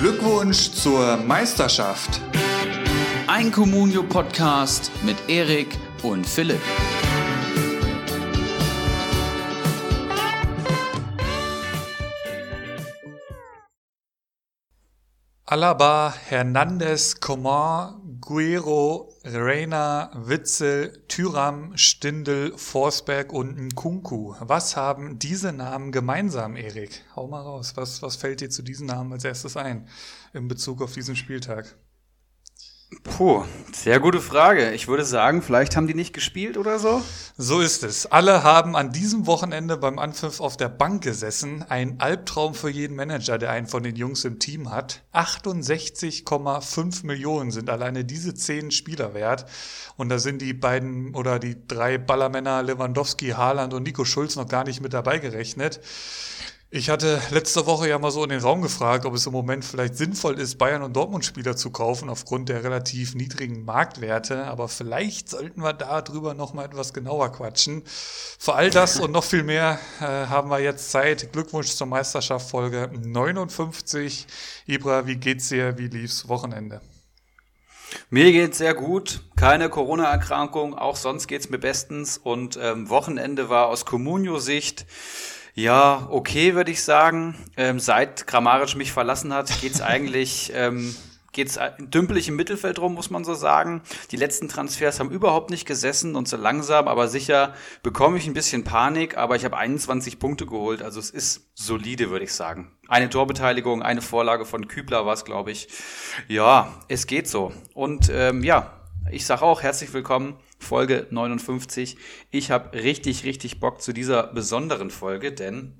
Glückwunsch zur Meisterschaft. Ein Communio-Podcast mit Erik und Philipp. Alaba, Hernandez, Coman, Guerrero, Reina, Witzel, Tyram, Stindel, Forsberg und Nkunku. Was haben diese Namen gemeinsam, Erik? Hau mal raus. Was, was fällt dir zu diesen Namen als erstes ein in Bezug auf diesen Spieltag? Puh, sehr gute Frage. Ich würde sagen, vielleicht haben die nicht gespielt oder so. So ist es. Alle haben an diesem Wochenende beim Anpfiff auf der Bank gesessen. Ein Albtraum für jeden Manager, der einen von den Jungs im Team hat. 68,5 Millionen sind alleine diese zehn Spieler wert. Und da sind die beiden oder die drei Ballermänner Lewandowski, Haaland und Nico Schulz noch gar nicht mit dabei gerechnet. Ich hatte letzte Woche ja mal so in den Raum gefragt, ob es im Moment vielleicht sinnvoll ist, Bayern und Dortmund Spieler zu kaufen aufgrund der relativ niedrigen Marktwerte. Aber vielleicht sollten wir darüber noch mal etwas genauer quatschen. Für all das und noch viel mehr äh, haben wir jetzt Zeit. Glückwunsch zur Meisterschaft Folge 59. Ibra, wie geht's dir? Wie lief's Wochenende? Mir geht's sehr gut, keine Corona-Erkrankung, auch sonst geht's mir bestens und ähm, Wochenende war aus Communio-Sicht ja, okay, würde ich sagen. Ähm, seit Grammarisch mich verlassen hat, geht's eigentlich ähm, geht's dümpelig im Mittelfeld rum, muss man so sagen. Die letzten Transfers haben überhaupt nicht gesessen und so langsam, aber sicher bekomme ich ein bisschen Panik, aber ich habe 21 Punkte geholt, also es ist solide, würde ich sagen. Eine Torbeteiligung, eine Vorlage von Kübler war es, glaube ich. Ja, es geht so. Und ähm, ja, ich sage auch herzlich willkommen Folge 59. Ich habe richtig, richtig Bock zu dieser besonderen Folge, denn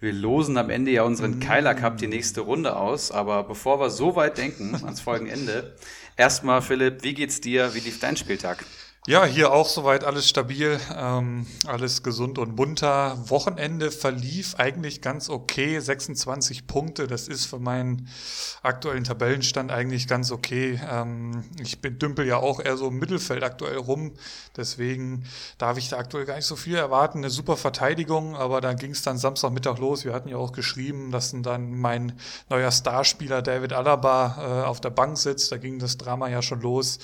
wir losen am Ende ja unseren mm. Keiler Cup die nächste Runde aus. Aber bevor wir so weit denken ans Folgenende, erstmal Philipp, wie geht's dir? Wie lief dein Spieltag? Ja, hier auch soweit alles stabil, ähm, alles gesund und bunter. Wochenende verlief eigentlich ganz okay, 26 Punkte, das ist für meinen aktuellen Tabellenstand eigentlich ganz okay. Ähm, ich bin dümpel ja auch eher so im Mittelfeld aktuell rum, deswegen darf ich da aktuell gar nicht so viel erwarten. Eine super Verteidigung, aber da ging es dann Samstagmittag los. Wir hatten ja auch geschrieben, dass dann mein neuer Starspieler David Alaba äh, auf der Bank sitzt. Da ging das Drama ja schon los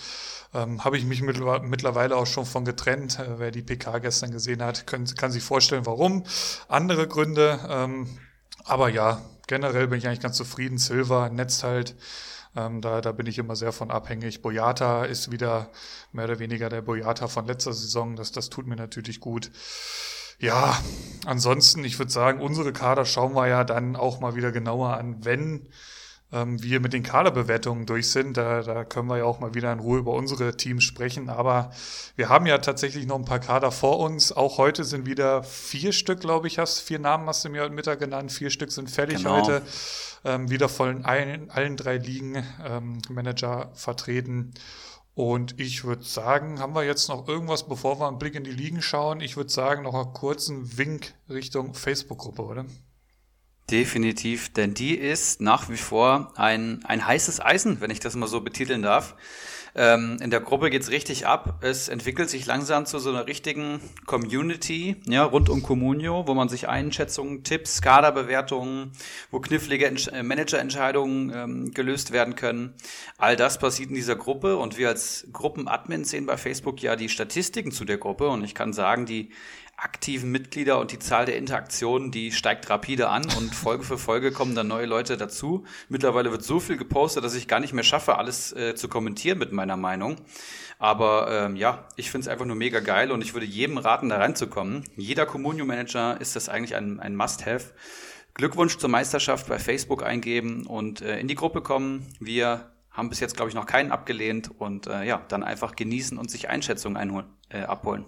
ähm, habe ich mich mittlerweile auch schon von getrennt. Äh, wer die PK gestern gesehen hat, können, kann sich vorstellen, warum. Andere Gründe. Ähm, aber ja, generell bin ich eigentlich ganz zufrieden. Silver netzt halt. Ähm, da, da bin ich immer sehr von abhängig. Boyata ist wieder mehr oder weniger der Boyata von letzter Saison. Das, das tut mir natürlich gut. Ja, ansonsten, ich würde sagen, unsere Kader schauen wir ja dann auch mal wieder genauer an, wenn ähm, wir mit den Kaderbewertungen durch sind. Da, da können wir ja auch mal wieder in Ruhe über unsere Teams sprechen. Aber wir haben ja tatsächlich noch ein paar Kader vor uns. Auch heute sind wieder vier Stück, glaube ich, hast vier Namen hast du mir heute Mittag genannt. Vier Stück sind fertig genau. heute. Ähm, wieder von allen, allen drei Ligen ähm, Manager vertreten. Und ich würde sagen, haben wir jetzt noch irgendwas, bevor wir einen Blick in die Ligen schauen? Ich würde sagen, noch einen kurzen Wink Richtung Facebook-Gruppe, oder? Definitiv, denn die ist nach wie vor ein, ein heißes Eisen, wenn ich das mal so betiteln darf. Ähm, in der Gruppe geht's richtig ab. Es entwickelt sich langsam zu so einer richtigen Community, ja, rund um Communio, wo man sich Einschätzungen, Tipps, Kaderbewertungen, wo knifflige Entsch äh, Managerentscheidungen ähm, gelöst werden können. All das passiert in dieser Gruppe und wir als Gruppenadmin sehen bei Facebook ja die Statistiken zu der Gruppe und ich kann sagen, die aktiven Mitglieder und die Zahl der Interaktionen, die steigt rapide an und Folge für Folge kommen dann neue Leute dazu. Mittlerweile wird so viel gepostet, dass ich gar nicht mehr schaffe, alles äh, zu kommentieren mit meiner Meinung. Aber ähm, ja, ich finde es einfach nur mega geil und ich würde jedem raten, da reinzukommen. Jeder Communio Manager ist das eigentlich ein, ein Must-Have. Glückwunsch zur Meisterschaft bei Facebook eingeben und äh, in die Gruppe kommen. Wir haben bis jetzt, glaube ich, noch keinen abgelehnt und äh, ja, dann einfach genießen und sich Einschätzungen einholen, äh, abholen.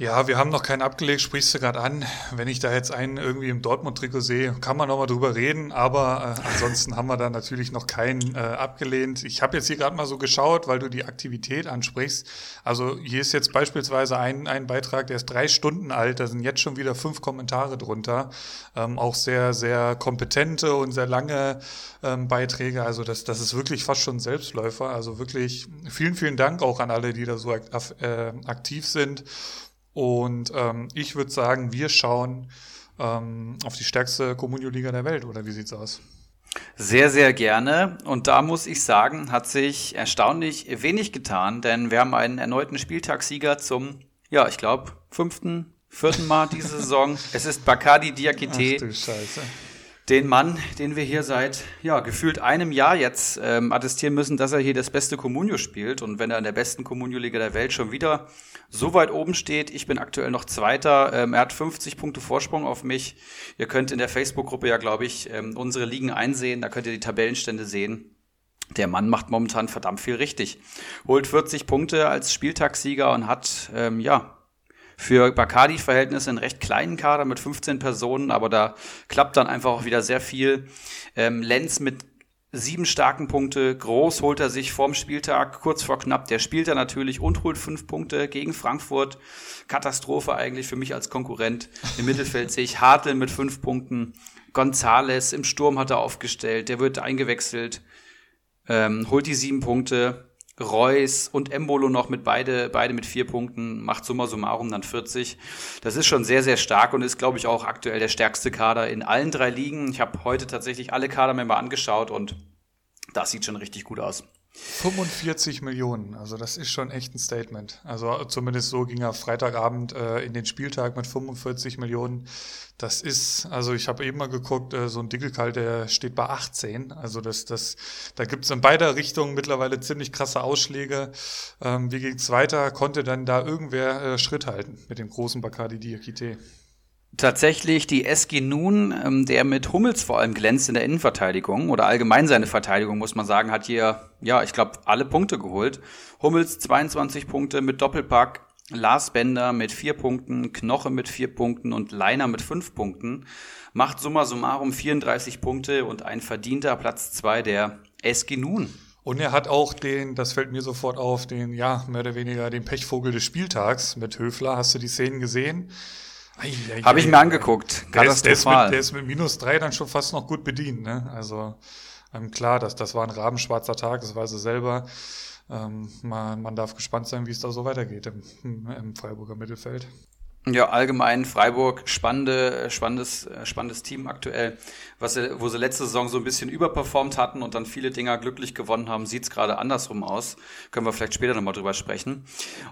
Ja, wir haben noch keinen abgelegt, sprichst du gerade an. Wenn ich da jetzt einen irgendwie im Dortmund-Trikot sehe, kann man nochmal drüber reden, aber äh, ansonsten haben wir da natürlich noch keinen äh, abgelehnt. Ich habe jetzt hier gerade mal so geschaut, weil du die Aktivität ansprichst. Also hier ist jetzt beispielsweise ein, ein Beitrag, der ist drei Stunden alt, da sind jetzt schon wieder fünf Kommentare drunter. Ähm, auch sehr, sehr kompetente und sehr lange ähm, Beiträge. Also das, das ist wirklich fast schon Selbstläufer. Also wirklich vielen, vielen Dank auch an alle, die da so äh, aktiv sind. Und ähm, ich würde sagen, wir schauen ähm, auf die stärkste Communio-Liga der Welt, oder wie sieht's aus? Sehr, sehr gerne. Und da muss ich sagen, hat sich erstaunlich wenig getan, denn wir haben einen erneuten Spieltagssieger zum, ja, ich glaube, fünften, vierten Mal diese Saison. Es ist Bacardi Diakite. Ach du Scheiße den Mann, den wir hier seit ja, gefühlt einem Jahr jetzt ähm, attestieren müssen, dass er hier das beste Communio spielt. Und wenn er in der besten Communio-Liga der Welt schon wieder so weit oben steht, ich bin aktuell noch Zweiter, ähm, er hat 50 Punkte Vorsprung auf mich. Ihr könnt in der Facebook-Gruppe ja, glaube ich, ähm, unsere Ligen einsehen, da könnt ihr die Tabellenstände sehen. Der Mann macht momentan verdammt viel richtig. Holt 40 Punkte als Spieltagssieger und hat, ähm, ja, für Bacardi-Verhältnisse einen recht kleinen Kader mit 15 Personen, aber da klappt dann einfach auch wieder sehr viel. Ähm, Lenz mit sieben starken Punkte, groß holt er sich vorm Spieltag, kurz vor knapp, der spielt er natürlich und holt fünf Punkte gegen Frankfurt. Katastrophe eigentlich für mich als Konkurrent. Im Mittelfeld sehe ich Hartl mit fünf Punkten. Gonzales im Sturm hat er aufgestellt, der wird eingewechselt, ähm, holt die sieben Punkte. Reus und Embolo noch mit beide, beide mit vier Punkten, macht summa summarum dann 40. Das ist schon sehr, sehr stark und ist, glaube ich, auch aktuell der stärkste Kader in allen drei Ligen. Ich habe heute tatsächlich alle Kadermember angeschaut und das sieht schon richtig gut aus. 45 Millionen, also das ist schon echt ein Statement. Also zumindest so ging er Freitagabend äh, in den Spieltag mit 45 Millionen. Das ist, also ich habe eben mal geguckt, äh, so ein Dickelkalt, der steht bei 18. Also das, das, da gibt es in beider Richtungen mittlerweile ziemlich krasse Ausschläge. Ähm, wie ging's weiter? Konnte dann da irgendwer äh, Schritt halten mit dem großen Bacardi Diakite? Tatsächlich die SG Nun, ähm, der mit Hummels vor allem glänzt in der Innenverteidigung oder allgemein seine Verteidigung, muss man sagen, hat hier, ja, ich glaube, alle Punkte geholt. Hummels 22 Punkte mit Doppelpack, Lars Bender mit vier Punkten, Knoche mit vier Punkten und Leiner mit fünf Punkten. Macht summa summarum 34 Punkte und ein verdienter Platz zwei der SG Nun. Und er hat auch den, das fällt mir sofort auf, den, ja, mehr oder weniger den Pechvogel des Spieltags mit Höfler. Hast du die Szenen gesehen? Habe ich mir angeguckt. Der ist, der, ist mit, der ist mit minus drei dann schon fast noch gut bedient. Ne? Also ähm, klar, das, das war ein rabenschwarzer Tag, das weiß er selber. Ähm, man, man darf gespannt sein, wie es da so weitergeht im, im Freiburger Mittelfeld. Ja, allgemein Freiburg spannende, spannendes, spannendes Team aktuell, was sie, wo sie letzte Saison so ein bisschen überperformt hatten und dann viele Dinger glücklich gewonnen haben, sieht's gerade andersrum aus. Können wir vielleicht später nochmal drüber sprechen.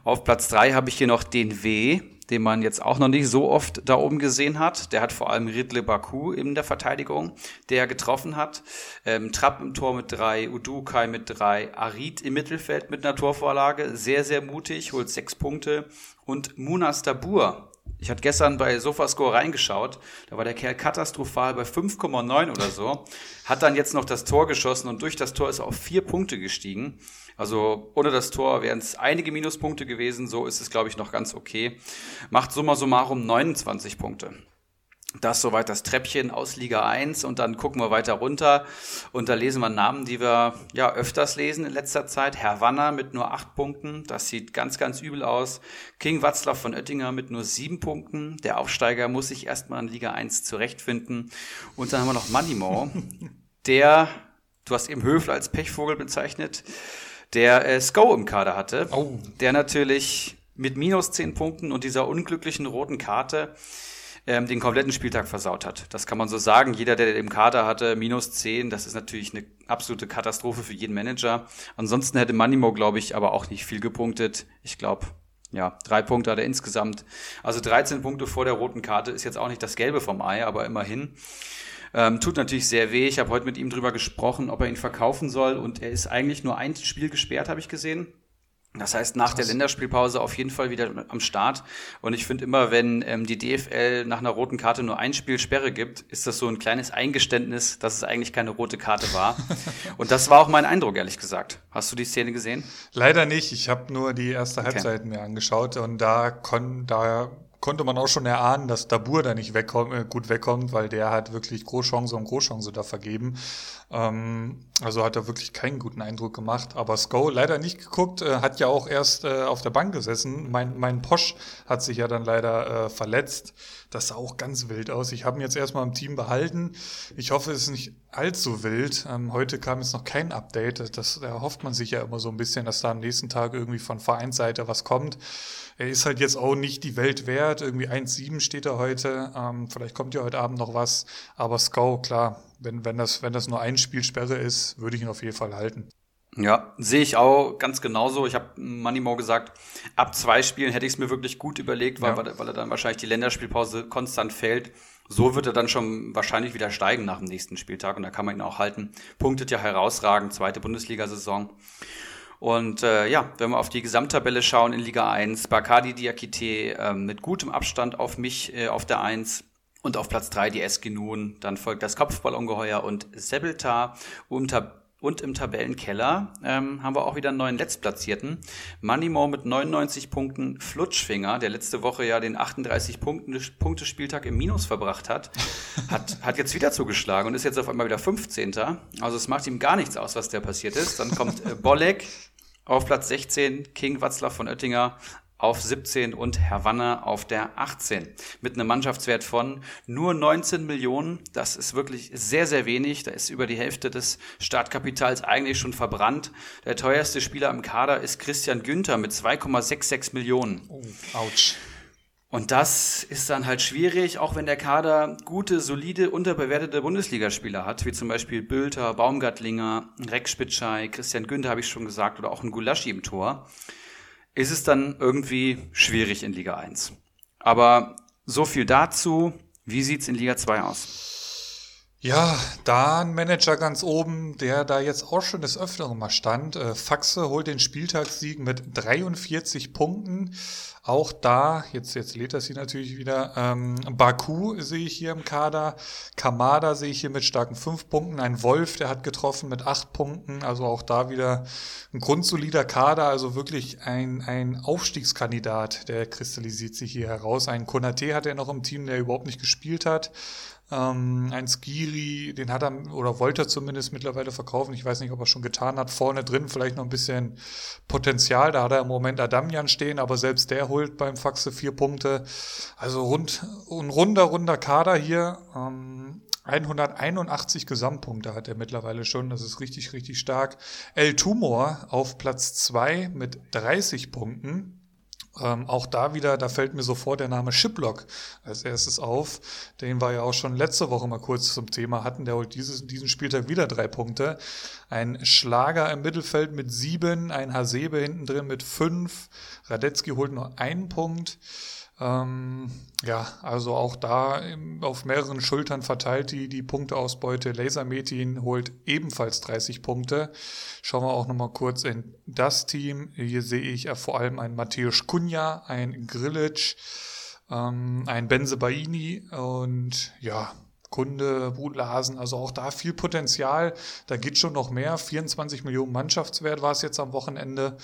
Auf Platz drei habe ich hier noch den W, den man jetzt auch noch nicht so oft da oben gesehen hat. Der hat vor allem Ridley Baku in der Verteidigung, der getroffen hat. Ähm, Trapp im Tor mit drei, Udukai mit drei, Arid im Mittelfeld mit einer Torvorlage. Sehr, sehr mutig, holt sechs Punkte. Und Munas Dabur, ich hatte gestern bei Sofascore reingeschaut, da war der Kerl katastrophal bei 5,9 oder so, hat dann jetzt noch das Tor geschossen und durch das Tor ist er auf vier Punkte gestiegen. Also ohne das Tor wären es einige Minuspunkte gewesen. So ist es, glaube ich, noch ganz okay. Macht summa summarum 29 Punkte. Das soweit das Treppchen aus Liga 1 und dann gucken wir weiter runter und da lesen wir Namen, die wir ja öfters lesen in letzter Zeit. Herr Wanner mit nur 8 Punkten, das sieht ganz, ganz übel aus. King Watzlaw von Oettinger mit nur 7 Punkten. Der Aufsteiger muss sich erstmal in Liga 1 zurechtfinden. Und dann haben wir noch Manimo, der, du hast eben Höfler als Pechvogel bezeichnet, der äh, Sko im Kader hatte, oh. der natürlich mit minus 10 Punkten und dieser unglücklichen roten Karte ähm, den kompletten Spieltag versaut hat. Das kann man so sagen. Jeder, der im Kader hatte, minus 10, das ist natürlich eine absolute Katastrophe für jeden Manager. Ansonsten hätte Manimo, glaube ich, aber auch nicht viel gepunktet. Ich glaube, ja, drei Punkte hat er insgesamt. Also 13 Punkte vor der roten Karte ist jetzt auch nicht das Gelbe vom Ei, aber immerhin. Ähm, tut natürlich sehr weh. Ich habe heute mit ihm drüber gesprochen, ob er ihn verkaufen soll. Und er ist eigentlich nur ein Spiel gesperrt, habe ich gesehen. Das heißt, nach Krass. der Länderspielpause auf jeden Fall wieder am Start. Und ich finde immer, wenn ähm, die DFL nach einer roten Karte nur ein Spiel Sperre gibt, ist das so ein kleines Eingeständnis, dass es eigentlich keine rote Karte war. Und das war auch mein Eindruck, ehrlich gesagt. Hast du die Szene gesehen? Leider nicht. Ich habe nur die erste Halbzeit okay. mir angeschaut und da, kon, da konnte man auch schon erahnen, dass Dabur da nicht wegkommt, äh, gut wegkommt, weil der hat wirklich Großchance um Großchance da vergeben. Ähm, also hat er wirklich keinen guten Eindruck gemacht. Aber Sko leider nicht geguckt, äh, hat ja auch erst äh, auf der Bank gesessen. Mein, mein Posch hat sich ja dann leider äh, verletzt. Das sah auch ganz wild aus. Ich habe ihn jetzt erstmal im Team behalten. Ich hoffe, es ist nicht allzu wild. Ähm, heute kam jetzt noch kein Update. Das, da hofft man sich ja immer so ein bisschen, dass da am nächsten Tag irgendwie von Vereinsseite was kommt. Er ist halt jetzt auch nicht die Welt wert. Irgendwie 1,7 steht er heute. Ähm, vielleicht kommt ja heute Abend noch was. Aber Sko, klar, wenn, wenn, das, wenn das nur ein Spielsperre ist, würde ich ihn auf jeden Fall halten. Ja, sehe ich auch ganz genauso. Ich habe Moneymo gesagt, ab zwei Spielen hätte ich es mir wirklich gut überlegt, weil, ja. weil er dann wahrscheinlich die Länderspielpause konstant fällt. So wird er dann schon wahrscheinlich wieder steigen nach dem nächsten Spieltag und da kann man ihn auch halten. Punktet ja herausragend, zweite Bundesliga-Saison. Und äh, ja, wenn wir auf die Gesamttabelle schauen in Liga 1, Bakadi Diakite äh, mit gutem Abstand auf mich äh, auf der 1 und auf Platz 3 die SG Nun, dann folgt das Kopfballungeheuer und Sebeltar unter und im Tabellenkeller ähm, haben wir auch wieder einen neuen Letztplatzierten. Moneymo mit 99 Punkten, Flutschfinger, der letzte Woche ja den 38 Punkten, Punkte Spieltag im Minus verbracht hat, hat, hat jetzt wieder zugeschlagen und ist jetzt auf einmal wieder 15. Also es macht ihm gar nichts aus, was da passiert ist. Dann kommt äh, Bolek auf Platz 16, King Watzlaw von Oettinger auf 17 und Wanner auf der 18. Mit einem Mannschaftswert von nur 19 Millionen. Das ist wirklich sehr, sehr wenig. Da ist über die Hälfte des Startkapitals eigentlich schon verbrannt. Der teuerste Spieler im Kader ist Christian Günther mit 2,66 Millionen. Oh, ouch. Und das ist dann halt schwierig, auch wenn der Kader gute, solide, unterbewertete Bundesligaspieler hat, wie zum Beispiel Bülter, Baumgartlinger, Rex Spitschei, Christian Günther habe ich schon gesagt, oder auch ein Gulaschi im Tor ist es dann irgendwie schwierig in Liga 1. Aber so viel dazu. Wie sieht's in Liga 2 aus? Ja, da ein Manager ganz oben, der da jetzt auch schon des Öfteren mal stand. Äh, Faxe holt den Spieltagssieg mit 43 Punkten. Auch da, jetzt, jetzt lädt das hier natürlich wieder, ähm, Baku sehe ich hier im Kader, Kamada sehe ich hier mit starken fünf Punkten, ein Wolf, der hat getroffen mit acht Punkten, also auch da wieder ein grundsolider Kader, also wirklich ein, ein Aufstiegskandidat, der kristallisiert sich hier heraus. Ein Konate hat er noch im Team, der überhaupt nicht gespielt hat. Ähm, ein Skiri, den hat er oder wollte er zumindest mittlerweile verkaufen. Ich weiß nicht, ob er schon getan hat. Vorne drin vielleicht noch ein bisschen Potenzial. Da hat er im Moment Adamian stehen, aber selbst der holt beim Faxe vier Punkte. Also rund, ein runder, runder Kader hier. Ähm, 181 Gesamtpunkte hat er mittlerweile schon. Das ist richtig, richtig stark. El Tumor auf Platz zwei mit 30 Punkten. Ähm, auch da wieder, da fällt mir sofort der Name Shiplock als erstes auf. Den wir ja auch schon letzte Woche mal kurz zum Thema hatten. Der holt dieses, diesen Spieltag wieder drei Punkte. Ein Schlager im Mittelfeld mit sieben, ein Hasebe hinten drin mit fünf. Radetzky holt nur einen Punkt. Ähm, ja, also auch da auf mehreren Schultern verteilt die, die Punkteausbeute. Lasermetin holt ebenfalls 30 Punkte. Schauen wir auch nochmal kurz in das Team. Hier sehe ich vor allem einen Matthäus Kunja, ein Grillitsch, ähm, ein Benze Baini und ja, Kunde, Brutlasen, also auch da viel Potenzial. Da geht schon noch mehr. 24 Millionen Mannschaftswert war es jetzt am Wochenende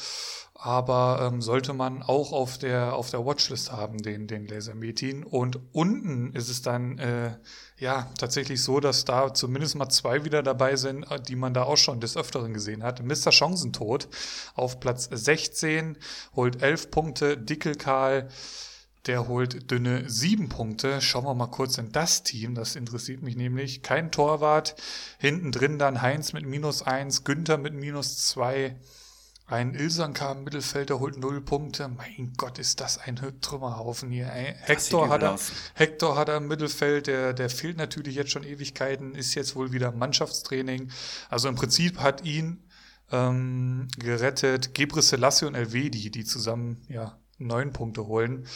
aber ähm, sollte man auch auf der auf der Watchlist haben, den den Lasermetin. Und unten ist es dann äh, ja tatsächlich so, dass da zumindest mal zwei wieder dabei sind, äh, die man da auch schon des Öfteren gesehen hat. Mr. Chancentod auf Platz 16 holt 11 Punkte, Dickelkarl der holt dünne sieben Punkte. Schauen wir mal kurz in das Team. Das interessiert mich nämlich. Kein Torwart. Hinten drin dann Heinz mit minus eins, Günther mit minus zwei. Ein Ilsanka im Mittelfeld, der holt null Punkte. Mein Gott, ist das ein Trümmerhaufen hier. Hector hat, er, Hector hat er im Mittelfeld, der, der fehlt natürlich jetzt schon Ewigkeiten, ist jetzt wohl wieder Mannschaftstraining. Also im Prinzip hat ihn ähm, gerettet Gebre Selassie und Elvedi, die zusammen ja neun Punkte holen.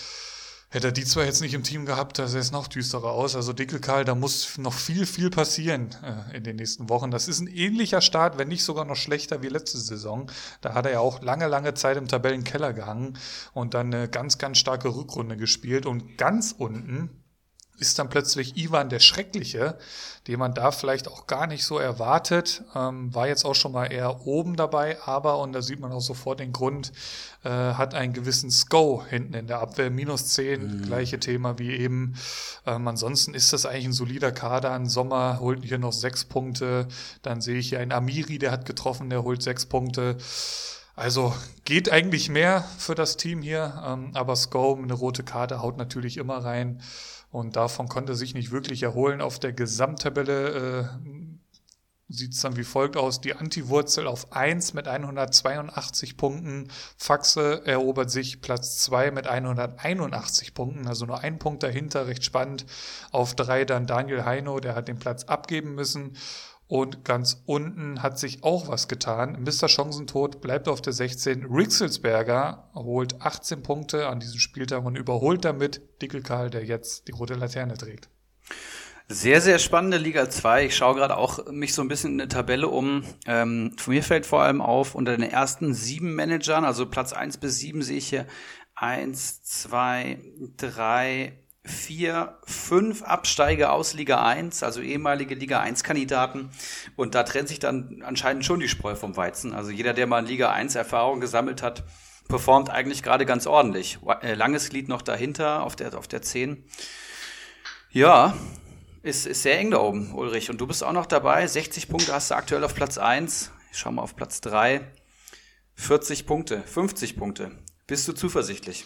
Hätte er die zwei jetzt nicht im Team gehabt, da sähe es noch düsterer aus. Also Dickelkarl, da muss noch viel, viel passieren äh, in den nächsten Wochen. Das ist ein ähnlicher Start, wenn nicht sogar noch schlechter wie letzte Saison. Da hat er ja auch lange, lange Zeit im Tabellenkeller gehangen und dann eine ganz, ganz starke Rückrunde gespielt. Und ganz unten ist dann plötzlich Ivan der Schreckliche, den man da vielleicht auch gar nicht so erwartet. Ähm, war jetzt auch schon mal eher oben dabei, aber, und da sieht man auch sofort den Grund, äh, hat einen gewissen Sko hinten in der Abwehr, minus 10, mhm. gleiche Thema wie eben. Ähm, ansonsten ist das eigentlich ein solider Kader. Ein Sommer holt hier noch sechs Punkte. Dann sehe ich hier einen Amiri, der hat getroffen, der holt sechs Punkte. Also geht eigentlich mehr für das Team hier, ähm, aber Sko, eine rote Karte, haut natürlich immer rein. Und davon konnte sich nicht wirklich erholen. Auf der Gesamttabelle äh, sieht es dann wie folgt aus. Die Anti-Wurzel auf 1 mit 182 Punkten. Faxe erobert sich Platz 2 mit 181 Punkten, also nur ein Punkt dahinter, recht spannend. Auf 3 dann Daniel Heino, der hat den Platz abgeben müssen. Und ganz unten hat sich auch was getan. Mr. Chancentod bleibt auf der 16. Rixelsberger holt 18 Punkte an diesem Spieltag und überholt damit Dickelkarl, der jetzt die rote Laterne trägt. Sehr, sehr spannende Liga 2. Ich schaue gerade auch mich so ein bisschen in der Tabelle um. Ähm, von mir fällt vor allem auf, unter den ersten sieben Managern, also Platz 1 bis 7 sehe ich hier 1, 2, 3, 4, 5 Absteiger aus Liga 1, also ehemalige Liga 1 Kandidaten. Und da trennt sich dann anscheinend schon die Spreu vom Weizen. Also jeder, der mal in Liga 1 Erfahrung gesammelt hat, performt eigentlich gerade ganz ordentlich. Äh, langes Glied noch dahinter auf der, auf der 10. Ja, ist, ist sehr eng da oben, Ulrich. Und du bist auch noch dabei. 60 Punkte hast du aktuell auf Platz 1. Ich schau mal auf Platz 3. 40 Punkte, 50 Punkte. Bist du zuversichtlich?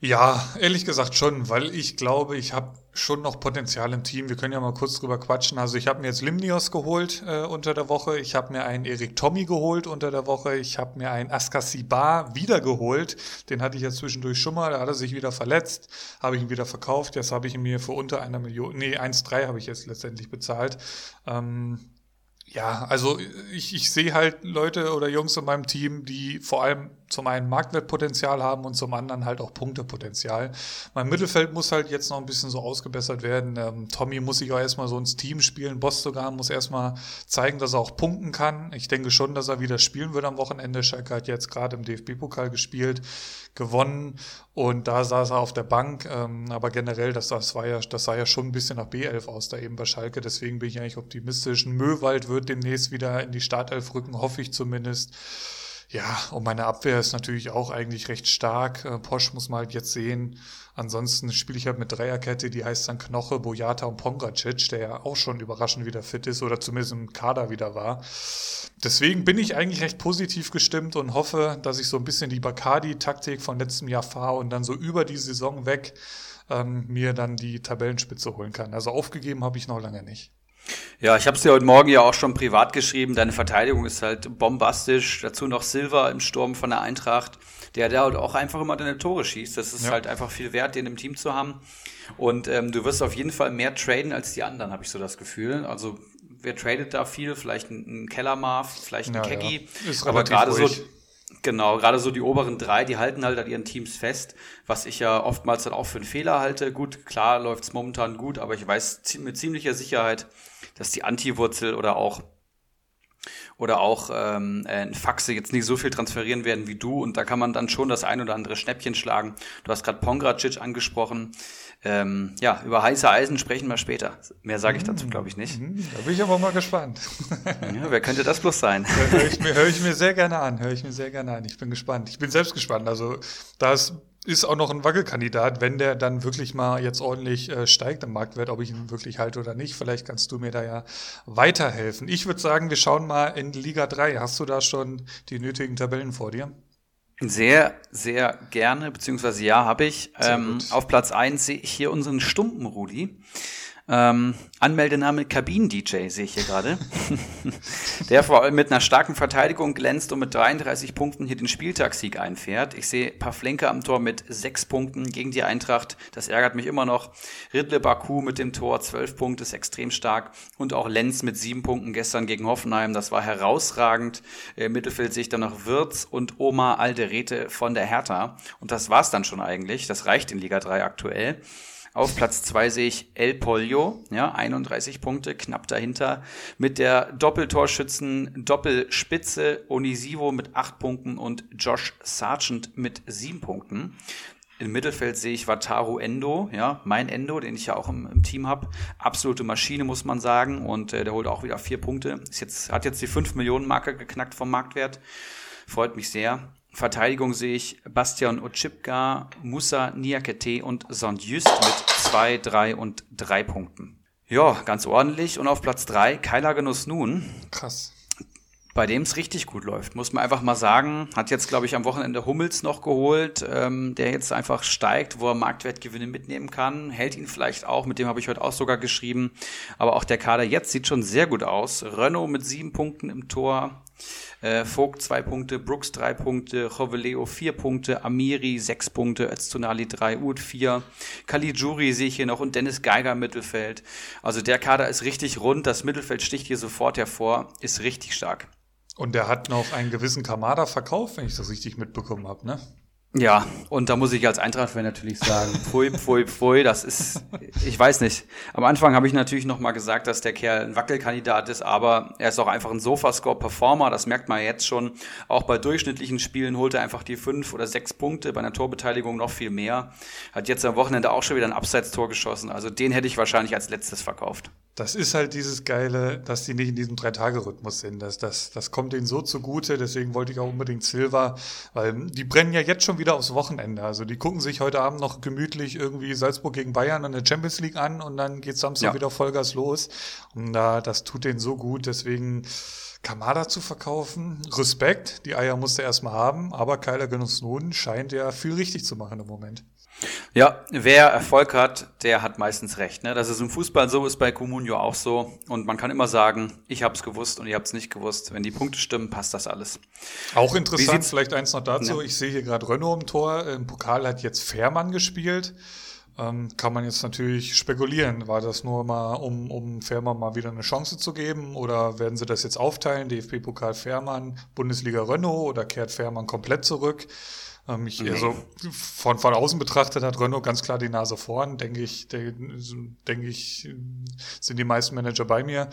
Ja, ehrlich gesagt schon, weil ich glaube, ich habe schon noch Potenzial im Team. Wir können ja mal kurz drüber quatschen. Also ich habe mir jetzt Limnios geholt äh, unter der Woche. Ich habe mir einen Erik Tommy geholt unter der Woche. Ich habe mir einen Askasibar wieder geholt. Den hatte ich ja zwischendurch schon mal. Da hat er sich wieder verletzt. Habe ich ihn wieder verkauft. Jetzt habe ich ihn mir für unter einer Million, nee, 1,3 habe ich jetzt letztendlich bezahlt. Ähm, ja, also ich, ich sehe halt Leute oder Jungs in meinem Team, die vor allem zum einen Marktwertpotenzial haben und zum anderen halt auch Punktepotenzial. Mein Mittelfeld muss halt jetzt noch ein bisschen so ausgebessert werden. Ähm, Tommy muss sich auch erstmal so ins Team spielen. Boss sogar muss erstmal zeigen, dass er auch punkten kann. Ich denke schon, dass er wieder spielen wird am Wochenende. Schalke hat jetzt gerade im DFB-Pokal gespielt, gewonnen und da saß er auf der Bank. Ähm, aber generell, das, das, war ja, das sah ja schon ein bisschen nach B11 aus, da eben bei Schalke. Deswegen bin ich eigentlich optimistisch. Möwald wird demnächst wieder in die Startelf rücken, hoffe ich zumindest. Ja, und meine Abwehr ist natürlich auch eigentlich recht stark. Äh, Posch muss man halt jetzt sehen. Ansonsten spiele ich halt mit Dreierkette, die heißt dann Knoche, Bojata und Pongracic, der ja auch schon überraschend wieder fit ist oder zumindest im Kader wieder war. Deswegen bin ich eigentlich recht positiv gestimmt und hoffe, dass ich so ein bisschen die Bacardi-Taktik von letztem Jahr fahre und dann so über die Saison weg ähm, mir dann die Tabellenspitze holen kann. Also aufgegeben habe ich noch lange nicht. Ja, ich habe es dir heute Morgen ja auch schon privat geschrieben. Deine Verteidigung ist halt bombastisch. Dazu noch Silva im Sturm von der Eintracht, der da halt auch einfach immer deine Tore schießt. Das ist ja. halt einfach viel wert, den im Team zu haben. Und ähm, du wirst auf jeden Fall mehr traden als die anderen, habe ich so das Gefühl. Also wer tradet da viel? Vielleicht ein, ein Kellermarf, vielleicht ein ja, Keggy. Ja. Aber gerade so Genau, gerade so die oberen drei, die halten halt an ihren Teams fest, was ich ja oftmals dann auch für einen Fehler halte. Gut, klar läuft's momentan gut, aber ich weiß mit ziemlicher Sicherheit, dass die Anti-Wurzel oder auch oder auch ähm, ein Faxe jetzt nicht so viel transferieren werden wie du und da kann man dann schon das ein oder andere Schnäppchen schlagen. Du hast gerade Pongracic angesprochen. Ähm, ja, über heiße Eisen sprechen wir später. Mehr sage ich dazu, mm. glaube ich, nicht. Mm, da bin ich aber mal gespannt. ja, wer könnte das bloß sein? Höre ich, mir, hör ich mir sehr gerne an. Höre ich mir sehr gerne an. Ich bin gespannt. Ich bin selbst gespannt. Also da ist ist auch noch ein Wackelkandidat, wenn der dann wirklich mal jetzt ordentlich äh, steigt im Marktwert, ob ich ihn wirklich halte oder nicht. Vielleicht kannst du mir da ja weiterhelfen. Ich würde sagen, wir schauen mal in Liga 3. Hast du da schon die nötigen Tabellen vor dir? Sehr, sehr gerne, beziehungsweise ja, habe ich. Ähm, auf Platz 1 sehe ich hier unseren Stumpen Rudi. Ähm, Anmeldename Kabinen-DJ sehe ich hier gerade. der vor allem mit einer starken Verteidigung glänzt und mit 33 Punkten hier den Spieltagssieg einfährt. Ich sehe Pavlenka am Tor mit 6 Punkten gegen die Eintracht. Das ärgert mich immer noch. Ridle Baku mit dem Tor 12 Punkte ist extrem stark. Und auch Lenz mit 7 Punkten gestern gegen Hoffenheim. Das war herausragend. Im Mittelfeld sehe ich dann noch Wirz und Oma Alderete von der Hertha. Und das war's dann schon eigentlich. Das reicht in Liga 3 aktuell. Auf Platz zwei sehe ich El Pollo, ja, 31 Punkte, knapp dahinter. Mit der Doppeltorschützen Doppelspitze Onisivo mit acht Punkten und Josh Sargent mit sieben Punkten. Im Mittelfeld sehe ich Wataru Endo, ja, mein Endo, den ich ja auch im, im Team habe. Absolute Maschine, muss man sagen. Und äh, der holt auch wieder vier Punkte. Ist jetzt, hat jetzt die 5 Millionen Marke geknackt vom Marktwert. Freut mich sehr. Verteidigung sehe ich Bastian Ochipka, Musa Niakete und Sondjust mit zwei, drei und drei Punkten. Ja, ganz ordentlich. Und auf Platz drei Keiler Genuss nun. Krass. bei dem es richtig gut läuft, muss man einfach mal sagen. Hat jetzt, glaube ich, am Wochenende Hummels noch geholt, ähm, der jetzt einfach steigt, wo er Marktwertgewinne mitnehmen kann. Hält ihn vielleicht auch, mit dem habe ich heute auch sogar geschrieben. Aber auch der Kader jetzt sieht schon sehr gut aus. Renault mit sieben Punkten im Tor. Äh, Vogt zwei Punkte, Brooks drei Punkte, Joveleo vier Punkte, Amiri sechs Punkte, Öztunali drei, Uth vier, Caligiuri sehe ich hier noch und Dennis Geiger im Mittelfeld. Also der Kader ist richtig rund, das Mittelfeld sticht hier sofort hervor, ist richtig stark. Und der hat noch einen gewissen Kamada verkauft, wenn ich das richtig mitbekommen habe, ne? Ja, und da muss ich als Eintracht-Fan natürlich sagen, pfui, pfui, pfui, das ist, ich weiß nicht. Am Anfang habe ich natürlich noch mal gesagt, dass der Kerl ein Wackelkandidat ist, aber er ist auch einfach ein Sofascore-Performer, das merkt man jetzt schon. Auch bei durchschnittlichen Spielen holt er einfach die fünf oder sechs Punkte, bei einer Torbeteiligung noch viel mehr. Hat jetzt am Wochenende auch schon wieder ein Abseits-Tor geschossen, also den hätte ich wahrscheinlich als letztes verkauft. Das ist halt dieses Geile, dass die nicht in diesem Drei-Tage-Rhythmus sind. Das, das, das kommt ihnen so zugute, deswegen wollte ich auch unbedingt Silva, weil die brennen ja jetzt schon wieder aufs Wochenende. Also die gucken sich heute Abend noch gemütlich irgendwie Salzburg gegen Bayern in der Champions League an und dann geht Samstag ja. wieder Vollgas los. Und da, das tut denen so gut, deswegen Kamada zu verkaufen, Respekt, die Eier musste er erstmal haben, aber Kyler Genuss Snowden scheint ja viel richtig zu machen im Moment. Ja, wer Erfolg hat, der hat meistens recht. Ne? Das ist im Fußball so, ist bei Comunio auch so. Und man kann immer sagen, ich habe es gewusst und ihr habt es nicht gewusst. Wenn die Punkte stimmen, passt das alles. Auch interessant, vielleicht eins noch dazu. Ja. Ich sehe hier gerade Renault im Tor. Im Pokal hat jetzt Fährmann gespielt. Ähm, kann man jetzt natürlich spekulieren. War das nur mal, um, um Fährmann mal wieder eine Chance zu geben? Oder werden sie das jetzt aufteilen? DFB-Pokal Fährmann, Bundesliga Renault oder kehrt Fährmann komplett zurück? Ich, nee. also von, von außen betrachtet hat Renault ganz klar die Nase vorn, denke ich, denke ich, sind die meisten Manager bei mir.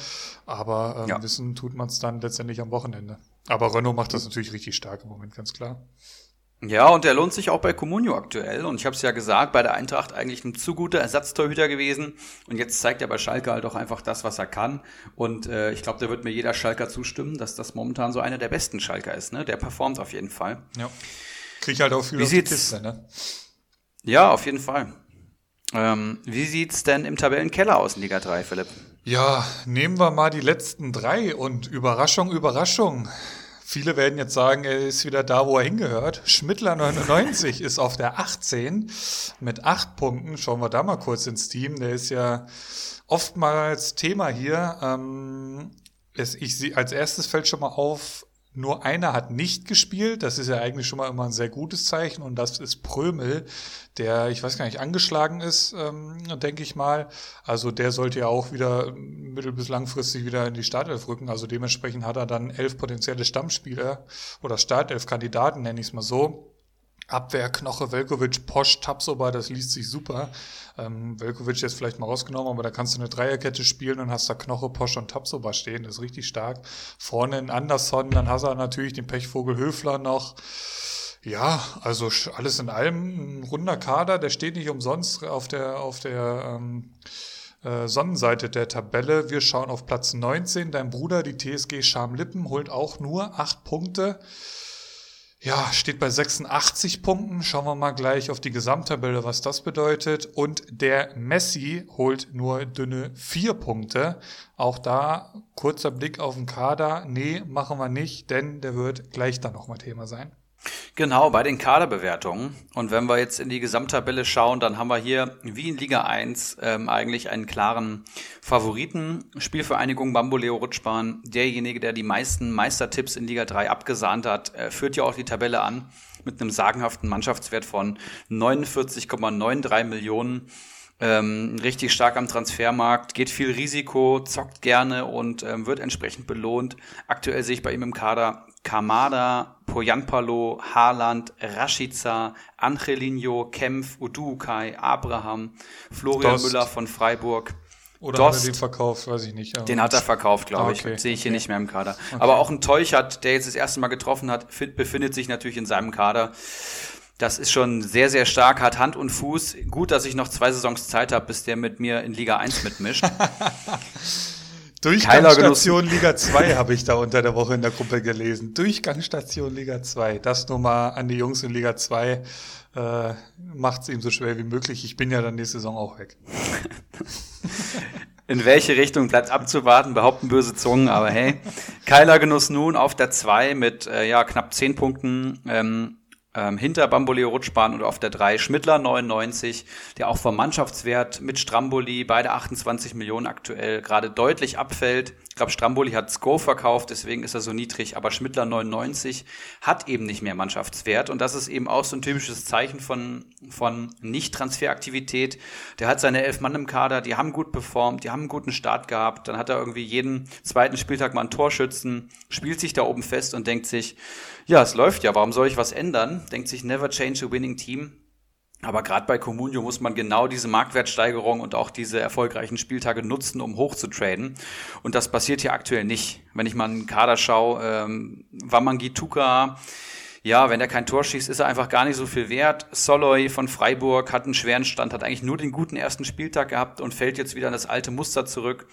Aber ähm, ja. wissen tut man es dann letztendlich am Wochenende. Aber Renault macht das natürlich richtig stark im Moment, ganz klar. Ja, und der lohnt sich auch bei Comunio aktuell. Und ich habe es ja gesagt, bei der Eintracht eigentlich ein zu guter Ersatztorhüter gewesen. Und jetzt zeigt er bei Schalke halt auch einfach das, was er kann. Und äh, ich glaube, da wird mir jeder Schalker zustimmen, dass das momentan so einer der besten Schalker ist. Ne? Der performt auf jeden Fall. Ja. Krieg halt auch viel wie auf die Kiste, ne? Ja, auf jeden Fall. Ähm, wie sieht's denn im Tabellenkeller aus in Liga 3, Philipp? Ja, nehmen wir mal die letzten drei und Überraschung, Überraschung. Viele werden jetzt sagen, er ist wieder da, wo er hingehört. Schmittler 99 ist auf der 18 mit acht Punkten. Schauen wir da mal kurz ins Team. Der ist ja oftmals Thema hier. Ähm, ich, als erstes fällt schon mal auf, nur einer hat nicht gespielt. Das ist ja eigentlich schon mal immer ein sehr gutes Zeichen. Und das ist Prömel, der, ich weiß gar nicht, angeschlagen ist, ähm, denke ich mal. Also der sollte ja auch wieder mittel- bis langfristig wieder in die Startelf rücken. Also dementsprechend hat er dann elf potenzielle Stammspieler oder Startelf-Kandidaten, nenne ich es mal so. Abwehr, Knoche, Velkovic, Posch, Tapsoba, das liest sich super. Ähm, Velkovic jetzt vielleicht mal rausgenommen, aber da kannst du eine Dreierkette spielen und hast da Knoche, Posch und Tapsoba stehen. Das ist richtig stark. Vorne in Anderson, dann hast du natürlich den Pechvogel Höfler noch. Ja, also alles in allem ein runder Kader, der steht nicht umsonst auf der, auf der ähm, äh, Sonnenseite der Tabelle. Wir schauen auf Platz 19. Dein Bruder, die TSG Schamlippen, holt auch nur acht Punkte. Ja, steht bei 86 Punkten. Schauen wir mal gleich auf die Gesamttabelle, was das bedeutet. Und der Messi holt nur dünne vier Punkte. Auch da kurzer Blick auf den Kader. Nee, machen wir nicht, denn der wird gleich dann nochmal Thema sein. Genau, bei den Kaderbewertungen. Und wenn wir jetzt in die Gesamttabelle schauen, dann haben wir hier, wie in Liga 1, ähm, eigentlich einen klaren Favoriten. Spielvereinigung Bamboleo Rutschbahn, derjenige, der die meisten Meistertipps in Liga 3 abgesahnt hat, äh, führt ja auch die Tabelle an mit einem sagenhaften Mannschaftswert von 49,93 Millionen. Ähm, richtig stark am Transfermarkt, geht viel Risiko, zockt gerne und ähm, wird entsprechend belohnt. Aktuell sehe ich bei ihm im Kader Kamada, Poyanpalo, Haaland, Rashica, Angelino, Kempf, Udukai, Abraham, Florian Dost. Müller von Freiburg. Oder Dost, hat er den verkauft, weiß ich nicht. Den hat er verkauft, glaube ah, okay. ich. Sehe ich hier okay. nicht mehr im Kader. Okay. Aber auch ein Teuchert, der jetzt das erste Mal getroffen hat, befindet sich natürlich in seinem Kader. Das ist schon sehr, sehr stark, hat Hand und Fuß. Gut, dass ich noch zwei Saisons Zeit habe, bis der mit mir in Liga 1 mitmischt. Durchgangsstation Liga 2 habe ich da unter der Woche in der Gruppe gelesen. Durchgangsstation Liga 2. Das nur mal an die Jungs in Liga 2. Äh, Macht es ihm so schwer wie möglich. Ich bin ja dann die Saison auch weg. In welche Richtung bleibt abzuwarten, behaupten böse Zungen, aber hey. Keiler Genuss nun auf der 2 mit äh, ja, knapp 10 Punkten. Ähm, ähm, hinter Bamboleo Rutschbahn und auf der 3 Schmidtler 99, der auch vom Mannschaftswert mit Stramboli, beide 28 Millionen aktuell, gerade deutlich abfällt. Ich glaube, Stramboli hat Sko verkauft, deswegen ist er so niedrig, aber Schmidtler 99 hat eben nicht mehr Mannschaftswert und das ist eben auch so ein typisches Zeichen von, von Nicht-Transferaktivität. Der hat seine elf Mann im Kader, die haben gut performt, die haben einen guten Start gehabt, dann hat er irgendwie jeden zweiten Spieltag mal einen Torschützen, spielt sich da oben fest und denkt sich, ja, es läuft ja, warum soll ich was ändern? Denkt sich, never change a winning team. Aber gerade bei Comunio muss man genau diese Marktwertsteigerung und auch diese erfolgreichen Spieltage nutzen, um hoch zu traden. Und das passiert hier aktuell nicht. Wenn ich mal einen Kader schaue, ähm, Wamangituka, ja, wenn er kein Tor schießt, ist er einfach gar nicht so viel wert. Soloy von Freiburg hat einen schweren Stand, hat eigentlich nur den guten ersten Spieltag gehabt und fällt jetzt wieder in das alte Muster zurück.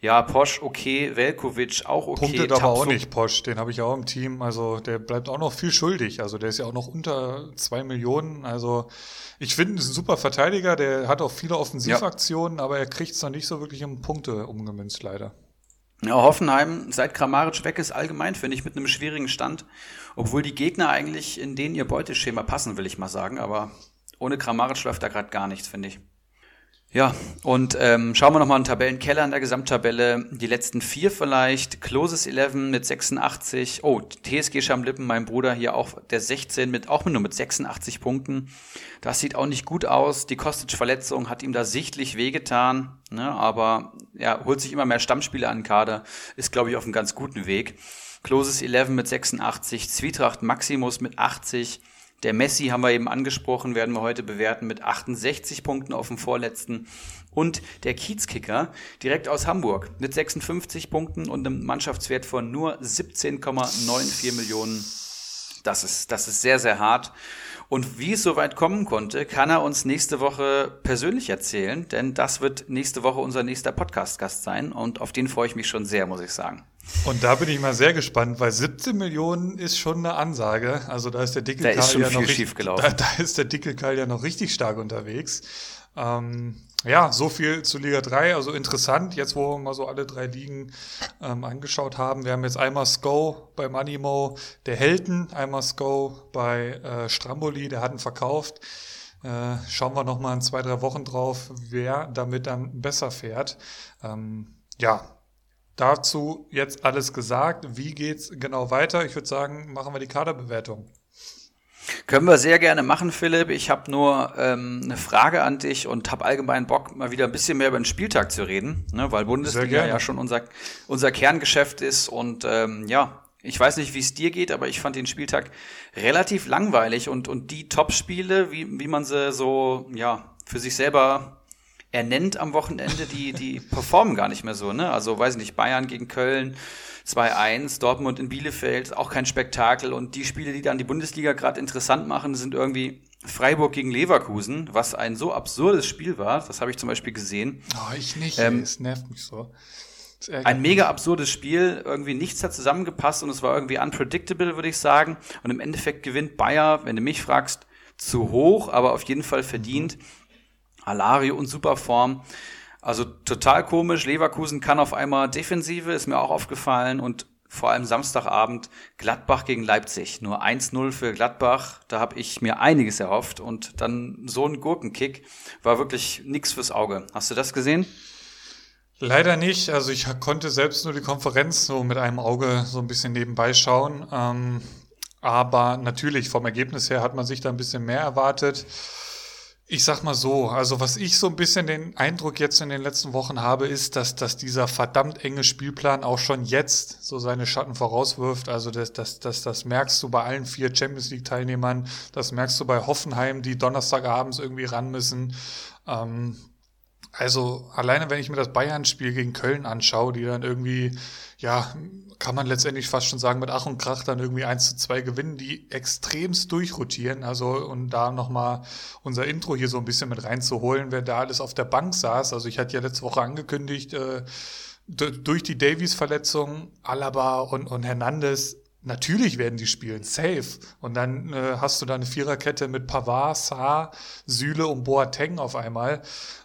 Ja, Posch okay, Velkovic auch okay. Punktet aber auch nicht, Posch, den habe ich auch im Team. Also der bleibt auch noch viel schuldig. Also der ist ja auch noch unter zwei Millionen. Also ich finde, ist ein super Verteidiger, der hat auch viele Offensivaktionen, ja. aber er kriegt es noch nicht so wirklich um Punkte umgemünzt, leider. Ja, Hoffenheim, seit Kramaric weg ist, allgemein, finde ich, mit einem schwierigen Stand. Obwohl die Gegner eigentlich in denen ihr Beuteschema passen, will ich mal sagen. Aber ohne Kramaric läuft da gerade gar nichts, finde ich. Ja, und ähm, schauen wir nochmal in den Tabellenkeller in der Gesamttabelle. Die letzten vier vielleicht. Closes 11 mit 86. Oh, TSG Schamlippen, mein Bruder hier auch der 16 mit, auch nur mit 86 Punkten. Das sieht auch nicht gut aus. Die Kostic-Verletzung hat ihm da sichtlich wehgetan. Ne? Aber er holt sich immer mehr Stammspiele an Kader. Ist, glaube ich, auf einem ganz guten Weg. Closes 11 mit 86. Zwietracht Maximus mit 80. Der Messi haben wir eben angesprochen, werden wir heute bewerten mit 68 Punkten auf dem vorletzten. Und der Kiezkicker direkt aus Hamburg mit 56 Punkten und einem Mannschaftswert von nur 17,94 Millionen. Das ist, das ist sehr, sehr hart. Und wie es soweit kommen konnte, kann er uns nächste Woche persönlich erzählen, denn das wird nächste Woche unser nächster Podcast-Gast sein und auf den freue ich mich schon sehr, muss ich sagen. Und da bin ich mal sehr gespannt, weil 17 Millionen ist schon eine Ansage. Also da ist der dicke da Karl ja noch richtig, da, da, ist der dicke Karl ja noch richtig stark unterwegs. Ähm, ja, so viel zu Liga 3. Also interessant, jetzt wo wir mal so alle drei Ligen ähm, angeschaut haben. Wir haben jetzt einmal Sko bei Manimo, der Helden, einmal Sko bei äh, Stramboli, der hat ihn verkauft. Äh, schauen wir noch mal in zwei, drei Wochen drauf, wer damit dann besser fährt. Ähm, ja, Dazu jetzt alles gesagt. Wie geht's genau weiter? Ich würde sagen, machen wir die Kaderbewertung. Können wir sehr gerne machen, Philipp. Ich habe nur ähm, eine Frage an dich und habe allgemein Bock, mal wieder ein bisschen mehr über den Spieltag zu reden, ne, weil Bundesliga ja schon unser, unser Kerngeschäft ist. Und ähm, ja, ich weiß nicht, wie es dir geht, aber ich fand den Spieltag relativ langweilig und, und die Top-Spiele, wie, wie man sie so ja, für sich selber er nennt am Wochenende, die, die performen gar nicht mehr so, ne? Also, weiß nicht, Bayern gegen Köln 2-1, Dortmund in Bielefeld, auch kein Spektakel. Und die Spiele, die dann die Bundesliga gerade interessant machen, sind irgendwie Freiburg gegen Leverkusen, was ein so absurdes Spiel war. Das habe ich zum Beispiel gesehen. Oh, ich nicht. Ähm, es nervt mich so. Ein mega absurdes Spiel, irgendwie nichts hat zusammengepasst und es war irgendwie unpredictable, würde ich sagen. Und im Endeffekt gewinnt Bayer, wenn du mich fragst, zu hoch, aber auf jeden Fall verdient. Mhm. Alario und Superform. Also total komisch. Leverkusen kann auf einmal Defensive, ist mir auch aufgefallen. Und vor allem Samstagabend Gladbach gegen Leipzig. Nur 1-0 für Gladbach. Da habe ich mir einiges erhofft. Und dann so ein Gurkenkick war wirklich nix fürs Auge. Hast du das gesehen? Leider nicht. Also ich konnte selbst nur die Konferenz so mit einem Auge so ein bisschen nebenbei schauen. Ähm, aber natürlich, vom Ergebnis her hat man sich da ein bisschen mehr erwartet. Ich sag mal so, also was ich so ein bisschen den Eindruck jetzt in den letzten Wochen habe, ist, dass, dass dieser verdammt enge Spielplan auch schon jetzt so seine Schatten vorauswirft. Also das, das, das, das merkst du bei allen vier Champions League Teilnehmern, das merkst du bei Hoffenheim, die Donnerstagabends irgendwie ran müssen. Ähm, also alleine wenn ich mir das Bayern-Spiel gegen Köln anschaue, die dann irgendwie, ja, kann man letztendlich fast schon sagen, mit Ach und Krach dann irgendwie eins zu zwei gewinnen, die extremst durchrotieren. Also, und da nochmal unser Intro hier so ein bisschen mit reinzuholen, wer da alles auf der Bank saß. Also ich hatte ja letzte Woche angekündigt, äh, durch die Davies-Verletzung, Alaba und, und Hernandez Natürlich werden die spielen, safe. Und dann äh, hast du da eine Viererkette mit Pavard, Saar, Süle und Boateng auf einmal.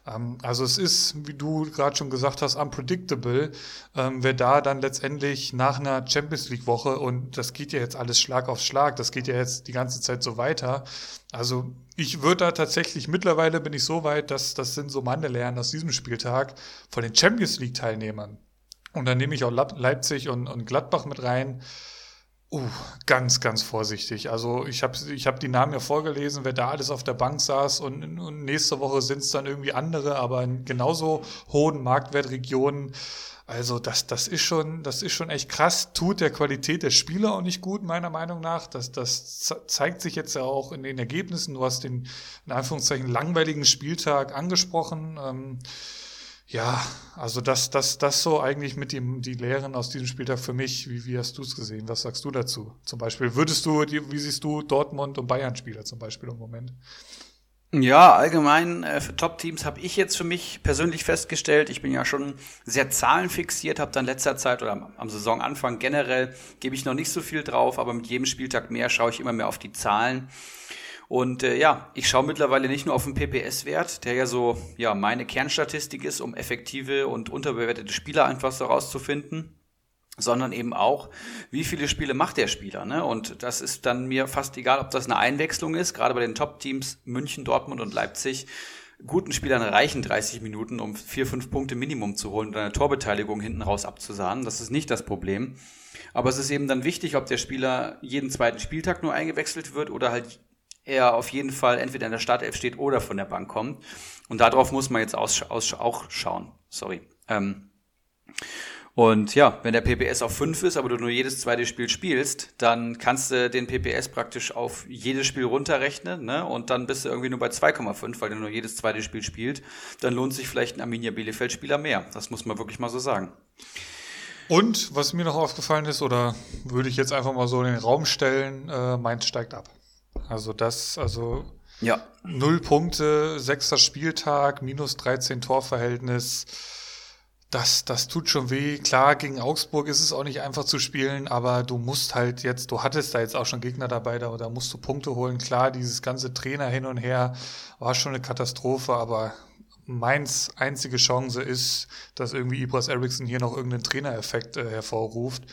Ähm, also es ist, wie du gerade schon gesagt hast, unpredictable, ähm, wer da dann letztendlich nach einer Champions League Woche und das geht ja jetzt alles Schlag auf Schlag, das geht ja jetzt die ganze Zeit so weiter. Also ich würde da tatsächlich, mittlerweile bin ich so weit, dass das sind so meine Lernen aus diesem Spieltag von den Champions League Teilnehmern. Und dann nehme ich auch Leipzig und, und Gladbach mit rein Uh, ganz, ganz vorsichtig. Also ich habe ich hab die Namen ja vorgelesen, wer da alles auf der Bank saß und, und nächste Woche sind es dann irgendwie andere, aber in genauso hohen Marktwertregionen. Also das, das ist schon, das ist schon echt krass. Tut der Qualität der Spieler auch nicht gut, meiner Meinung nach. Das, das zeigt sich jetzt ja auch in den Ergebnissen. Du hast den, in Anführungszeichen, langweiligen Spieltag angesprochen. Ähm, ja, also das, das, das so eigentlich mit dem, die Lehren aus diesem Spieltag für mich. Wie, wie hast du es gesehen? Was sagst du dazu? Zum Beispiel, würdest du, wie siehst du Dortmund und Bayern-Spieler zum Beispiel im Moment? Ja, allgemein äh, für Top-Teams habe ich jetzt für mich persönlich festgestellt, ich bin ja schon sehr zahlenfixiert, habe dann letzter Zeit oder am, am Saisonanfang generell gebe ich noch nicht so viel drauf, aber mit jedem Spieltag mehr schaue ich immer mehr auf die Zahlen. Und äh, ja, ich schaue mittlerweile nicht nur auf den PPS-Wert, der ja so ja meine Kernstatistik ist, um effektive und unterbewertete Spieler einfach so rauszufinden, sondern eben auch, wie viele Spiele macht der Spieler. Ne? Und das ist dann mir fast egal, ob das eine Einwechslung ist, gerade bei den Top-Teams München, Dortmund und Leipzig. Guten Spielern reichen 30 Minuten, um vier, fünf Punkte Minimum zu holen und eine Torbeteiligung hinten raus abzusahnen. Das ist nicht das Problem. Aber es ist eben dann wichtig, ob der Spieler jeden zweiten Spieltag nur eingewechselt wird oder halt er auf jeden Fall entweder in der Startelf steht oder von der Bank kommt. Und darauf muss man jetzt aus, aus, auch schauen. Sorry. Ähm, und ja, wenn der PPS auf 5 ist, aber du nur jedes zweite Spiel spielst, dann kannst du den PPS praktisch auf jedes Spiel runterrechnen, ne? Und dann bist du irgendwie nur bei 2,5, weil du nur jedes zweite Spiel spielst. Dann lohnt sich vielleicht ein Arminia Bielefeld-Spieler mehr. Das muss man wirklich mal so sagen. Und was mir noch aufgefallen ist, oder würde ich jetzt einfach mal so in den Raum stellen, äh, Mainz steigt ab. Also das, also ja. null Punkte, sechster Spieltag, minus 13 Torverhältnis. Das, das tut schon weh. Klar, gegen Augsburg ist es auch nicht einfach zu spielen, aber du musst halt jetzt, du hattest da jetzt auch schon Gegner dabei, da, da musst du Punkte holen. Klar, dieses ganze Trainer hin und her war schon eine Katastrophe, aber Mainz einzige Chance ist, dass irgendwie Ibras Eriksson hier noch irgendeinen Trainereffekt äh, hervorruft.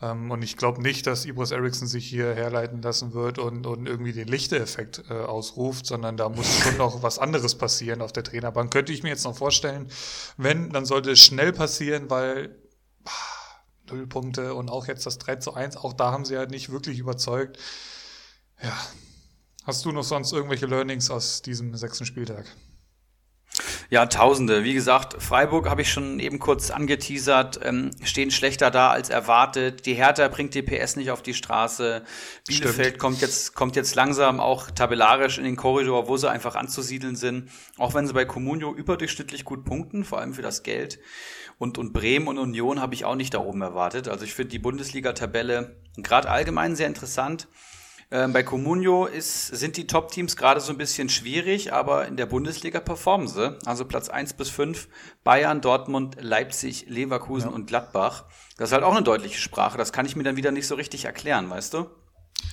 Ähm, und ich glaube nicht, dass Ibras Eriksson sich hier herleiten lassen wird und, und irgendwie den Lichte-Effekt äh, ausruft, sondern da muss schon noch was anderes passieren auf der Trainerbank. Könnte ich mir jetzt noch vorstellen. Wenn, dann sollte es schnell passieren, weil ah, null Punkte und auch jetzt das 3 zu 1, auch da haben sie ja nicht wirklich überzeugt. Ja. Hast du noch sonst irgendwelche Learnings aus diesem sechsten Spieltag? Ja, Tausende. Wie gesagt, Freiburg habe ich schon eben kurz angeteasert, ähm, stehen schlechter da als erwartet. Die Hertha bringt die PS nicht auf die Straße. Bielefeld kommt jetzt, kommt jetzt langsam auch tabellarisch in den Korridor, wo sie einfach anzusiedeln sind. Auch wenn sie bei Comunio überdurchschnittlich gut punkten, vor allem für das Geld. Und, und Bremen und Union habe ich auch nicht da oben erwartet. Also ich finde die Bundesliga-Tabelle gerade allgemein sehr interessant. Ähm, bei Comunio ist, sind die Top-Teams gerade so ein bisschen schwierig, aber in der Bundesliga performen sie. Also Platz 1 bis 5, Bayern, Dortmund, Leipzig, Leverkusen ja. und Gladbach. Das ist halt auch eine deutliche Sprache. Das kann ich mir dann wieder nicht so richtig erklären, weißt du?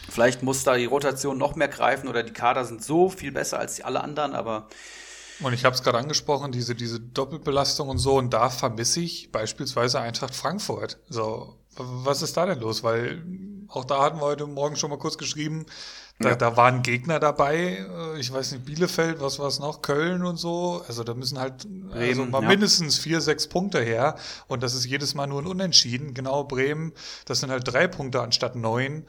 Vielleicht muss da die Rotation noch mehr greifen oder die Kader sind so viel besser als alle anderen, aber und ich habe es gerade angesprochen, diese, diese Doppelbelastung und so, und da vermisse ich beispielsweise Eintracht Frankfurt. So, was ist da denn los? Weil auch da hatten wir heute Morgen schon mal kurz geschrieben, da, ja. da waren Gegner dabei, äh, ich weiß nicht, Bielefeld, was war es noch, Köln und so. Also da müssen halt Bremen, also mal ja. mindestens vier, sechs Punkte her. Und das ist jedes Mal nur ein Unentschieden. Genau, Bremen, das sind halt drei Punkte anstatt neun.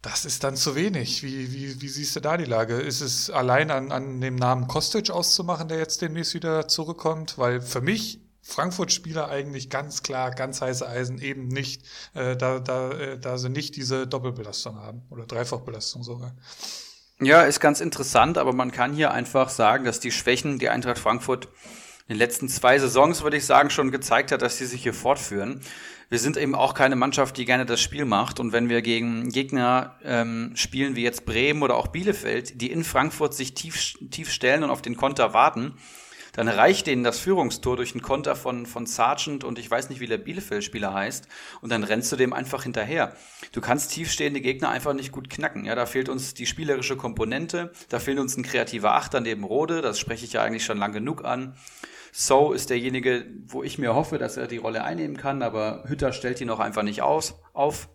Das ist dann zu wenig. Wie, wie, wie siehst du da die Lage? Ist es allein an, an dem Namen Kostic auszumachen, der jetzt demnächst wieder zurückkommt? Weil für mich Frankfurt-Spieler eigentlich ganz klar, ganz heiße Eisen eben nicht, äh, da, da, äh, da sie nicht diese Doppelbelastung haben oder Dreifachbelastung sogar. Ja, ist ganz interessant, aber man kann hier einfach sagen, dass die Schwächen, die Eintracht Frankfurt in den letzten zwei Saisons, würde ich sagen, schon gezeigt hat, dass sie sich hier fortführen. Wir sind eben auch keine Mannschaft, die gerne das Spiel macht. Und wenn wir gegen Gegner ähm, spielen wie jetzt Bremen oder auch Bielefeld, die in Frankfurt sich tief, tief stellen und auf den Konter warten, dann reicht denen das Führungstor durch einen Konter von, von Sargent und ich weiß nicht, wie der Bielefeld-Spieler heißt und dann rennst du dem einfach hinterher. Du kannst tiefstehende Gegner einfach nicht gut knacken. Ja, da fehlt uns die spielerische Komponente, da fehlt uns ein kreativer Achter neben Rode, das spreche ich ja eigentlich schon lang genug an. So ist derjenige, wo ich mir hoffe, dass er die Rolle einnehmen kann, aber Hütter stellt ihn auch einfach nicht aus, auf.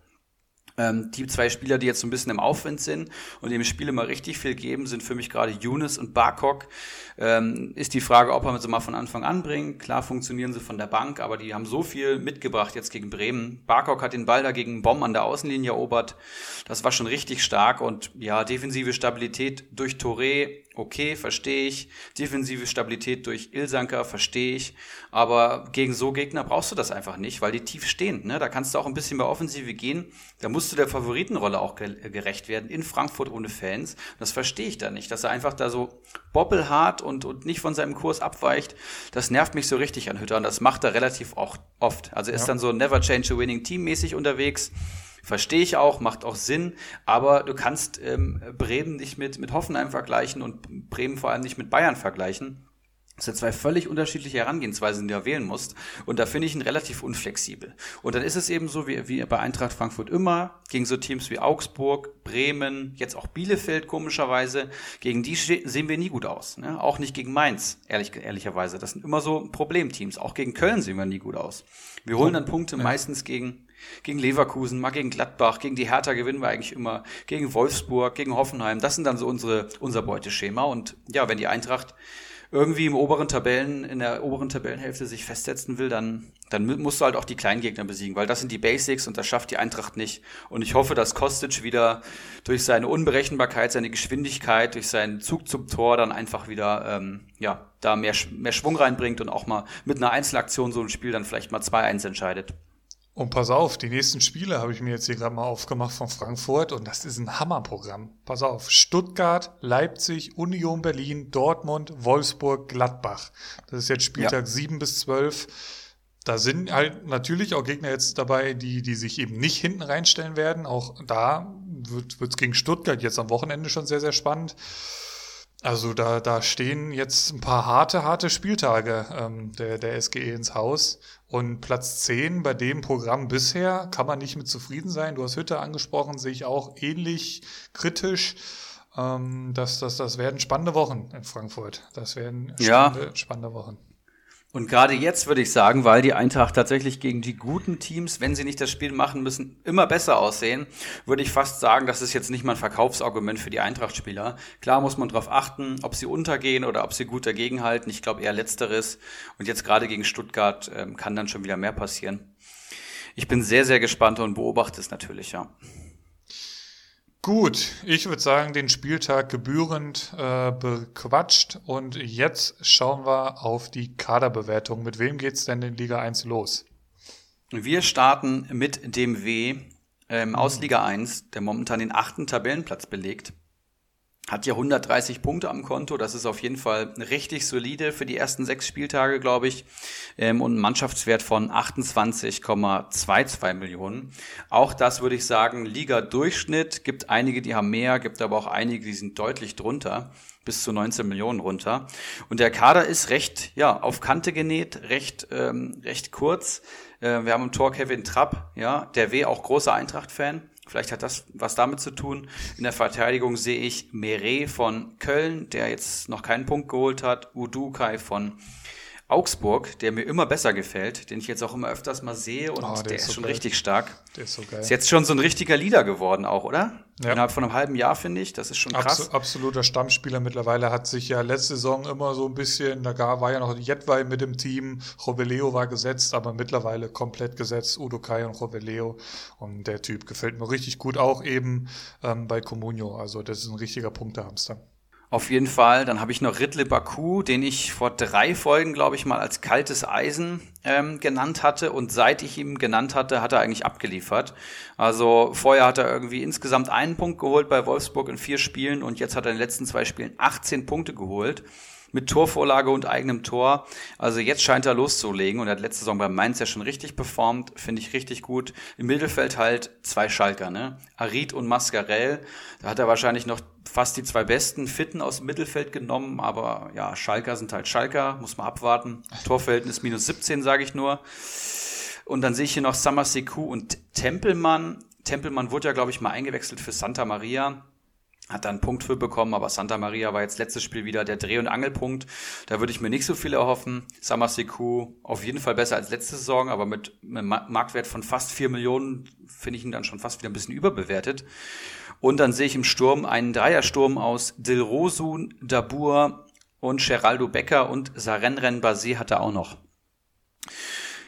Ähm, die zwei Spieler, die jetzt so ein bisschen im Aufwind sind und dem Spiel immer richtig viel geben, sind für mich gerade Younes und Barkok. Ähm, ist die Frage, ob er sie mal von Anfang an bringt. Klar funktionieren sie von der Bank, aber die haben so viel mitgebracht jetzt gegen Bremen. Barkok hat den Ball da gegen Bomb an der Außenlinie erobert. Das war schon richtig stark und ja, defensive Stabilität durch Touré okay, verstehe ich. Defensive Stabilität durch Ilsanker, verstehe ich. Aber gegen so Gegner brauchst du das einfach nicht, weil die tief stehen. Ne? Da kannst du auch ein bisschen mehr Offensive gehen. Da musst du der Favoritenrolle auch gerecht werden in Frankfurt ohne Fans. Das verstehe ich da nicht, dass er einfach da so bobbelhart und, und nicht von seinem Kurs abweicht. Das nervt mich so richtig an Hütter und das macht er relativ oft. Also ist ja. dann so never change a winning team mäßig unterwegs. Verstehe ich auch, macht auch Sinn, aber du kannst ähm, Bremen nicht mit, mit Hoffenheim vergleichen und Bremen vor allem nicht mit Bayern vergleichen. Das sind zwei völlig unterschiedliche Herangehensweisen, die du wählen musst. Und da finde ich ihn relativ unflexibel. Und dann ist es eben so, wie, wie bei Eintracht Frankfurt immer, gegen so Teams wie Augsburg, Bremen, jetzt auch Bielefeld komischerweise, gegen die sehen wir nie gut aus. Ne? Auch nicht gegen Mainz, ehrlich, ehrlicherweise. Das sind immer so Problemteams. Auch gegen Köln sehen wir nie gut aus. Wir holen dann Punkte ja. meistens gegen gegen Leverkusen, mal gegen Gladbach, gegen die Hertha gewinnen wir eigentlich immer, gegen Wolfsburg, gegen Hoffenheim. Das sind dann so unsere, unser Beuteschema. Und ja, wenn die Eintracht irgendwie im oberen Tabellen, in der oberen Tabellenhälfte sich festsetzen will, dann, dann musst du halt auch die kleinen Gegner besiegen, weil das sind die Basics und das schafft die Eintracht nicht. Und ich hoffe, dass Kostic wieder durch seine Unberechenbarkeit, seine Geschwindigkeit, durch seinen Zug zum Tor dann einfach wieder, ähm, ja, da mehr, mehr Schwung reinbringt und auch mal mit einer Einzelaktion so ein Spiel dann vielleicht mal 2-1 entscheidet. Und pass auf, die nächsten Spiele habe ich mir jetzt hier gerade mal aufgemacht von Frankfurt und das ist ein Hammerprogramm. Pass auf, Stuttgart, Leipzig, Union Berlin, Dortmund, Wolfsburg, Gladbach. Das ist jetzt Spieltag ja. 7 bis 12. Da sind halt natürlich auch Gegner jetzt dabei, die, die sich eben nicht hinten reinstellen werden. Auch da wird es gegen Stuttgart jetzt am Wochenende schon sehr, sehr spannend. Also da, da stehen jetzt ein paar harte, harte Spieltage ähm, der, der SGE ins Haus. Und Platz 10 bei dem Programm bisher kann man nicht mit zufrieden sein. Du hast Hütte angesprochen, sehe ich auch ähnlich kritisch. Ähm, das, das, das werden spannende Wochen in Frankfurt. Das werden spannende, ja. spannende Wochen. Und gerade jetzt würde ich sagen, weil die Eintracht tatsächlich gegen die guten Teams, wenn sie nicht das Spiel machen müssen, immer besser aussehen, würde ich fast sagen, das ist jetzt nicht mal ein Verkaufsargument für die Eintracht-Spieler. Klar muss man darauf achten, ob sie untergehen oder ob sie gut dagegenhalten. Ich glaube eher letzteres. Und jetzt gerade gegen Stuttgart ähm, kann dann schon wieder mehr passieren. Ich bin sehr, sehr gespannt und beobachte es natürlich, ja. Gut, ich würde sagen, den Spieltag gebührend äh, bequatscht und jetzt schauen wir auf die Kaderbewertung. Mit wem geht's denn in Liga 1 los? Wir starten mit dem W ähm, aus Liga 1, der momentan den achten Tabellenplatz belegt hat ja 130 Punkte am Konto. Das ist auf jeden Fall richtig solide für die ersten sechs Spieltage, glaube ich. Ähm, und Mannschaftswert von 28,22 Millionen. Auch das würde ich sagen, Liga-Durchschnitt. Gibt einige, die haben mehr, gibt aber auch einige, die sind deutlich drunter. Bis zu 19 Millionen runter. Und der Kader ist recht, ja, auf Kante genäht, recht, ähm, recht kurz. Äh, wir haben im Tor Kevin Trapp, ja, der W auch großer Eintracht-Fan. Vielleicht hat das was damit zu tun. In der Verteidigung sehe ich Meret von Köln, der jetzt noch keinen Punkt geholt hat. Udukai von Augsburg, der mir immer besser gefällt, den ich jetzt auch immer öfters mal sehe und oh, der, der, ist, so schon geil. richtig stark. Der ist so geil. Ist jetzt schon so ein richtiger Leader geworden auch, oder? Ja. Innerhalb von einem halben Jahr, finde ich. Das ist schon krass. Abs absoluter Stammspieler mittlerweile. Hat sich ja letzte Saison immer so ein bisschen, da war ja noch Jetwei mit dem Team. Roveleo war gesetzt, aber mittlerweile komplett gesetzt. Udo Kai und Roveleo. Und der Typ gefällt mir richtig gut, auch eben ähm, bei Comunio. Also das ist ein richtiger Punktehamster. Auf jeden Fall. Dann habe ich noch Ridley Baku, den ich vor drei Folgen, glaube ich, mal als kaltes Eisen ähm, genannt hatte. Und seit ich ihn genannt hatte, hat er eigentlich abgeliefert. Also vorher hat er irgendwie insgesamt einen Punkt geholt bei Wolfsburg in vier Spielen und jetzt hat er in den letzten zwei Spielen 18 Punkte geholt. Mit Torvorlage und eigenem Tor. Also jetzt scheint er loszulegen und hat letzte Saison beim Mainz ja schon richtig performt, finde ich richtig gut. Im Mittelfeld halt zwei Schalker, ne? Arid und Mascarell. Da hat er wahrscheinlich noch fast die zwei besten Fitten aus dem Mittelfeld genommen, aber ja, Schalker sind halt Schalker, muss man abwarten. Torverhältnis minus 17, sage ich nur. Und dann sehe ich hier noch Summer Sekou und Tempelmann. Tempelmann wurde ja, glaube ich, mal eingewechselt für Santa Maria hat dann einen Punkt für bekommen, aber Santa Maria war jetzt letztes Spiel wieder der Dreh- und Angelpunkt. Da würde ich mir nicht so viel erhoffen. Samaseku auf jeden Fall besser als letzte Saison, aber mit einem Marktwert von fast vier Millionen finde ich ihn dann schon fast wieder ein bisschen überbewertet. Und dann sehe ich im Sturm einen Dreiersturm aus Dilrosun, Dabur und Geraldo Becker und Sarenren Basé hat er auch noch.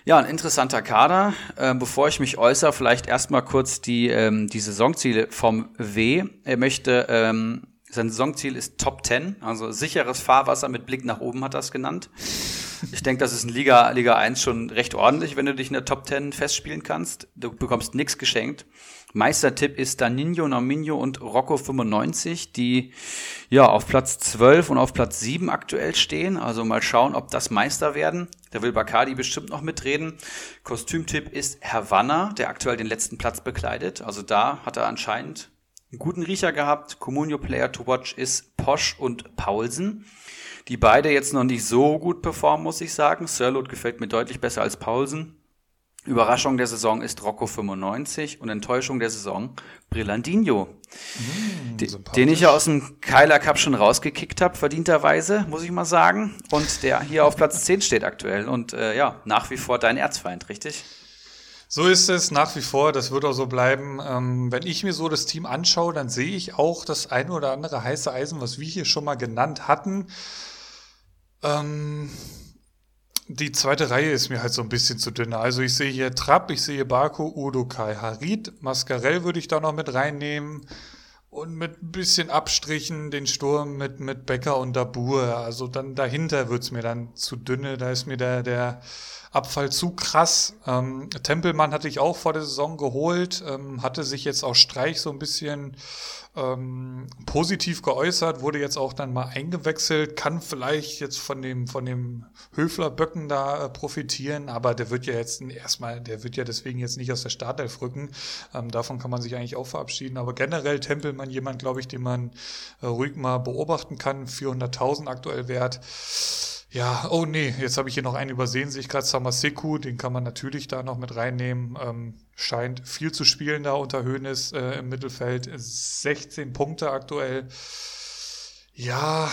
Ja, ein interessanter Kader. Ähm, bevor ich mich äußere, vielleicht erstmal kurz die, ähm, die Saisonziele vom W. Er möchte, ähm, sein Saisonziel ist Top 10, also sicheres Fahrwasser mit Blick nach oben hat er es genannt. Ich denke, das ist in Liga, Liga 1 schon recht ordentlich, wenn du dich in der Top 10 festspielen kannst. Du bekommst nichts geschenkt. Meistertipp ist Daninho, Norminho und Rocco 95, die ja auf Platz 12 und auf Platz 7 aktuell stehen. Also mal schauen, ob das Meister werden. Da will Bacardi bestimmt noch mitreden. Kostümtipp ist Havanna, der aktuell den letzten Platz bekleidet. Also da hat er anscheinend einen guten Riecher gehabt. Comunio Player to Watch ist Posch und Paulsen. Die beide jetzt noch nicht so gut performen, muss ich sagen. Sirlot gefällt mir deutlich besser als Paulsen. Überraschung der Saison ist Rocco 95 und Enttäuschung der Saison Brillandinho, mm, den ich ja aus dem Keiler Cup schon rausgekickt habe, verdienterweise, muss ich mal sagen. Und der hier auf Platz 10 steht aktuell und äh, ja, nach wie vor dein Erzfeind, richtig? So ist es nach wie vor, das wird auch so bleiben. Ähm, wenn ich mir so das Team anschaue, dann sehe ich auch das eine oder andere heiße Eisen, was wir hier schon mal genannt hatten. Ähm, die zweite Reihe ist mir halt so ein bisschen zu dünn. Also ich sehe hier Trapp, ich sehe Baku, Udo, Kai, Harid, Mascarell würde ich da noch mit reinnehmen. Und mit ein bisschen Abstrichen den Sturm mit, mit Becker und Dabur. Also dann dahinter wird's mir dann zu dünne. Da ist mir der, der Abfall zu krass. Ähm, Tempelmann hatte ich auch vor der Saison geholt, ähm, hatte sich jetzt auch Streich so ein bisschen ähm, positiv geäußert, wurde jetzt auch dann mal eingewechselt, kann vielleicht jetzt von dem, von dem Höfler-Böcken da äh, profitieren, aber der wird ja jetzt erstmal, der wird ja deswegen jetzt nicht aus der Startelf rücken. Ähm, davon kann man sich eigentlich auch verabschieden. Aber generell Tempelmann jemand, glaube ich, den man äh, ruhig mal beobachten kann. 400.000 aktuell wert. Ja, oh nee, jetzt habe ich hier noch einen übersehen, sehe ich gerade Samaseku, den kann man natürlich da noch mit reinnehmen. Ähm, scheint viel zu spielen da unter Höhnes äh, im Mittelfeld. 16 Punkte aktuell. Ja,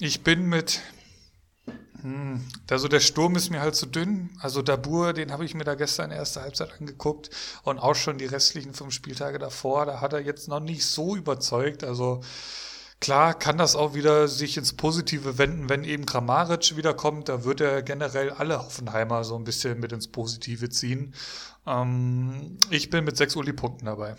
ich bin mit. Hm, also der Sturm ist mir halt zu dünn. Also Dabur, den habe ich mir da gestern erste Halbzeit angeguckt und auch schon die restlichen fünf Spieltage davor. Da hat er jetzt noch nicht so überzeugt. Also Klar kann das auch wieder sich ins Positive wenden, wenn eben Kramaric wiederkommt. Da wird er generell alle Hoffenheimer so ein bisschen mit ins Positive ziehen. Ähm, ich bin mit sechs Uli-Punkten dabei.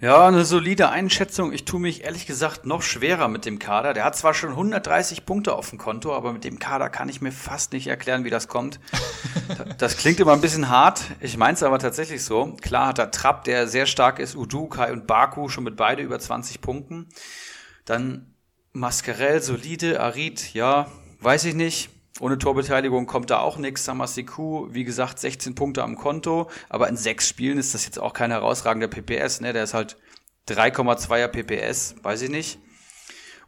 Ja, eine solide Einschätzung. Ich tue mich ehrlich gesagt noch schwerer mit dem Kader. Der hat zwar schon 130 Punkte auf dem Konto, aber mit dem Kader kann ich mir fast nicht erklären, wie das kommt. Das klingt immer ein bisschen hart. Ich meine es aber tatsächlich so. Klar hat er Trapp, der sehr stark ist, Udu, Kai und Baku schon mit beide über 20 Punkten. Dann Mascarell, solide, Arid, ja, weiß ich nicht. Ohne Torbeteiligung kommt da auch nichts. Samasiku, wie gesagt, 16 Punkte am Konto, aber in sechs Spielen ist das jetzt auch kein herausragender PPS, ne? Der ist halt 3,2er PPS, weiß ich nicht.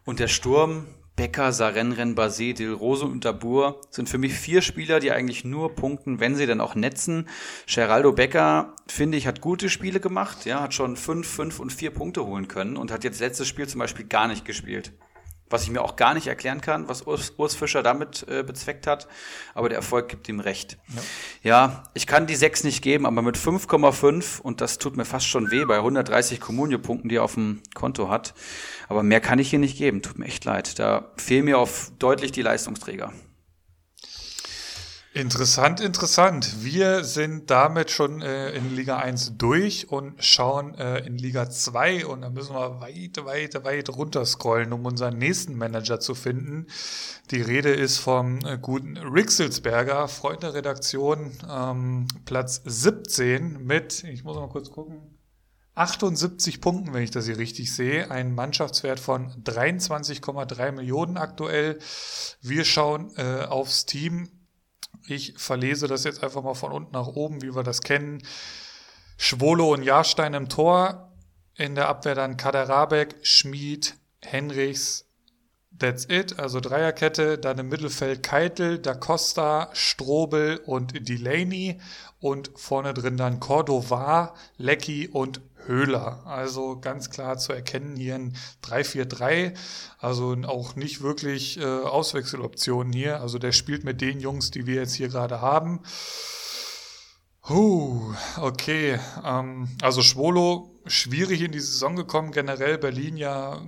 Und der Sturm, Becker, Sarenren, Basé, Dilroso und Dabur sind für mich vier Spieler, die eigentlich nur punkten, wenn sie dann auch netzen. Geraldo Becker, finde ich, hat gute Spiele gemacht, ja, hat schon fünf, fünf und vier Punkte holen können und hat jetzt letztes Spiel zum Beispiel gar nicht gespielt was ich mir auch gar nicht erklären kann, was Urs, Urs Fischer damit äh, bezweckt hat. Aber der Erfolg gibt ihm recht. Ja. ja, ich kann die 6 nicht geben, aber mit 5,5 und das tut mir fast schon weh bei 130 Kommunio-Punkten, die er auf dem Konto hat. Aber mehr kann ich hier nicht geben. Tut mir echt leid. Da fehlen mir auf deutlich die Leistungsträger. Interessant, interessant. Wir sind damit schon äh, in Liga 1 durch und schauen äh, in Liga 2 und da müssen wir weit, weit, weit runterscrollen, um unseren nächsten Manager zu finden. Die Rede ist vom äh, guten Rixelsberger, Freund der Redaktion, ähm, Platz 17 mit, ich muss mal kurz gucken, 78 Punkten, wenn ich das hier richtig sehe. Ein Mannschaftswert von 23,3 Millionen aktuell. Wir schauen äh, aufs Team. Ich verlese das jetzt einfach mal von unten nach oben, wie wir das kennen. Schwolo und Jahrstein im Tor. In der Abwehr dann Kaderabek, Schmid, Henrichs, That's it, also Dreierkette, dann im Mittelfeld Keitel, Da Costa, Strobel und Delaney und vorne drin dann Cordova, Lecky und Höhler. Also ganz klar zu erkennen hier ein 3-4-3, also auch nicht wirklich äh, Auswechseloptionen hier. Also der spielt mit den Jungs, die wir jetzt hier gerade haben. Huh, okay. Ähm, also Schwolo schwierig in die Saison gekommen, generell Berlin ja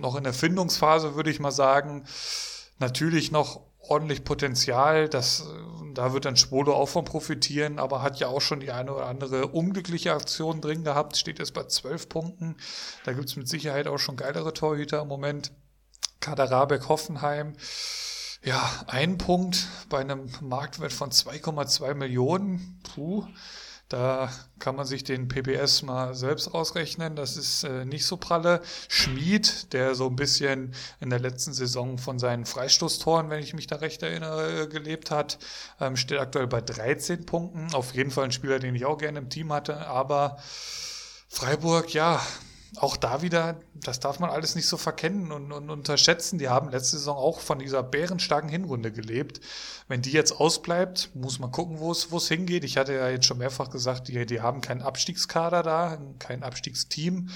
noch in der Findungsphase, würde ich mal sagen. Natürlich noch ordentlich Potenzial, das, da wird dann Schwolo auch von profitieren, aber hat ja auch schon die eine oder andere unglückliche Aktion drin gehabt, steht jetzt bei zwölf Punkten. Da gibt's mit Sicherheit auch schon geilere Torhüter im Moment. Kader Rabeck Hoffenheim. Ja, ein Punkt bei einem Marktwert von 2,2 Millionen. Puh, da kann man sich den PPS mal selbst ausrechnen. Das ist äh, nicht so pralle. Schmied, der so ein bisschen in der letzten Saison von seinen Freistoßtoren, wenn ich mich da recht erinnere, gelebt hat, ähm, steht aktuell bei 13 Punkten. Auf jeden Fall ein Spieler, den ich auch gerne im Team hatte. Aber Freiburg, ja, auch da wieder, das darf man alles nicht so verkennen und, und, unterschätzen. Die haben letzte Saison auch von dieser bärenstarken Hinrunde gelebt. Wenn die jetzt ausbleibt, muss man gucken, wo es, hingeht. Ich hatte ja jetzt schon mehrfach gesagt, die, die haben keinen Abstiegskader da, kein Abstiegsteam.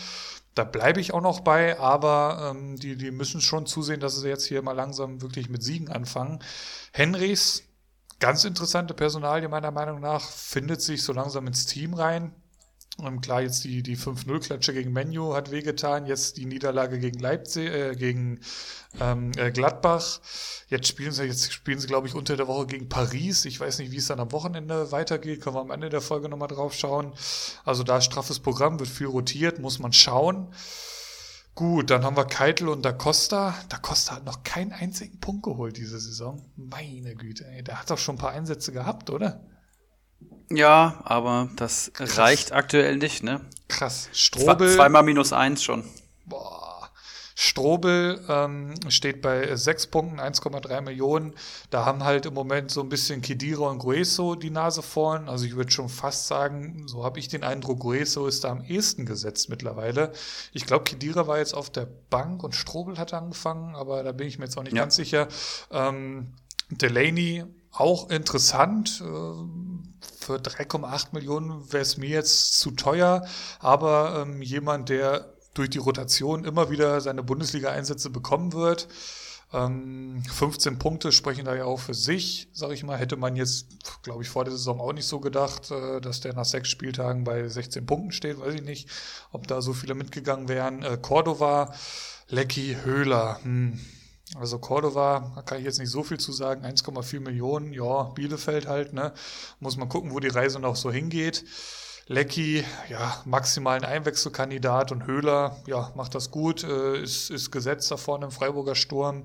Da bleibe ich auch noch bei, aber ähm, die, die müssen schon zusehen, dass sie jetzt hier mal langsam wirklich mit Siegen anfangen. Henrys, ganz interessante Personalie meiner Meinung nach, findet sich so langsam ins Team rein und klar, jetzt die, die 5-0-Klatsche gegen Menu hat wehgetan, jetzt die Niederlage gegen Leipzig, äh, gegen ähm, äh, Gladbach. Jetzt spielen sie, jetzt spielen sie, glaube ich, unter der Woche gegen Paris. Ich weiß nicht, wie es dann am Wochenende weitergeht. Können wir am Ende der Folge nochmal drauf schauen. Also da straffes Programm, wird viel rotiert, muss man schauen. Gut, dann haben wir Keitel und Da Costa. Da Costa hat noch keinen einzigen Punkt geholt diese Saison. Meine Güte, ey, der hat doch schon ein paar Einsätze gehabt, oder? Ja, aber das Krass. reicht aktuell nicht, ne? Krass. Strobel. Zwei, zweimal minus eins schon. Boah. Strobel ähm, steht bei sechs Punkten, 1,3 Millionen. Da haben halt im Moment so ein bisschen Kedira und Grueso die Nase vorn. Also ich würde schon fast sagen, so habe ich den Eindruck, Grueso ist da am ehesten gesetzt mittlerweile. Ich glaube, Kedira war jetzt auf der Bank und Strobel hat angefangen, aber da bin ich mir jetzt auch nicht ja. ganz sicher. Ähm, Delaney auch interessant. Äh, für 3,8 Millionen wäre es mir jetzt zu teuer, aber ähm, jemand, der durch die Rotation immer wieder seine Bundesliga-Einsätze bekommen wird. Ähm, 15 Punkte sprechen da ja auch für sich, sag ich mal. Hätte man jetzt, glaube ich, vor der Saison auch nicht so gedacht, äh, dass der nach sechs Spieltagen bei 16 Punkten steht. Weiß ich nicht, ob da so viele mitgegangen wären. Äh, Cordova, Lecky, Höhler. Hm also Cordova, da kann ich jetzt nicht so viel zu sagen, 1,4 Millionen, ja, Bielefeld halt, ne? Muss man gucken, wo die Reise noch so hingeht. Lecky, ja, maximalen Einwechselkandidat und Höhler, ja, macht das gut, äh, ist, ist gesetzt da vorne im Freiburger Sturm,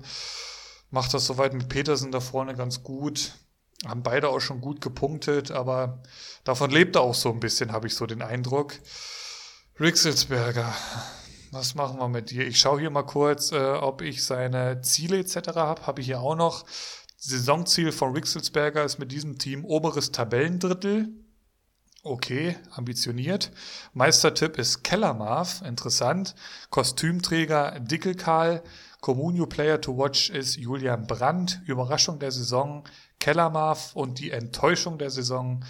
macht das soweit mit Petersen da vorne ganz gut. Haben beide auch schon gut gepunktet, aber davon lebt er auch so ein bisschen, habe ich so den Eindruck. Rixelsberger, was machen wir mit dir? Ich schaue hier mal kurz, äh, ob ich seine Ziele etc. habe. Habe ich hier auch noch. Saisonziel von Rixelsberger ist mit diesem Team oberes Tabellendrittel. Okay, ambitioniert. Meistertipp ist Kellermarv, interessant. Kostümträger Dickelkarl. Communio Player to Watch ist Julian Brandt. Überraschung der Saison Kellermarv und die Enttäuschung der Saison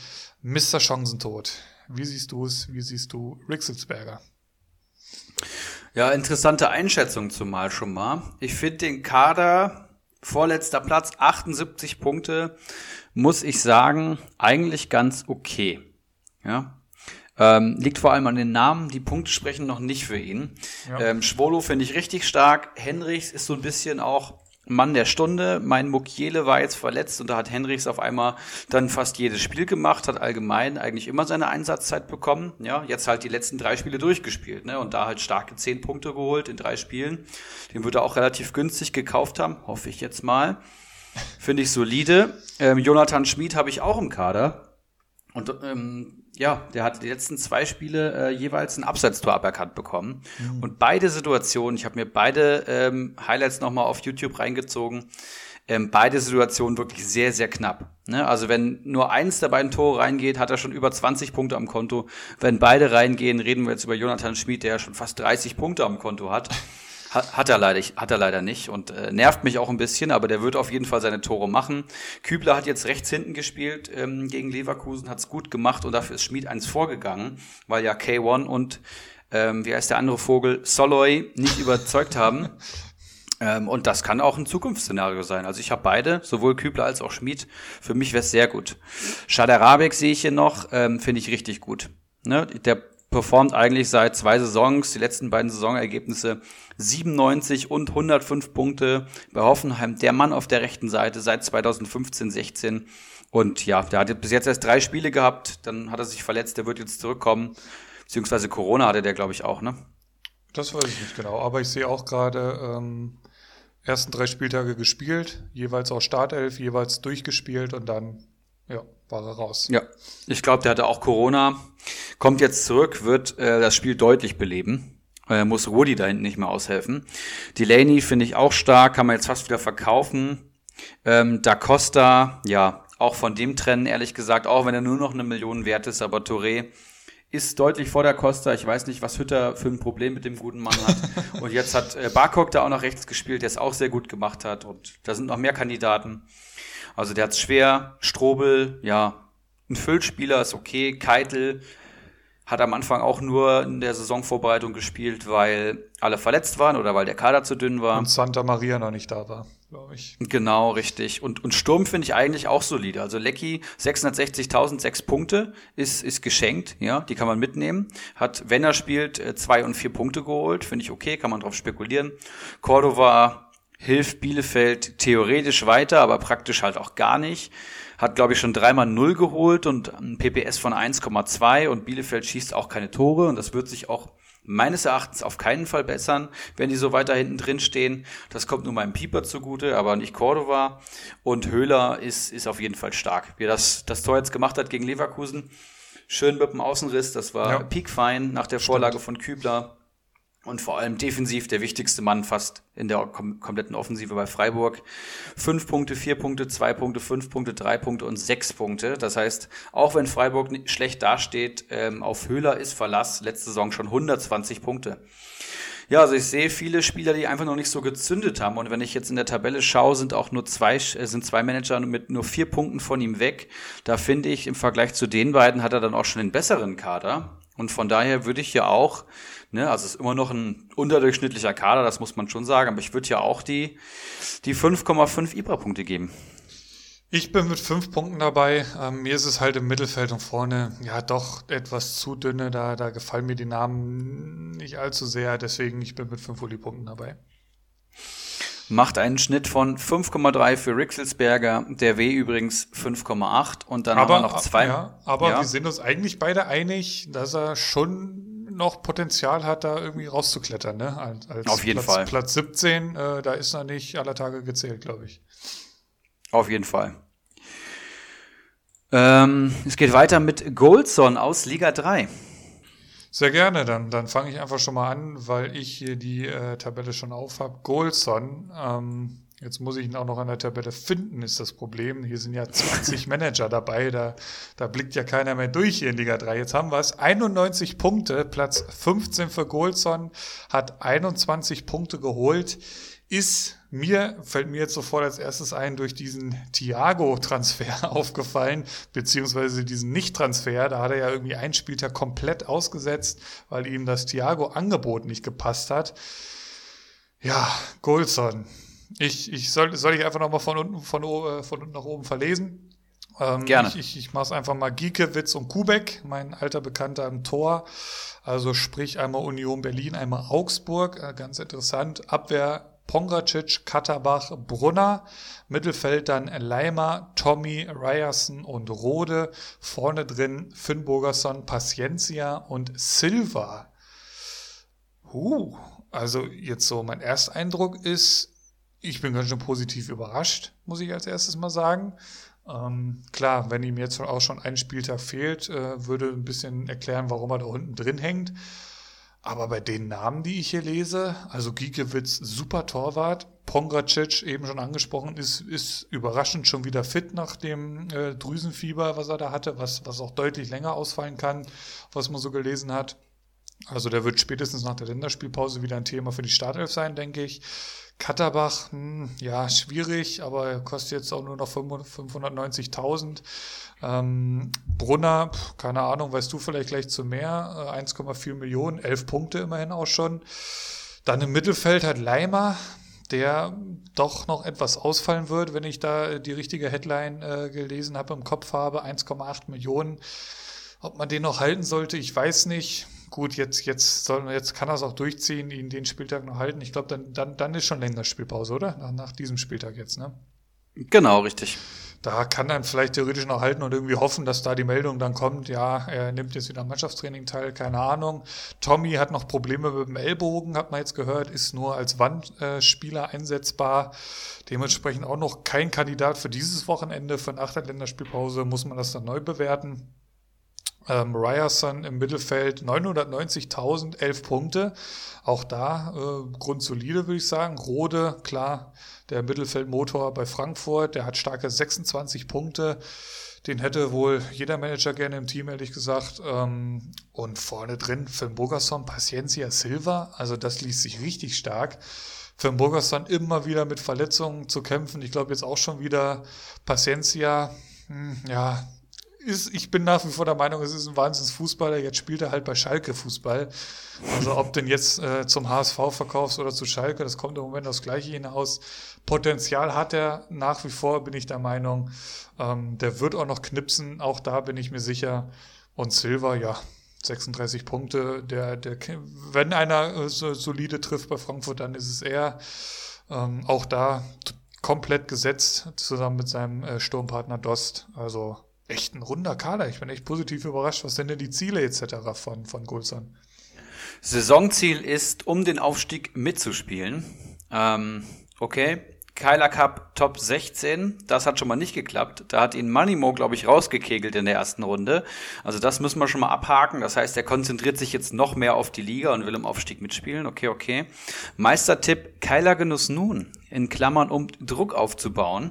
Mr. Chancentod. Wie siehst du es? Wie siehst du Rixelsberger? Ja, interessante Einschätzung zumal schon mal. Ich finde den Kader vorletzter Platz, 78 Punkte, muss ich sagen, eigentlich ganz okay. Ja. Ähm, liegt vor allem an den Namen, die Punkte sprechen noch nicht für ihn. Ja. Ähm, Schwolo finde ich richtig stark. Henrichs ist so ein bisschen auch Mann der Stunde. Mein Mukiele war jetzt verletzt und da hat Henrichs auf einmal dann fast jedes Spiel gemacht, hat allgemein eigentlich immer seine Einsatzzeit bekommen. Ja, jetzt halt die letzten drei Spiele durchgespielt, ne? Und da halt starke zehn Punkte geholt in drei Spielen. Den würde er auch relativ günstig gekauft haben, hoffe ich jetzt mal. Finde ich solide. Ähm, Jonathan Schmid habe ich auch im Kader. Und ähm, ja, der hat die letzten zwei Spiele äh, jeweils ein Abseitstor aberkannt bekommen. Mhm. Und beide Situationen, ich habe mir beide ähm, Highlights nochmal auf YouTube reingezogen, ähm, beide Situationen wirklich sehr, sehr knapp. Ne? Also wenn nur eins der beiden Tore reingeht, hat er schon über 20 Punkte am Konto. Wenn beide reingehen, reden wir jetzt über Jonathan Schmid, der ja schon fast 30 Punkte am Konto hat. Hat, hat, er leider, hat er leider nicht und äh, nervt mich auch ein bisschen, aber der wird auf jeden Fall seine Tore machen. Kübler hat jetzt rechts hinten gespielt ähm, gegen Leverkusen, hat's gut gemacht und dafür ist Schmid eins vorgegangen, weil ja K1 und ähm, wie heißt der andere Vogel, Soloy nicht überzeugt haben. Ähm, und das kann auch ein Zukunftsszenario sein. Also ich habe beide, sowohl Kübler als auch Schmid. Für mich wäre es sehr gut. Schaderabek sehe ich hier noch, ähm, finde ich richtig gut. Ne? Der performt eigentlich seit zwei Saisons, die letzten beiden Saisonergebnisse 97 und 105 Punkte bei Hoffenheim. Der Mann auf der rechten Seite seit 2015, 16. Und ja, der hat bis jetzt erst drei Spiele gehabt, dann hat er sich verletzt, der wird jetzt zurückkommen. Beziehungsweise Corona hatte der, glaube ich, auch, ne? Das weiß ich nicht genau, aber ich sehe auch gerade, ähm, ersten drei Spieltage gespielt, jeweils auch Startelf, jeweils durchgespielt und dann, ja, war er raus. Ja, ich glaube, der hatte auch Corona, kommt jetzt zurück, wird äh, das Spiel deutlich beleben. Äh, muss Rudi da hinten nicht mehr aushelfen. Delaney finde ich auch stark, kann man jetzt fast wieder verkaufen. Ähm, da Costa, ja, auch von dem trennen, ehrlich gesagt, auch wenn er nur noch eine Million wert ist, aber Touré ist deutlich vor der Costa. Ich weiß nicht, was Hütter für ein Problem mit dem guten Mann hat. und jetzt hat äh, Barkok da auch noch rechts gespielt, der es auch sehr gut gemacht hat. Und da sind noch mehr Kandidaten. Also der hat schwer. Strobel, ja, ein Füllspieler ist okay. Keitel hat am Anfang auch nur in der Saisonvorbereitung gespielt, weil alle verletzt waren oder weil der Kader zu dünn war. Und Santa Maria noch nicht da war glaube ich. Genau, richtig. Und, und Sturm finde ich eigentlich auch solide. Also Lecky 660.000, sechs Punkte ist, ist geschenkt, ja, die kann man mitnehmen. Hat, wenn er spielt, äh, zwei und vier Punkte geholt, finde ich okay, kann man drauf spekulieren. Cordova hilft Bielefeld theoretisch weiter, aber praktisch halt auch gar nicht. Hat, glaube ich, schon dreimal Null geholt und ein PPS von 1,2 und Bielefeld schießt auch keine Tore und das wird sich auch meines Erachtens auf keinen Fall bessern, wenn die so weiter hinten drin stehen. Das kommt nur meinem Pieper zugute, aber nicht Cordova. Und Höhler ist, ist auf jeden Fall stark. Wie er das, das Tor jetzt gemacht hat gegen Leverkusen. Schön mit dem Außenriss, das war ja. peakfein nach der Stimmt. Vorlage von Kübler und vor allem defensiv der wichtigste Mann fast in der kom kompletten Offensive bei Freiburg. Fünf Punkte, vier Punkte, zwei Punkte, fünf Punkte, drei Punkte und sechs Punkte. Das heißt, auch wenn Freiburg schlecht dasteht, ähm, auf Höhler ist Verlass. Letzte Saison schon 120 Punkte. Ja, also ich sehe viele Spieler, die einfach noch nicht so gezündet haben. Und wenn ich jetzt in der Tabelle schaue, sind auch nur zwei, äh, sind zwei Manager mit nur vier Punkten von ihm weg. Da finde ich, im Vergleich zu den beiden hat er dann auch schon den besseren Kader. Und von daher würde ich ja auch Ne? Also es ist immer noch ein unterdurchschnittlicher Kader, das muss man schon sagen. Aber ich würde ja auch die, die 5,5 Ibra-Punkte geben. Ich bin mit fünf Punkten dabei. Ähm, mir ist es halt im Mittelfeld und vorne ja doch etwas zu dünne. Da, da gefallen mir die Namen nicht allzu sehr. Deswegen ich bin mit fünf Uli-Punkten dabei. Macht einen Schnitt von 5,3 für Rixelsberger, der W übrigens 5,8 und dann aber, haben wir noch zwei. Ja, aber ja. wir sind uns eigentlich beide einig, dass er schon noch Potenzial hat, da irgendwie rauszuklettern, ne? Als, als Auf jeden Platz, Fall. Platz 17, äh, da ist er nicht aller Tage gezählt, glaube ich. Auf jeden Fall. Ähm, es geht weiter mit Goldson aus Liga 3. Sehr gerne, dann, dann fange ich einfach schon mal an, weil ich hier die äh, Tabelle schon auf habe. Goldson, ähm, Jetzt muss ich ihn auch noch an der Tabelle finden, ist das Problem. Hier sind ja 20 Manager dabei, da, da blickt ja keiner mehr durch hier in Liga 3. Jetzt haben wir es. 91 Punkte, Platz 15 für Golson, hat 21 Punkte geholt. Ist mir, fällt mir jetzt sofort als erstes ein, durch diesen Thiago-Transfer aufgefallen, beziehungsweise diesen Nicht-Transfer. Da hat er ja irgendwie einen Spieltag komplett ausgesetzt, weil ihm das Thiago-Angebot nicht gepasst hat. Ja, Golson ich, ich soll, soll ich einfach nochmal von unten, von, äh, von unten nach oben verlesen? Ähm, Gerne. Ich, ich, ich mache es einfach mal Giekewitz und Kubek, mein alter Bekannter im Tor. Also sprich einmal Union Berlin, einmal Augsburg. Äh, ganz interessant. Abwehr Pongracic, Katterbach, Brunner. Mittelfeld dann Leimer, Tommy, Ryerson und Rode. Vorne drin Finn Burgerson, Paciencia und Silva. Uh, also jetzt so mein Ersteindruck ist, ich bin ganz schön positiv überrascht, muss ich als erstes mal sagen. Ähm, klar, wenn ihm jetzt auch schon ein Spieltag fehlt, äh, würde ein bisschen erklären, warum er da unten drin hängt. Aber bei den Namen, die ich hier lese, also Giekewitz, super Torwart, Pongracic, eben schon angesprochen, ist, ist überraschend schon wieder fit nach dem äh, Drüsenfieber, was er da hatte, was, was auch deutlich länger ausfallen kann, was man so gelesen hat. Also der wird spätestens nach der Länderspielpause wieder ein Thema für die Startelf sein, denke ich. Katterbach, hm, ja, schwierig, aber kostet jetzt auch nur noch 590.000. Ähm, Brunner, keine Ahnung, weißt du vielleicht gleich zu mehr, 1,4 äh, Millionen, 11 Punkte immerhin auch schon. Dann im Mittelfeld hat Leimer, der doch noch etwas ausfallen wird, wenn ich da die richtige Headline äh, gelesen habe, im Kopf habe, 1,8 Millionen. Ob man den noch halten sollte, ich weiß nicht gut, jetzt, jetzt, soll, jetzt kann er es auch durchziehen, ihn den Spieltag noch halten. Ich glaube, dann, dann, dann ist schon länger Spielpause, oder? Nach, nach diesem Spieltag jetzt, ne? Genau, richtig. Da kann dann vielleicht theoretisch noch halten und irgendwie hoffen, dass da die Meldung dann kommt, ja, er nimmt jetzt wieder am Mannschaftstraining teil, keine Ahnung. Tommy hat noch Probleme mit dem Ellbogen, hat man jetzt gehört, ist nur als Wandspieler einsetzbar. Dementsprechend auch noch kein Kandidat für dieses Wochenende. Für eine Achterländerspielpause muss man das dann neu bewerten. Ähm, Ryerson im Mittelfeld 990.000, 11 Punkte. Auch da äh, grundsolide, würde ich sagen. Rode, klar, der Mittelfeldmotor bei Frankfurt, der hat starke 26 Punkte. Den hätte wohl jeder Manager gerne im Team, ehrlich gesagt. Ähm, und vorne drin Finn Burgerson, Paciencia Silva. Also das liest sich richtig stark. Finn Burgerson immer wieder mit Verletzungen zu kämpfen. Ich glaube jetzt auch schon wieder Paciencia. Hm, ja, ist, ich bin nach wie vor der Meinung, es ist ein Wahnsinnsfußballer. Jetzt spielt er halt bei Schalke Fußball. Also ob denn jetzt äh, zum HSV verkaufst oder zu Schalke, das kommt im Moment aufs Gleiche hinaus. Potenzial hat er nach wie vor, bin ich der Meinung. Ähm, der wird auch noch knipsen, auch da bin ich mir sicher. Und Silva, ja, 36 Punkte. Der, der, wenn einer äh, so solide trifft bei Frankfurt, dann ist es er. Ähm, auch da komplett gesetzt, zusammen mit seinem äh, Sturmpartner Dost. Also echt ein runder Kader. Ich bin echt positiv überrascht. Was sind denn die Ziele etc. von, von Gulsan? Saisonziel ist, um den Aufstieg mitzuspielen. Ähm, okay. Kyler Cup Top 16, das hat schon mal nicht geklappt. Da hat ihn Moneymo, glaube ich, rausgekegelt in der ersten Runde. Also das müssen wir schon mal abhaken. Das heißt, er konzentriert sich jetzt noch mehr auf die Liga und will im Aufstieg mitspielen. Okay, okay. Meistertipp Kyler Genuss nun, in Klammern, um Druck aufzubauen.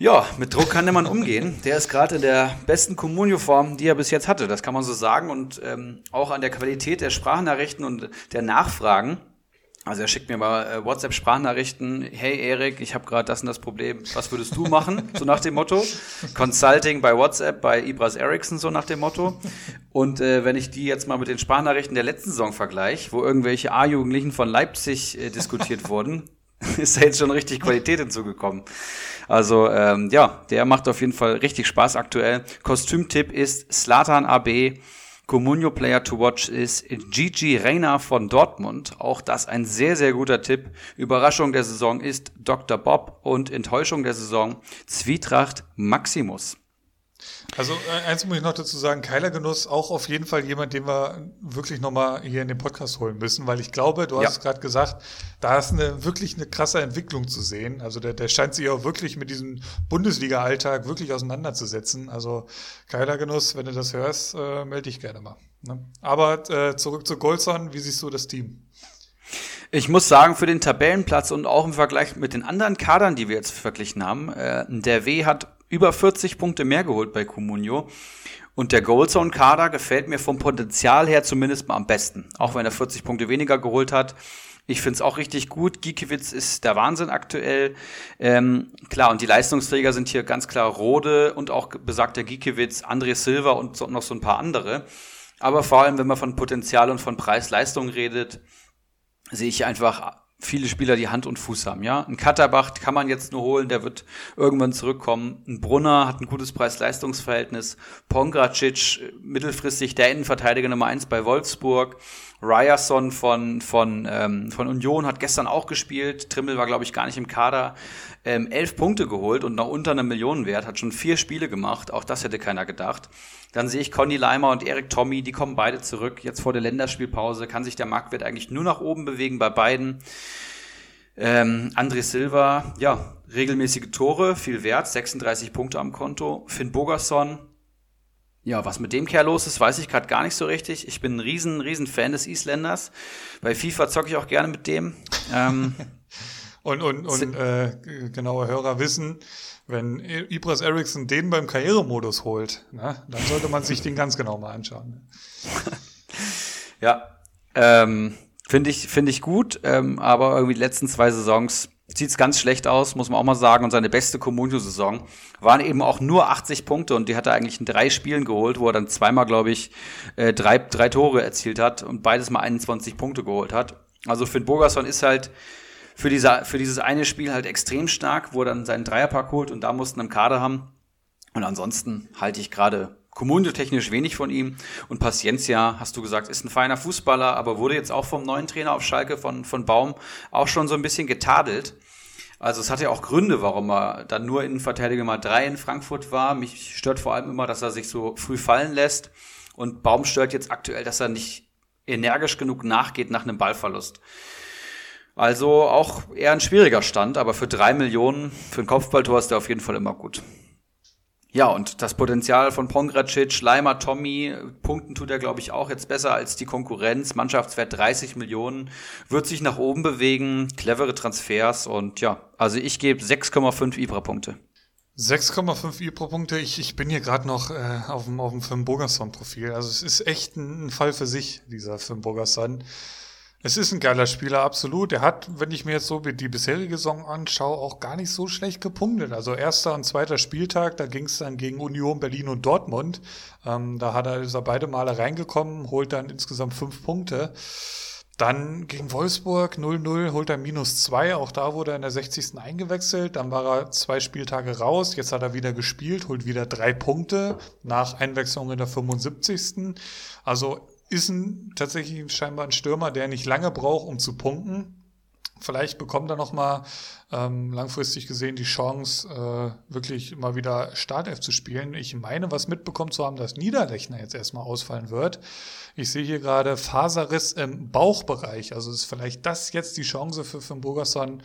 Ja, mit Druck kann der Mann umgehen. Der ist gerade in der besten Communio-Form, die er bis jetzt hatte. Das kann man so sagen. Und ähm, auch an der Qualität der Sprachnachrichten und der Nachfragen. Also er schickt mir mal äh, WhatsApp-Sprachnachrichten. Hey Erik, ich habe gerade das und das Problem. Was würdest du machen? So nach dem Motto. Consulting bei WhatsApp bei Ibras Ericsson, so nach dem Motto. Und äh, wenn ich die jetzt mal mit den Sprachnachrichten der letzten Saison vergleiche, wo irgendwelche A-Jugendlichen von Leipzig äh, diskutiert wurden, ist da jetzt schon richtig Qualität hinzugekommen. Also ähm, ja, der macht auf jeden Fall richtig Spaß aktuell. Kostümtipp ist Slatan AB. Comunio Player to Watch ist Gigi Reyna von Dortmund. Auch das ein sehr, sehr guter Tipp. Überraschung der Saison ist Dr. Bob und Enttäuschung der Saison Zwietracht Maximus. Also äh, eins muss ich noch dazu sagen, Keiler Genuss auch auf jeden Fall jemand, den wir wirklich nochmal hier in den Podcast holen müssen, weil ich glaube, du ja. hast gerade gesagt, da ist eine wirklich eine krasse Entwicklung zu sehen. Also der, der scheint sich auch wirklich mit diesem Bundesliga-Alltag wirklich auseinanderzusetzen. Also Keiler Genuss, wenn du das hörst, äh, melde dich gerne mal. Ne? Aber äh, zurück zu Golson, wie siehst du das Team? Ich muss sagen, für den Tabellenplatz und auch im Vergleich mit den anderen Kadern, die wir jetzt verglichen haben, äh, der W hat über 40 Punkte mehr geholt bei Comunio. Und der Goalzone-Kader gefällt mir vom Potenzial her zumindest mal am besten. Auch wenn er 40 Punkte weniger geholt hat. Ich finde es auch richtig gut. Giekewitz ist der Wahnsinn aktuell. Ähm, klar, und die Leistungsträger sind hier ganz klar Rode und auch besagter Giekewitz, André Silva und so, noch so ein paar andere. Aber vor allem, wenn man von Potenzial und von Preis-Leistung redet, sehe ich einfach viele Spieler, die Hand und Fuß haben, ja. Ein Katterbach kann man jetzt nur holen, der wird irgendwann zurückkommen. Ein Brunner hat ein gutes Preis-Leistungs-Verhältnis. Pongracic, mittelfristig der Innenverteidiger Nummer eins bei Wolfsburg. Ryerson von, von, ähm, von Union hat gestern auch gespielt. Trimmel war, glaube ich, gar nicht im Kader. Ähm, elf Punkte geholt und noch unter einem Millionenwert, hat schon vier Spiele gemacht. Auch das hätte keiner gedacht. Dann sehe ich Conny Leimer und Erik Tommy, die kommen beide zurück. Jetzt vor der Länderspielpause kann sich der Marktwert eigentlich nur nach oben bewegen bei beiden. Ähm, André Silva, ja, regelmäßige Tore, viel wert, 36 Punkte am Konto. Finn Bogerson, ja, was mit dem Kerl los ist, weiß ich gerade gar nicht so richtig. Ich bin ein riesen, riesen Fan des Isländers. Bei FIFA zocke ich auch gerne mit dem. Ähm, und und, und äh, genaue Hörer wissen, wenn Ibras Eriksson den beim Karrieremodus holt, ne, dann sollte man sich den ganz genau mal anschauen. ja, ähm, finde ich, finde ich gut, ähm, aber irgendwie die letzten zwei Saisons sieht's ganz schlecht aus, muss man auch mal sagen. Und seine beste Comunio-Saison waren eben auch nur 80 Punkte und die hat er eigentlich in drei Spielen geholt, wo er dann zweimal, glaube ich, äh, drei, drei Tore erzielt hat und beides mal 21 Punkte geholt hat. Also Finn Bogerson ist halt für, diese, für dieses eine Spiel halt extrem stark, wo er dann seinen Dreierpack holt und da mussten im Kader haben. Und ansonsten halte ich gerade Kommunio-technisch wenig von ihm. Und Paciencia, hast du gesagt, ist ein feiner Fußballer, aber wurde jetzt auch vom neuen Trainer auf Schalke von, von Baum auch schon so ein bisschen getadelt. Also es hatte ja auch Gründe, warum er dann nur Innenverteidiger mal drei in Frankfurt war. Mich stört vor allem immer, dass er sich so früh fallen lässt. Und Baum stört jetzt aktuell, dass er nicht energisch genug nachgeht nach einem Ballverlust. Also auch eher ein schwieriger Stand, aber für drei Millionen für ein Kopfballtor ist der auf jeden Fall immer gut. Ja, und das Potenzial von Pongracic, Leimer, Tommy, punkten tut er, glaube ich, auch jetzt besser als die Konkurrenz. Mannschaftswert 30 Millionen, wird sich nach oben bewegen, clevere Transfers und ja, also ich gebe 6,5 Ibra-Punkte. 6,5 Ibra-Punkte. Ich, ich bin hier gerade noch äh, auf dem, auf dem Film Bogerson-Profil. Also es ist echt ein, ein Fall für sich, dieser Film Bogerson. Es ist ein geiler Spieler, absolut. Er hat, wenn ich mir jetzt so die bisherige Saison anschaue, auch gar nicht so schlecht gepunktet. Also erster und zweiter Spieltag, da ging es dann gegen Union Berlin und Dortmund. Ähm, da hat er, ist er beide Male reingekommen, holt dann insgesamt fünf Punkte. Dann gegen Wolfsburg 0-0 holt er minus zwei. Auch da wurde er in der 60. eingewechselt. Dann war er zwei Spieltage raus. Jetzt hat er wieder gespielt, holt wieder drei Punkte nach Einwechslung in der 75. Also ist ein, tatsächlich scheinbar ein Stürmer, der nicht lange braucht, um zu punkten. Vielleicht bekommt er noch mal ähm, langfristig gesehen die Chance, äh, wirklich mal wieder Startelf zu spielen. Ich meine, was mitbekommen zu haben, dass Niederlechner jetzt erstmal ausfallen wird. Ich sehe hier gerade Faserriss im Bauchbereich. Also ist vielleicht das jetzt die Chance für Finn Burgerson,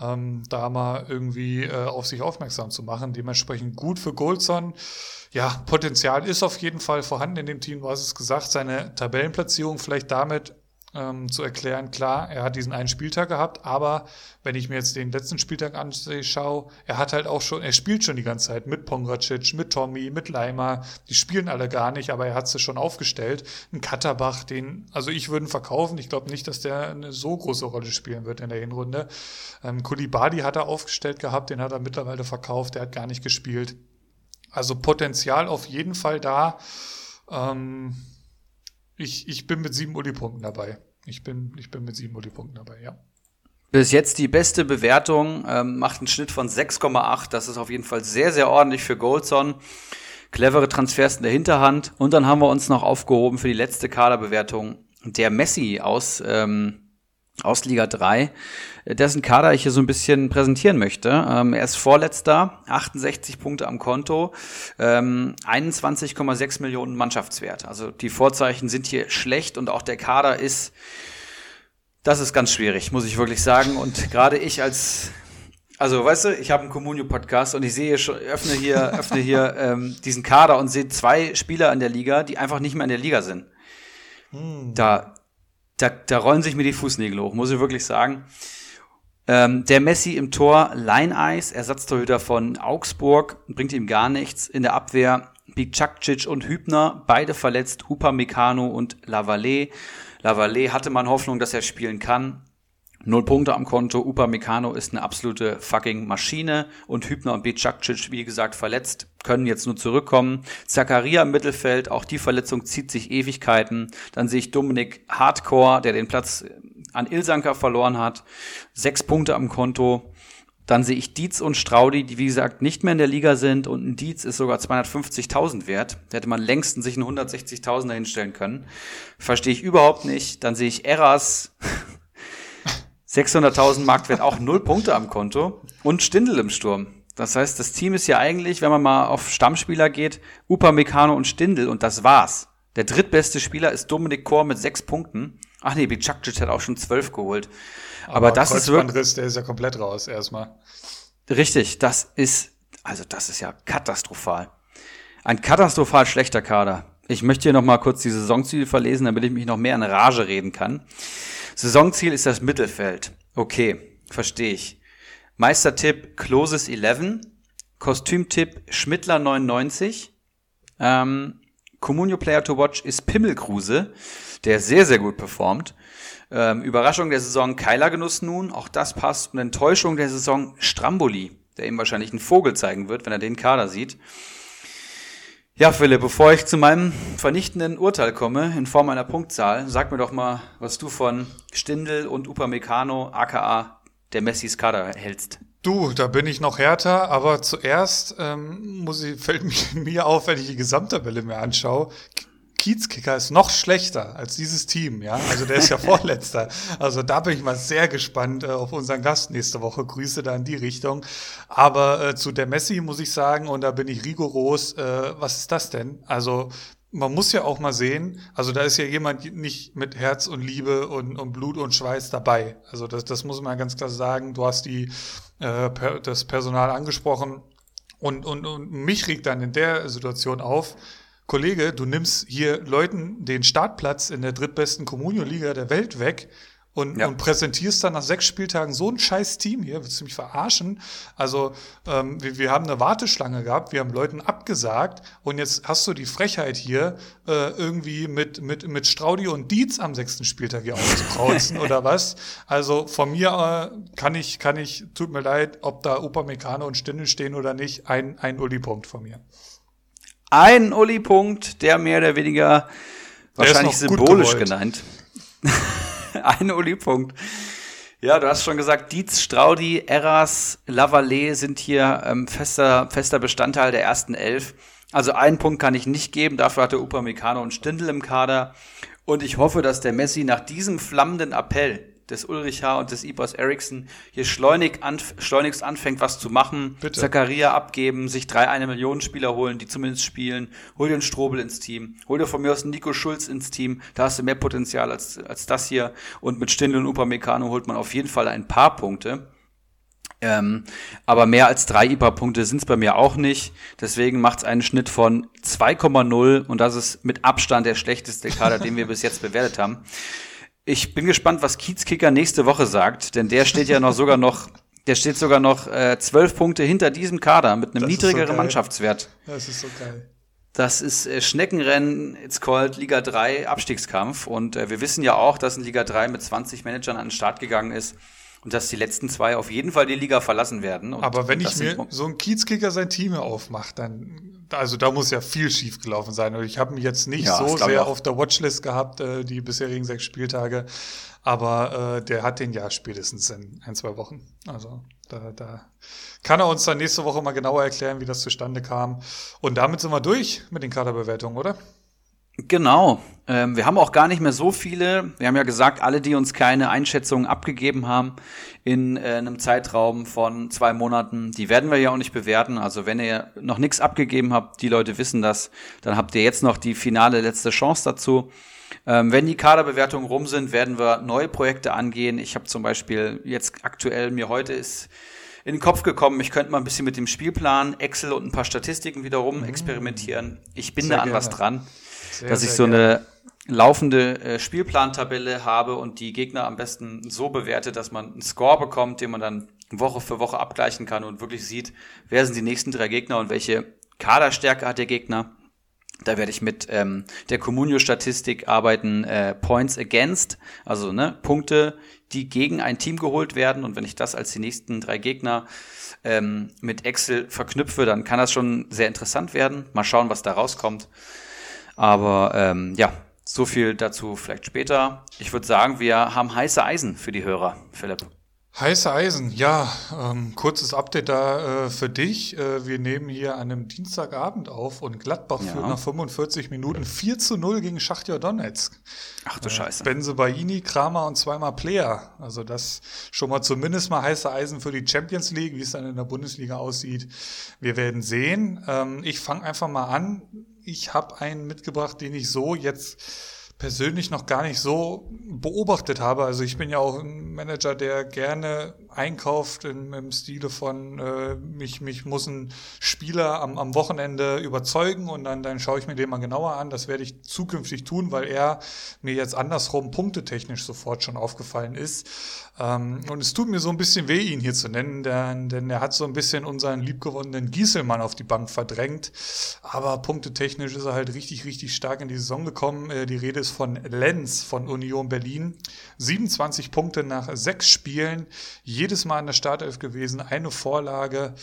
ähm, da mal irgendwie äh, auf sich aufmerksam zu machen. Dementsprechend gut für Goldson ja, Potenzial ist auf jeden Fall vorhanden in dem Team. Du hast es gesagt, seine Tabellenplatzierung vielleicht damit ähm, zu erklären. Klar, er hat diesen einen Spieltag gehabt, aber wenn ich mir jetzt den letzten Spieltag anschaue, er hat halt auch schon, er spielt schon die ganze Zeit mit Pongracic, mit Tommy, mit Leimer. Die spielen alle gar nicht, aber er hat sie schon aufgestellt. Ein Katterbach, den, also ich würde ihn verkaufen. Ich glaube nicht, dass der eine so große Rolle spielen wird in der Hinrunde. Ähm, Kulibadi hat er aufgestellt gehabt, den hat er mittlerweile verkauft, der hat gar nicht gespielt. Also Potenzial auf jeden Fall da. Ähm, ich, ich bin mit sieben Uli-Punkten dabei. Ich bin, ich bin mit sieben Uli-Punkten dabei, ja. Bis jetzt die beste Bewertung, ähm, macht einen Schnitt von 6,8. Das ist auf jeden Fall sehr, sehr ordentlich für Goldson. Clevere Transfers in der Hinterhand. Und dann haben wir uns noch aufgehoben für die letzte Kaderbewertung der Messi aus ähm, aus Liga 3, dessen Kader ich hier so ein bisschen präsentieren möchte. Ähm, er ist Vorletzter, 68 Punkte am Konto, ähm, 21,6 Millionen Mannschaftswert. Also die Vorzeichen sind hier schlecht und auch der Kader ist, das ist ganz schwierig, muss ich wirklich sagen. Und gerade ich als also, weißt du, ich habe einen Communio-Podcast und ich sehe schon, öffne hier, öffne hier ähm, diesen Kader und sehe zwei Spieler in der Liga, die einfach nicht mehr in der Liga sind. Hm. Da, da, da rollen sich mir die Fußnägel hoch, muss ich wirklich sagen. Ähm, der Messi im Tor, Line-Eis, Ersatztorhüter von Augsburg, bringt ihm gar nichts. In der Abwehr Bicakcic und Hübner, beide verletzt, Upamecano und Lavalet. Lavalet hatte man Hoffnung, dass er spielen kann. Null Punkte am Konto. Upamecano ist eine absolute fucking Maschine und Hübner und Bicakcic, wie gesagt, verletzt, können jetzt nur zurückkommen. Zakaria im Mittelfeld, auch die Verletzung zieht sich Ewigkeiten. Dann sehe ich Dominik Hardcore, der den Platz an Ilsanker verloren hat. Sechs Punkte am Konto. Dann sehe ich Dietz und Straudi, die wie gesagt nicht mehr in der Liga sind und ein Dietz ist sogar 250.000 wert. Da hätte man längsten sich einen 160.000er hinstellen können. Verstehe ich überhaupt nicht. Dann sehe ich Eras, 600.000 Marktwert, auch null Punkte am Konto und Stindel im Sturm. Das heißt, das Team ist ja eigentlich, wenn man mal auf Stammspieler geht, Upamecano und Stindel und das war's. Der drittbeste Spieler ist Dominik Kor mit sechs Punkten. Ach nee, Bicakcic hat auch schon zwölf geholt. Aber, Aber das ist wirklich. der ist ja komplett raus erstmal. Richtig, das ist, also das ist ja katastrophal. Ein katastrophal schlechter Kader. Ich möchte hier noch mal kurz die Saisonziele verlesen, damit ich mich noch mehr in Rage reden kann. Saisonziel ist das Mittelfeld. Okay, verstehe ich. Meistertipp Closes 11. Kostümtipp Schmittler 99. Ähm, Communio Player to Watch ist Pimmelkruse, der sehr, sehr gut performt. Ähm, Überraschung der Saison Keiler Genuss nun, auch das passt. Und Enttäuschung der Saison Stramboli, der ihm wahrscheinlich einen Vogel zeigen wird, wenn er den Kader sieht. Ja, Philipp, bevor ich zu meinem vernichtenden Urteil komme, in Form einer Punktzahl, sag mir doch mal, was du von Stindel und Upamecano, aka der Messis Kader hältst. Du, da bin ich noch härter, aber zuerst ähm, muss ich, fällt mir auf, wenn ich die Gesamttabelle mir anschaue, Kiezkicker ist noch schlechter als dieses Team, ja. Also der ist ja Vorletzter. Also da bin ich mal sehr gespannt äh, auf unseren Gast nächste Woche. Grüße da in die Richtung. Aber äh, zu der Messi muss ich sagen, und da bin ich rigoros, äh, was ist das denn? Also man muss ja auch mal sehen, also da ist ja jemand nicht mit Herz und Liebe und, und Blut und Schweiß dabei. Also das, das muss man ganz klar sagen. Du hast die, äh, per, das Personal angesprochen und, und, und mich regt dann in der Situation auf, Kollege, du nimmst hier Leuten den Startplatz in der drittbesten Communio-Liga der Welt weg und, ja. und präsentierst dann nach sechs Spieltagen so ein scheiß Team hier, willst du mich verarschen? Also ähm, wir, wir haben eine Warteschlange gehabt, wir haben Leuten abgesagt und jetzt hast du die Frechheit hier, äh, irgendwie mit, mit, mit Straudi und Dietz am sechsten Spieltag hier aufzukrauzen oder was? Also von mir äh, kann ich, kann ich, tut mir leid, ob da Opa Mekane und Stindel stehen oder nicht, ein, ein Uli-Punkt von mir ein Uli-Punkt, der mehr oder weniger wahrscheinlich symbolisch genannt. ein Uli-Punkt. Ja, du hast schon gesagt, Dietz, Straudi, Eras, Lavallee sind hier ähm, fester, fester Bestandteil der ersten Elf. Also einen Punkt kann ich nicht geben, dafür hatte Upamecano und Stindl im Kader. Und ich hoffe, dass der Messi nach diesem flammenden Appell des Ulrich H. und des Ibos Eriksson hier schleunig anf schleunigst anfängt, was zu machen. Bitte. Zakaria abgeben, sich drei eine Millionen Spieler holen, die zumindest spielen. Hol dir einen Strobel ins Team. Hol dir von mir aus einen Nico Schulz ins Team. Da hast du mehr Potenzial als, als das hier. Und mit Stindl und Upamecano holt man auf jeden Fall ein paar Punkte. Ähm, aber mehr als drei IPA-Punkte sind es bei mir auch nicht. Deswegen macht es einen Schnitt von 2,0 und das ist mit Abstand der schlechteste Kader, den wir bis jetzt bewertet haben. Ich bin gespannt, was Kiezkicker nächste Woche sagt, denn der steht ja noch sogar noch, der steht sogar noch äh, zwölf Punkte hinter diesem Kader mit einem das niedrigeren so Mannschaftswert. Das ist so geil. Das ist äh, Schneckenrennen, it's called Liga 3 Abstiegskampf. Und äh, wir wissen ja auch, dass in Liga 3 mit 20 Managern an den Start gegangen ist und dass die letzten zwei auf jeden Fall die Liga verlassen werden. Und Aber wenn ich mir so ein Kiezkicker sein Team aufmacht, dann, also da muss ja viel schief gelaufen sein. Und ich habe mich jetzt nicht ja, so sehr auf der Watchlist gehabt, äh, die bisherigen sechs Spieltage. Aber äh, der hat den ja spätestens in ein, zwei Wochen. Also da, da kann er uns dann nächste Woche mal genauer erklären, wie das zustande kam. Und damit sind wir durch mit den Kaderbewertungen, oder? Genau. Ähm, wir haben auch gar nicht mehr so viele. Wir haben ja gesagt, alle, die uns keine Einschätzungen abgegeben haben in äh, einem Zeitraum von zwei Monaten, die werden wir ja auch nicht bewerten. Also wenn ihr noch nichts abgegeben habt, die Leute wissen das, dann habt ihr jetzt noch die finale letzte Chance dazu. Ähm, wenn die Kaderbewertungen rum sind, werden wir neue Projekte angehen. Ich habe zum Beispiel jetzt aktuell mir heute ist in den Kopf gekommen, ich könnte mal ein bisschen mit dem Spielplan, Excel und ein paar Statistiken wiederum mhm. experimentieren. Ich bin Sehr da an gerne. was dran. Sehr, dass ich so gerne. eine laufende äh, Spielplantabelle habe und die Gegner am besten so bewerte, dass man einen Score bekommt, den man dann Woche für Woche abgleichen kann und wirklich sieht, wer sind die nächsten drei Gegner und welche Kaderstärke hat der Gegner. Da werde ich mit ähm, der Communio-Statistik arbeiten, äh, Points Against, also ne, Punkte, die gegen ein Team geholt werden. Und wenn ich das als die nächsten drei Gegner ähm, mit Excel verknüpfe, dann kann das schon sehr interessant werden. Mal schauen, was da rauskommt. Aber ähm, ja, so viel dazu vielleicht später. Ich würde sagen, wir haben heiße Eisen für die Hörer, Philipp. Heiße Eisen, ja, ähm, kurzes Update da äh, für dich. Äh, wir nehmen hier an einem Dienstagabend auf und Gladbach ja. führt nach 45 Minuten 4 zu 0 gegen Schachtja Donetsk. Ach du äh, Scheiße. Benze Baini, Kramer und zweimal Player. Also das schon mal zumindest mal heiße Eisen für die Champions League, wie es dann in der Bundesliga aussieht. Wir werden sehen. Ähm, ich fange einfach mal an ich habe einen mitgebracht, den ich so jetzt persönlich noch gar nicht so beobachtet habe. Also ich bin ja auch ein Manager, der gerne einkauft im, im Stile von, äh, mich, mich muss ein Spieler am, am Wochenende überzeugen und dann, dann schaue ich mir den mal genauer an. Das werde ich zukünftig tun, weil er mir jetzt andersrum punktetechnisch sofort schon aufgefallen ist. Ähm, und es tut mir so ein bisschen weh, ihn hier zu nennen, denn, denn er hat so ein bisschen unseren liebgewonnenen Gieselmann auf die Bank verdrängt. Aber punktetechnisch ist er halt richtig, richtig stark in die Saison gekommen. Äh, die Rede ist von Lenz von Union Berlin. 27 Punkte nach sechs Spielen. Jedes Mal in der Startelf gewesen. Eine Vorlage.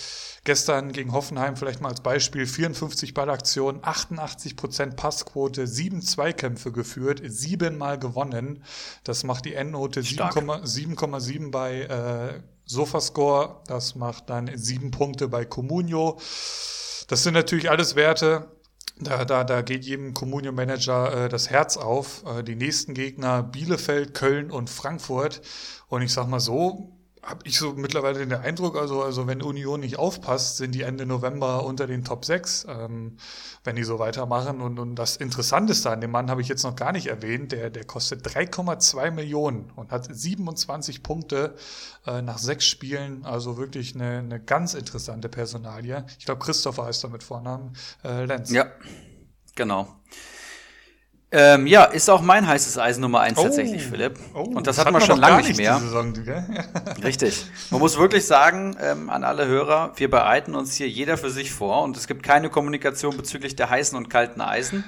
Gestern gegen Hoffenheim vielleicht mal als Beispiel. 54 Ballaktionen, 88 Prozent Passquote, sieben Zweikämpfe geführt, siebenmal gewonnen. Das macht die Endnote 7,7 bei äh, Sofascore. Das macht dann sieben Punkte bei Comunio. Das sind natürlich alles Werte. Da, da, da geht jedem Communio-Manager äh, das Herz auf. Äh, die nächsten Gegner Bielefeld, Köln und Frankfurt. Und ich sag mal so, habe ich so mittlerweile den Eindruck, also, also wenn Union nicht aufpasst, sind die Ende November unter den Top 6, ähm, wenn die so weitermachen. Und, und das Interessanteste an dem Mann habe ich jetzt noch gar nicht erwähnt, der, der kostet 3,2 Millionen und hat 27 Punkte äh, nach sechs Spielen, also wirklich eine, eine ganz interessante Personalie. Ich glaube, Christopher heißt er mit Vornamen, äh, Lenz. Ja, genau. Ähm, ja, ist auch mein heißes Eisen Nummer eins oh, tatsächlich, Philipp. Oh, und das, das hatten wir schon lange nicht mehr. Saison, Richtig. Man muss wirklich sagen ähm, an alle Hörer, wir bereiten uns hier jeder für sich vor und es gibt keine Kommunikation bezüglich der heißen und kalten Eisen.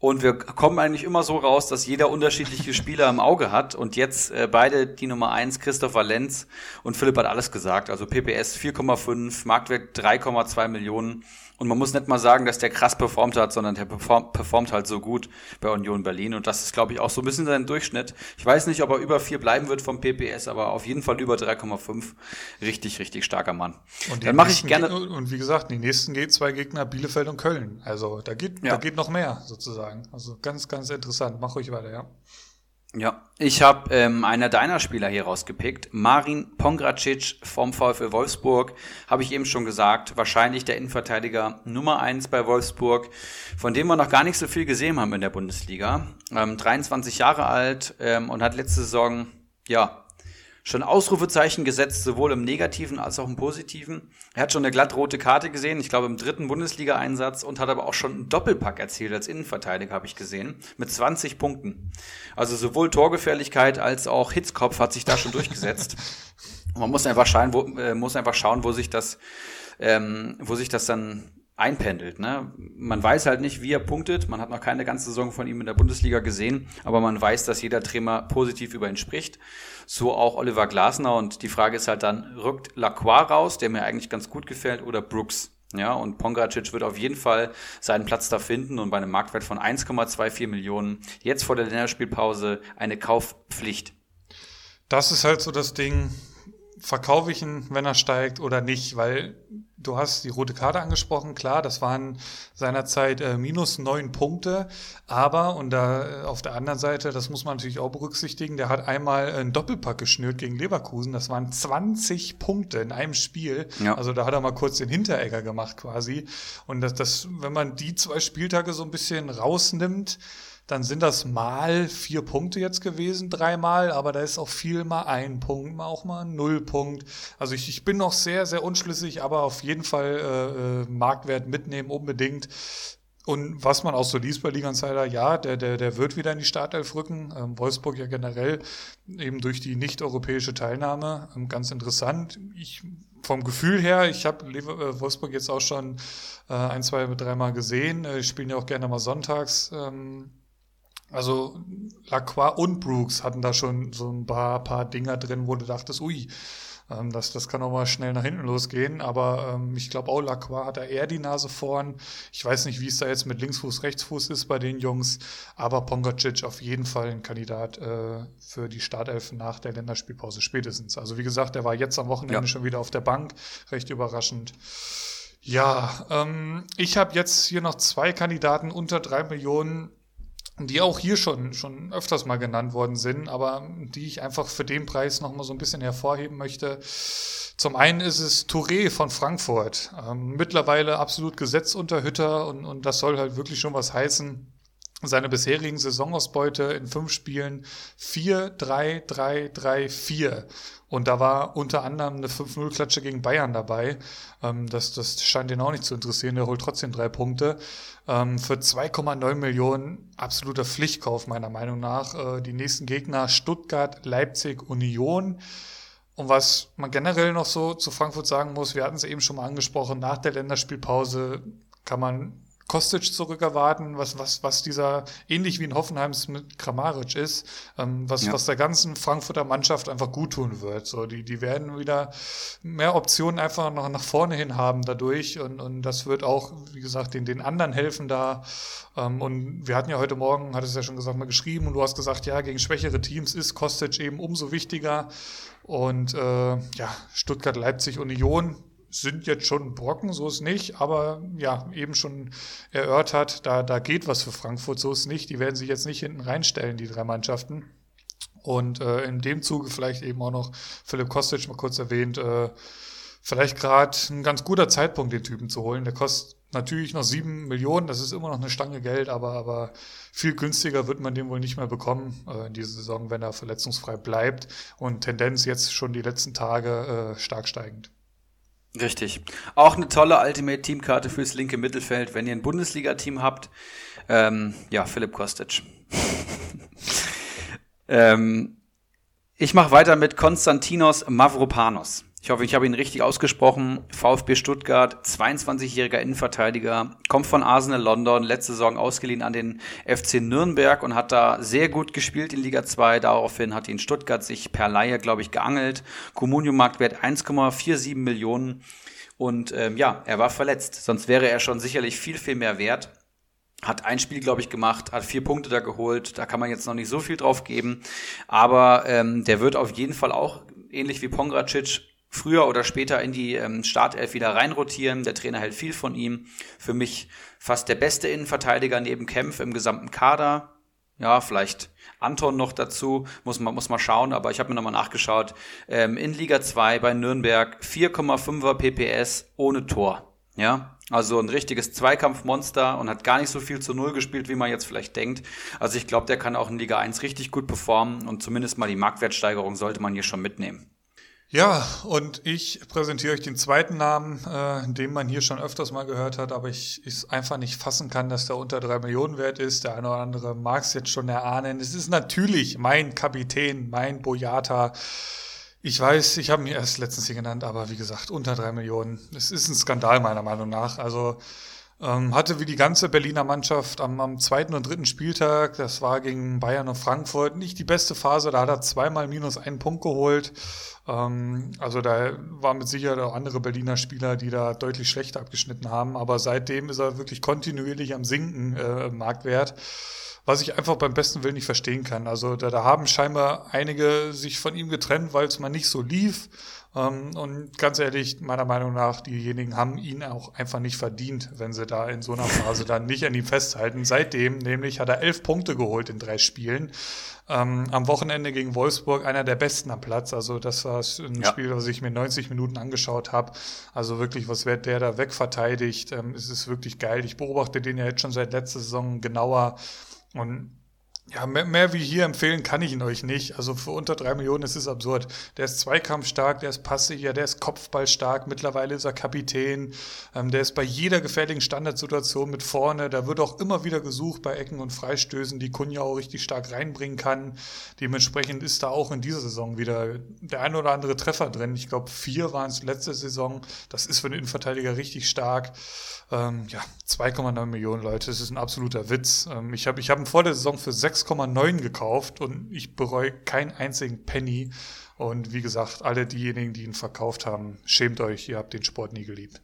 Und wir kommen eigentlich immer so raus, dass jeder unterschiedliche Spieler im Auge hat. Und jetzt äh, beide die Nummer eins, Christopher Lenz und Philipp hat alles gesagt. Also PPS 4,5, Marktwert 3,2 Millionen. Und man muss nicht mal sagen, dass der krass performt hat, sondern der performt, performt halt so gut bei Union Berlin. Und das ist, glaube ich, auch so ein bisschen sein Durchschnitt. Ich weiß nicht, ob er über vier bleiben wird vom PPS, aber auf jeden Fall über 3,5. Richtig, richtig starker Mann. Und dann mache ich gerne. Und wie gesagt, die nächsten geht zwei Gegner Bielefeld und Köln. Also da geht, ja. da geht noch mehr sozusagen. Also ganz, ganz interessant. Mach ruhig weiter, ja. Ja, ich habe ähm, einer deiner Spieler hier rausgepickt. Marin Pongracic vom VfL Wolfsburg, habe ich eben schon gesagt, wahrscheinlich der Innenverteidiger Nummer eins bei Wolfsburg, von dem wir noch gar nicht so viel gesehen haben in der Bundesliga. Ähm, 23 Jahre alt ähm, und hat letzte Saison, ja, schon Ausrufezeichen gesetzt, sowohl im negativen als auch im positiven. Er hat schon eine glattrote Karte gesehen, ich glaube im dritten Bundesliga-Einsatz und hat aber auch schon einen Doppelpack erzielt als Innenverteidiger, habe ich gesehen, mit 20 Punkten. Also sowohl Torgefährlichkeit als auch Hitzkopf hat sich da schon durchgesetzt. man muss einfach schauen, wo, äh, muss einfach schauen, wo sich das, ähm, wo sich das dann einpendelt. Ne? Man weiß halt nicht, wie er punktet. Man hat noch keine ganze Saison von ihm in der Bundesliga gesehen, aber man weiß, dass jeder Trainer positiv über ihn spricht. So auch Oliver Glasner. Und die Frage ist halt dann, rückt Lacroix raus, der mir eigentlich ganz gut gefällt, oder Brooks? Ja, und Pongracic wird auf jeden Fall seinen Platz da finden und bei einem Marktwert von 1,24 Millionen jetzt vor der Länderspielpause eine Kaufpflicht. Das ist halt so das Ding verkaufe ich ihn, wenn er steigt oder nicht, weil du hast die rote Karte angesprochen, klar, das waren seinerzeit äh, minus neun Punkte, aber, und da äh, auf der anderen Seite, das muss man natürlich auch berücksichtigen, der hat einmal einen Doppelpack geschnürt gegen Leverkusen, das waren 20 Punkte in einem Spiel, ja. also da hat er mal kurz den Hinteregger gemacht quasi. Und das, das, wenn man die zwei Spieltage so ein bisschen rausnimmt, dann sind das mal vier Punkte jetzt gewesen, dreimal, aber da ist auch viel mal ein Punkt, mal auch mal ein Nullpunkt. Also ich, ich bin noch sehr, sehr unschlüssig, aber auf jeden Fall äh, äh, Marktwert mitnehmen unbedingt. Und was man auch so liest bei Liga Insider, ja, der, der, der wird wieder in die Startelf rücken. Ähm, Wolfsburg ja generell eben durch die nicht-europäische Teilnahme. Ähm, ganz interessant. Ich vom Gefühl her, ich habe äh, Wolfsburg jetzt auch schon äh, ein, zwei, dreimal gesehen. Äh, spielen ja auch gerne mal sonntags. Ähm, also Lacroix und Brooks hatten da schon so ein paar, paar Dinger drin, wo du dachtest, ui, ähm, das, das kann auch mal schnell nach hinten losgehen. Aber ähm, ich glaube auch Lacroix hat da eher die Nase vorn. Ich weiß nicht, wie es da jetzt mit Linksfuß, Rechtsfuß ist bei den Jungs. Aber Pongacic auf jeden Fall ein Kandidat äh, für die Startelf nach der Länderspielpause spätestens. Also wie gesagt, der war jetzt am Wochenende ja. schon wieder auf der Bank. Recht überraschend. Ja, ähm, ich habe jetzt hier noch zwei Kandidaten unter drei Millionen die auch hier schon, schon öfters mal genannt worden sind, aber die ich einfach für den Preis nochmal so ein bisschen hervorheben möchte. Zum einen ist es Touré von Frankfurt. Ähm, mittlerweile absolut Gesetz unter Hütter und, und das soll halt wirklich schon was heißen. seine bisherigen Saisonausbeute in fünf Spielen 4, 3, 3, 3, 4. Und da war unter anderem eine 5-0-Klatsche gegen Bayern dabei. Ähm, das, das scheint ihn auch nicht zu interessieren. Der holt trotzdem drei Punkte. Ähm, für 2,9 Millionen absoluter Pflichtkauf meiner Meinung nach. Äh, die nächsten Gegner Stuttgart, Leipzig, Union. Und was man generell noch so zu Frankfurt sagen muss, wir hatten es eben schon mal angesprochen, nach der Länderspielpause kann man Kostic zurückerwarten, was, was, was dieser, ähnlich wie in Hoffenheims mit Kramaric ist, ähm, was, ja. was der ganzen Frankfurter Mannschaft einfach gut tun wird. So, die, die werden wieder mehr Optionen einfach noch nach vorne hin haben dadurch und, und das wird auch, wie gesagt, den, den anderen helfen da. Ähm, und wir hatten ja heute Morgen, hat es ja schon gesagt, mal geschrieben und du hast gesagt, ja, gegen schwächere Teams ist Kostic eben umso wichtiger. Und äh, ja, Stuttgart, Leipzig, Union, sind jetzt schon Brocken, so ist nicht, aber ja, eben schon erörtert, da, da geht was für Frankfurt, so ist nicht. Die werden sich jetzt nicht hinten reinstellen, die drei Mannschaften. Und äh, in dem Zuge vielleicht eben auch noch Philipp Kostic mal kurz erwähnt, äh, vielleicht gerade ein ganz guter Zeitpunkt, den Typen zu holen. Der kostet natürlich noch sieben Millionen, das ist immer noch eine Stange Geld, aber, aber viel günstiger wird man den wohl nicht mehr bekommen äh, in dieser Saison, wenn er verletzungsfrei bleibt. Und Tendenz jetzt schon die letzten Tage äh, stark steigend. Richtig. Auch eine tolle Ultimate-Teamkarte fürs linke Mittelfeld, wenn ihr ein Bundesliga-Team habt. Ähm, ja, Philipp Kostic. ähm, ich mache weiter mit Konstantinos Mavropanos. Ich hoffe, ich habe ihn richtig ausgesprochen. VfB Stuttgart, 22-jähriger Innenverteidiger, kommt von Arsenal London, letzte Saison ausgeliehen an den FC Nürnberg und hat da sehr gut gespielt in Liga 2. Daraufhin hat ihn Stuttgart sich per Laie, glaube ich, geangelt. Comunio-Marktwert 1,47 Millionen. Und ähm, ja, er war verletzt. Sonst wäre er schon sicherlich viel, viel mehr wert. Hat ein Spiel, glaube ich, gemacht, hat vier Punkte da geholt. Da kann man jetzt noch nicht so viel drauf geben. Aber ähm, der wird auf jeden Fall auch, ähnlich wie Pongracic, früher oder später in die ähm, Startelf wieder reinrotieren. Der Trainer hält viel von ihm. Für mich fast der beste Innenverteidiger neben Kempf im gesamten Kader. Ja, vielleicht Anton noch dazu, muss man, muss man schauen, aber ich habe mir nochmal nachgeschaut. Ähm, in Liga 2 bei Nürnberg 4,5er PPS ohne Tor. Ja, also ein richtiges Zweikampfmonster und hat gar nicht so viel zu Null gespielt, wie man jetzt vielleicht denkt. Also ich glaube, der kann auch in Liga 1 richtig gut performen und zumindest mal die Marktwertsteigerung sollte man hier schon mitnehmen. Ja, und ich präsentiere euch den zweiten Namen, äh, den man hier schon öfters mal gehört hat, aber ich es einfach nicht fassen kann, dass der unter drei Millionen wert ist. Der eine oder andere mag es jetzt schon erahnen. Es ist natürlich mein Kapitän, mein Boyata. Ich weiß, ich habe ihn erst letztens hier genannt, aber wie gesagt, unter drei Millionen. Es ist ein Skandal meiner Meinung nach. Also ähm, hatte wie die ganze Berliner Mannschaft am, am zweiten und dritten Spieltag, das war gegen Bayern und Frankfurt, nicht die beste Phase. Da hat er zweimal minus einen Punkt geholt. Ähm, also da war mit Sicherheit auch andere Berliner Spieler, die da deutlich schlechter abgeschnitten haben. Aber seitdem ist er wirklich kontinuierlich am Sinken äh, Marktwert was ich einfach beim besten Willen nicht verstehen kann. Also da, da haben scheinbar einige sich von ihm getrennt, weil es mal nicht so lief. Ähm, und ganz ehrlich, meiner Meinung nach, diejenigen haben ihn auch einfach nicht verdient, wenn sie da in so einer Phase dann nicht an ihm festhalten. Seitdem nämlich hat er elf Punkte geholt in drei Spielen. Ähm, am Wochenende gegen Wolfsburg einer der besten am Platz. Also das war ein ja. Spiel, was ich mir 90 Minuten angeschaut habe. Also wirklich, was wird der da wegverteidigt? Ähm, es ist wirklich geil. Ich beobachte den ja jetzt schon seit letzter Saison genauer. Und ja, mehr, mehr, wie hier empfehlen kann ich ihn euch nicht. Also für unter drei Millionen ist es absurd. Der ist zweikampfstark, der ist passiger, der ist kopfballstark. Mittlerweile ist er Kapitän. Ähm, der ist bei jeder gefährlichen Standardsituation mit vorne. Da wird auch immer wieder gesucht bei Ecken und Freistößen, die Kunja auch richtig stark reinbringen kann. Dementsprechend ist da auch in dieser Saison wieder der ein oder andere Treffer drin. Ich glaube, vier waren es letzte Saison. Das ist für den Innenverteidiger richtig stark. Ähm, ja, 2,9 Millionen Leute, das ist ein absoluter Witz. Ähm, ich habe ich hab ihn vor der Saison für 6,9 gekauft und ich bereue keinen einzigen Penny. Und wie gesagt, alle diejenigen, die ihn verkauft haben, schämt euch, ihr habt den Sport nie geliebt.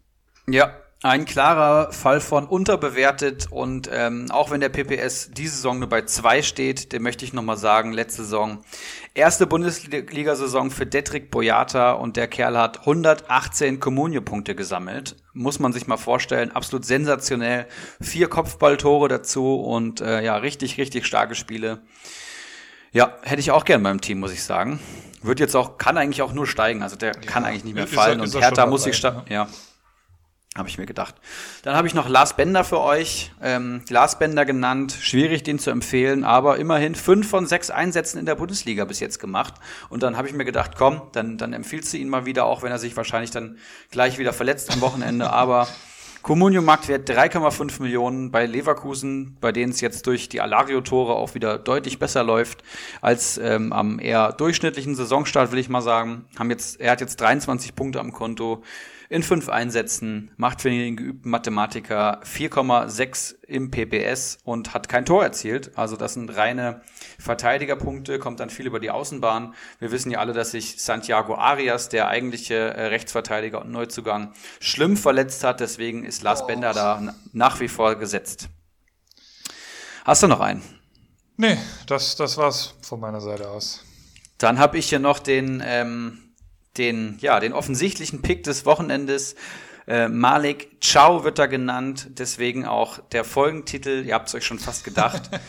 Ja, ein klarer Fall von unterbewertet und ähm, auch wenn der PPS diese Saison nur bei zwei steht, den möchte ich nochmal sagen, letzte Saison, erste Bundesliga-Saison für Detrick Boyata und der Kerl hat 118 Kommunio-Punkte gesammelt. Muss man sich mal vorstellen, absolut sensationell. Vier Kopfballtore dazu und äh, ja, richtig, richtig starke Spiele. Ja, hätte ich auch gern beim Team, muss ich sagen. Wird jetzt auch, kann eigentlich auch nur steigen, also der ja, kann eigentlich nicht mehr fallen und Hertha muss sich, ja. ja Habe ich mir gedacht. Dann habe ich noch Lars Bender für euch. Ähm, Lars Bender genannt. Schwierig, den zu empfehlen, aber immerhin fünf von sechs Einsätzen in der Bundesliga bis jetzt gemacht. Und dann habe ich mir gedacht, komm, dann, dann empfiehlst du ihn mal wieder, auch wenn er sich wahrscheinlich dann gleich wieder verletzt am Wochenende. Aber Comunio-Marktwert 3,5 Millionen bei Leverkusen, bei denen es jetzt durch die Alario-Tore auch wieder deutlich besser läuft als ähm, am eher durchschnittlichen Saisonstart, will ich mal sagen. Haben jetzt, er hat jetzt 23 Punkte am Konto in fünf Einsätzen, macht für den geübten Mathematiker 4,6 im PPS und hat kein Tor erzielt. Also das sind reine Verteidigerpunkte, kommt dann viel über die Außenbahn. Wir wissen ja alle, dass sich Santiago Arias, der eigentliche äh, Rechtsverteidiger und Neuzugang, schlimm verletzt hat. Deswegen ist Lars oh. Bender da nach wie vor gesetzt. Hast du noch einen? Nee, das, das war's von meiner Seite aus. Dann habe ich hier noch den ähm, den, ja, den offensichtlichen Pick des Wochenendes. Äh, Malik Chow wird da genannt, deswegen auch der Folgentitel, ihr habt es euch schon fast gedacht.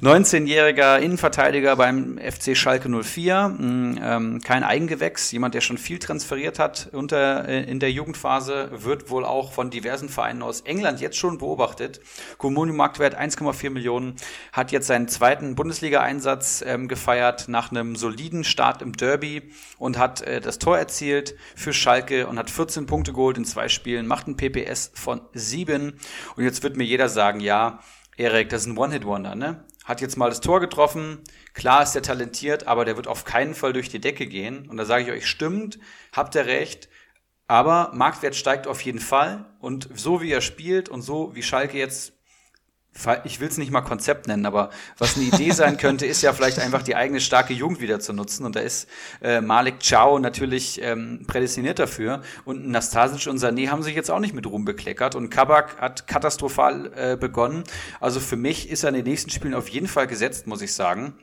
19-jähriger Innenverteidiger beim FC Schalke 04, mm, ähm, kein Eigengewächs, jemand, der schon viel transferiert hat unter, äh, in der Jugendphase, wird wohl auch von diversen Vereinen aus England jetzt schon beobachtet. Kommuni-Marktwert 1,4 Millionen, hat jetzt seinen zweiten Bundesliga-Einsatz ähm, gefeiert nach einem soliden Start im Derby und hat äh, das Tor erzielt für Schalke und hat 14 Punkte geholt in zwei Spielen, macht ein PPS von 7 und jetzt wird mir jeder sagen, ja, Erik, das ist ein One-Hit-Wonder, ne? hat jetzt mal das Tor getroffen. Klar ist er talentiert, aber der wird auf keinen Fall durch die Decke gehen. Und da sage ich euch, stimmt, habt ihr recht. Aber Marktwert steigt auf jeden Fall. Und so wie er spielt und so wie Schalke jetzt ich will es nicht mal Konzept nennen, aber was eine Idee sein könnte, ist ja vielleicht einfach die eigene starke Jugend wieder zu nutzen. Und da ist äh, Malik Chow natürlich ähm, prädestiniert dafür. Und Nastasic und Sané haben sich jetzt auch nicht mit Ruhm bekleckert. Und Kabak hat katastrophal äh, begonnen. Also für mich ist er in den nächsten Spielen auf jeden Fall gesetzt, muss ich sagen.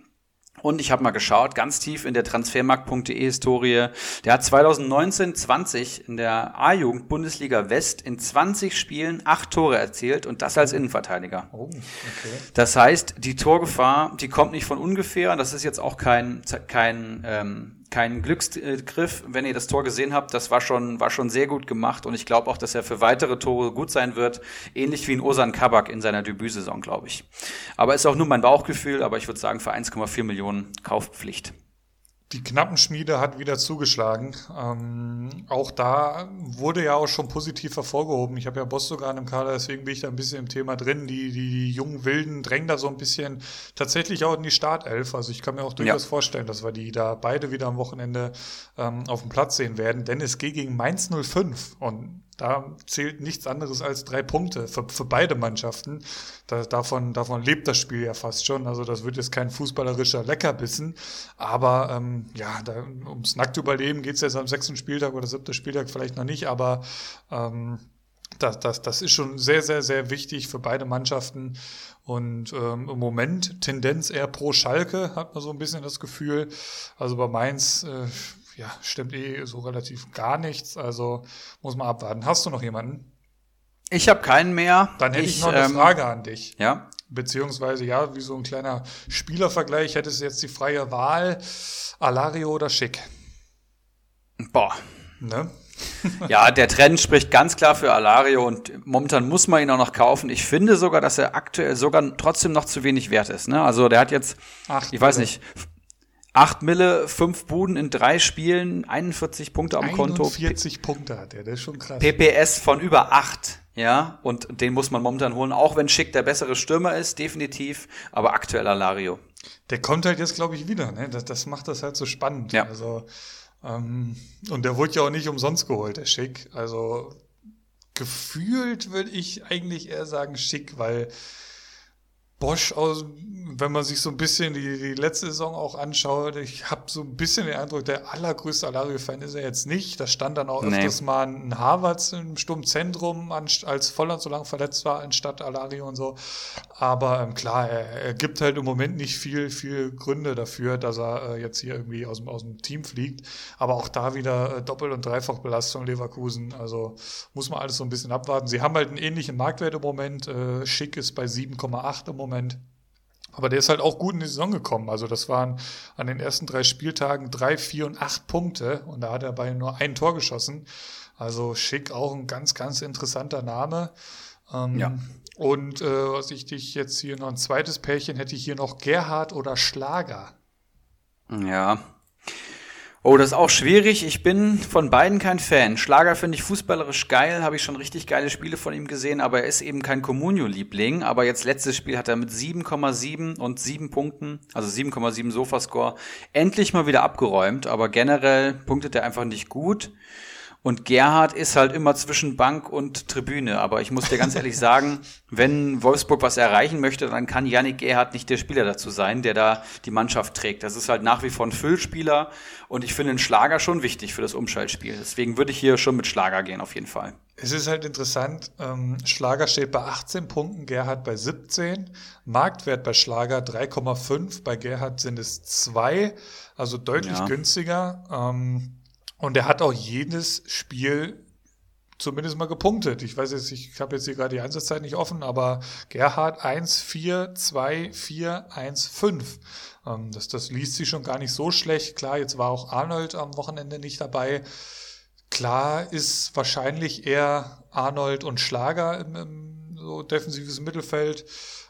Und ich habe mal geschaut, ganz tief in der Transfermarkt.de Historie. Der hat 2019, 20 in der A-Jugend Bundesliga West in 20 Spielen acht Tore erzielt und das als Innenverteidiger. Oh, okay. Das heißt, die Torgefahr, die kommt nicht von ungefähr. Das ist jetzt auch kein, kein ähm, kein Glücksgriff. Wenn ihr das Tor gesehen habt, das war schon, war schon sehr gut gemacht und ich glaube auch, dass er für weitere Tore gut sein wird. Ähnlich wie in Osan Kabak in seiner Debütsaison, glaube ich. Aber ist auch nur mein Bauchgefühl, aber ich würde sagen, für 1,4 Millionen Kaufpflicht. Die Knappenschmiede hat wieder zugeschlagen. Ähm, auch da wurde ja auch schon positiv hervorgehoben. Ich habe ja Boss sogar im Kader, deswegen bin ich da ein bisschen im Thema drin. Die, die jungen Wilden drängen da so ein bisschen tatsächlich auch in die Startelf. Also ich kann mir auch durchaus ja. vorstellen, dass wir die da beide wieder am Wochenende ähm, auf dem Platz sehen werden. Denn es geht gegen Mainz 05 und da zählt nichts anderes als drei Punkte für, für beide Mannschaften. Da, davon, davon lebt das Spiel ja fast schon. Also das wird jetzt kein fußballerischer Leckerbissen. Aber ähm, ja, da, ums nackte Überleben geht's jetzt am sechsten Spieltag oder siebten Spieltag vielleicht noch nicht. Aber ähm, das, das, das ist schon sehr, sehr, sehr wichtig für beide Mannschaften. Und ähm, im Moment Tendenz eher pro Schalke, hat man so ein bisschen das Gefühl. Also bei Mainz... Äh, ja, stimmt eh so relativ gar nichts. Also muss man abwarten. Hast du noch jemanden? Ich habe keinen mehr. Dann hätte ich, ich noch eine ähm, Frage an dich. Ja. Beziehungsweise, ja, wie so ein kleiner Spielervergleich, hättest du jetzt die freie Wahl, Alario oder Schick? Boah. Ne? ja, der Trend spricht ganz klar für Alario und momentan muss man ihn auch noch kaufen. Ich finde sogar, dass er aktuell sogar trotzdem noch zu wenig wert ist. Ne? Also der hat jetzt, Ach, ich weiß nicht, 8 Mille, 5 Buden in drei Spielen, 41 Punkte am 41 Konto. 41 Punkte hat er, das ist schon krass. PPS von über 8, ja, und den muss man momentan holen, auch wenn Schick der bessere Stürmer ist, definitiv, aber aktuell Alario. Der kommt halt jetzt, glaube ich, wieder, ne? Das, das macht das halt so spannend. Ja. Also, ähm, und der wurde ja auch nicht umsonst geholt, der Schick. Also, gefühlt würde ich eigentlich eher sagen Schick, weil Bosch, aus, wenn man sich so ein bisschen die, die letzte Saison auch anschaut, ich habe so ein bisschen den Eindruck, der allergrößte Alario-Fan ist er jetzt nicht. Da stand dann auch nee. öfters mal ein Harvards im Sturmzentrum, als Volland so lange verletzt war, anstatt Alario und so. Aber ähm, klar, er, er, gibt halt im Moment nicht viel, viel Gründe dafür, dass er äh, jetzt hier irgendwie aus dem, aus dem Team fliegt. Aber auch da wieder äh, Doppel- und Dreifachbelastung Leverkusen. Also muss man alles so ein bisschen abwarten. Sie haben halt einen ähnlichen Marktwert im Moment. Äh, Schick ist bei 7,8 im Moment. Moment. Aber der ist halt auch gut in die Saison gekommen. Also das waren an den ersten drei Spieltagen drei, vier und acht Punkte. Und da hat er bei nur ein Tor geschossen. Also Schick auch ein ganz, ganz interessanter Name. Ähm, ja. Und äh, was ich dich jetzt hier noch ein zweites Pärchen hätte ich hier noch Gerhard oder Schlager. Ja, Oh, das ist auch schwierig. Ich bin von beiden kein Fan. Schlager finde ich fußballerisch geil, habe ich schon richtig geile Spiele von ihm gesehen, aber er ist eben kein Comunio-Liebling. Aber jetzt letztes Spiel hat er mit 7,7 und 7 Punkten, also 7,7 Sofascore, endlich mal wieder abgeräumt. Aber generell punktet er einfach nicht gut. Und Gerhard ist halt immer zwischen Bank und Tribüne. Aber ich muss dir ganz ehrlich sagen, wenn Wolfsburg was erreichen möchte, dann kann Yannick Gerhard nicht der Spieler dazu sein, der da die Mannschaft trägt. Das ist halt nach wie vor ein Füllspieler. Und ich finde den Schlager schon wichtig für das Umschaltspiel. Deswegen würde ich hier schon mit Schlager gehen, auf jeden Fall. Es ist halt interessant, ähm, Schlager steht bei 18 Punkten, Gerhard bei 17. Marktwert bei Schlager 3,5, bei Gerhard sind es 2, also deutlich ja. günstiger. Ähm, und er hat auch jedes Spiel zumindest mal gepunktet. Ich weiß jetzt, ich habe jetzt hier gerade die Einsatzzeit nicht offen, aber Gerhard 1, 4, 2, 4, 1, 5. das, das liest sich schon gar nicht so schlecht. Klar, jetzt war auch Arnold am Wochenende nicht dabei. Klar ist wahrscheinlich eher Arnold und Schlager im, im so defensives Mittelfeld.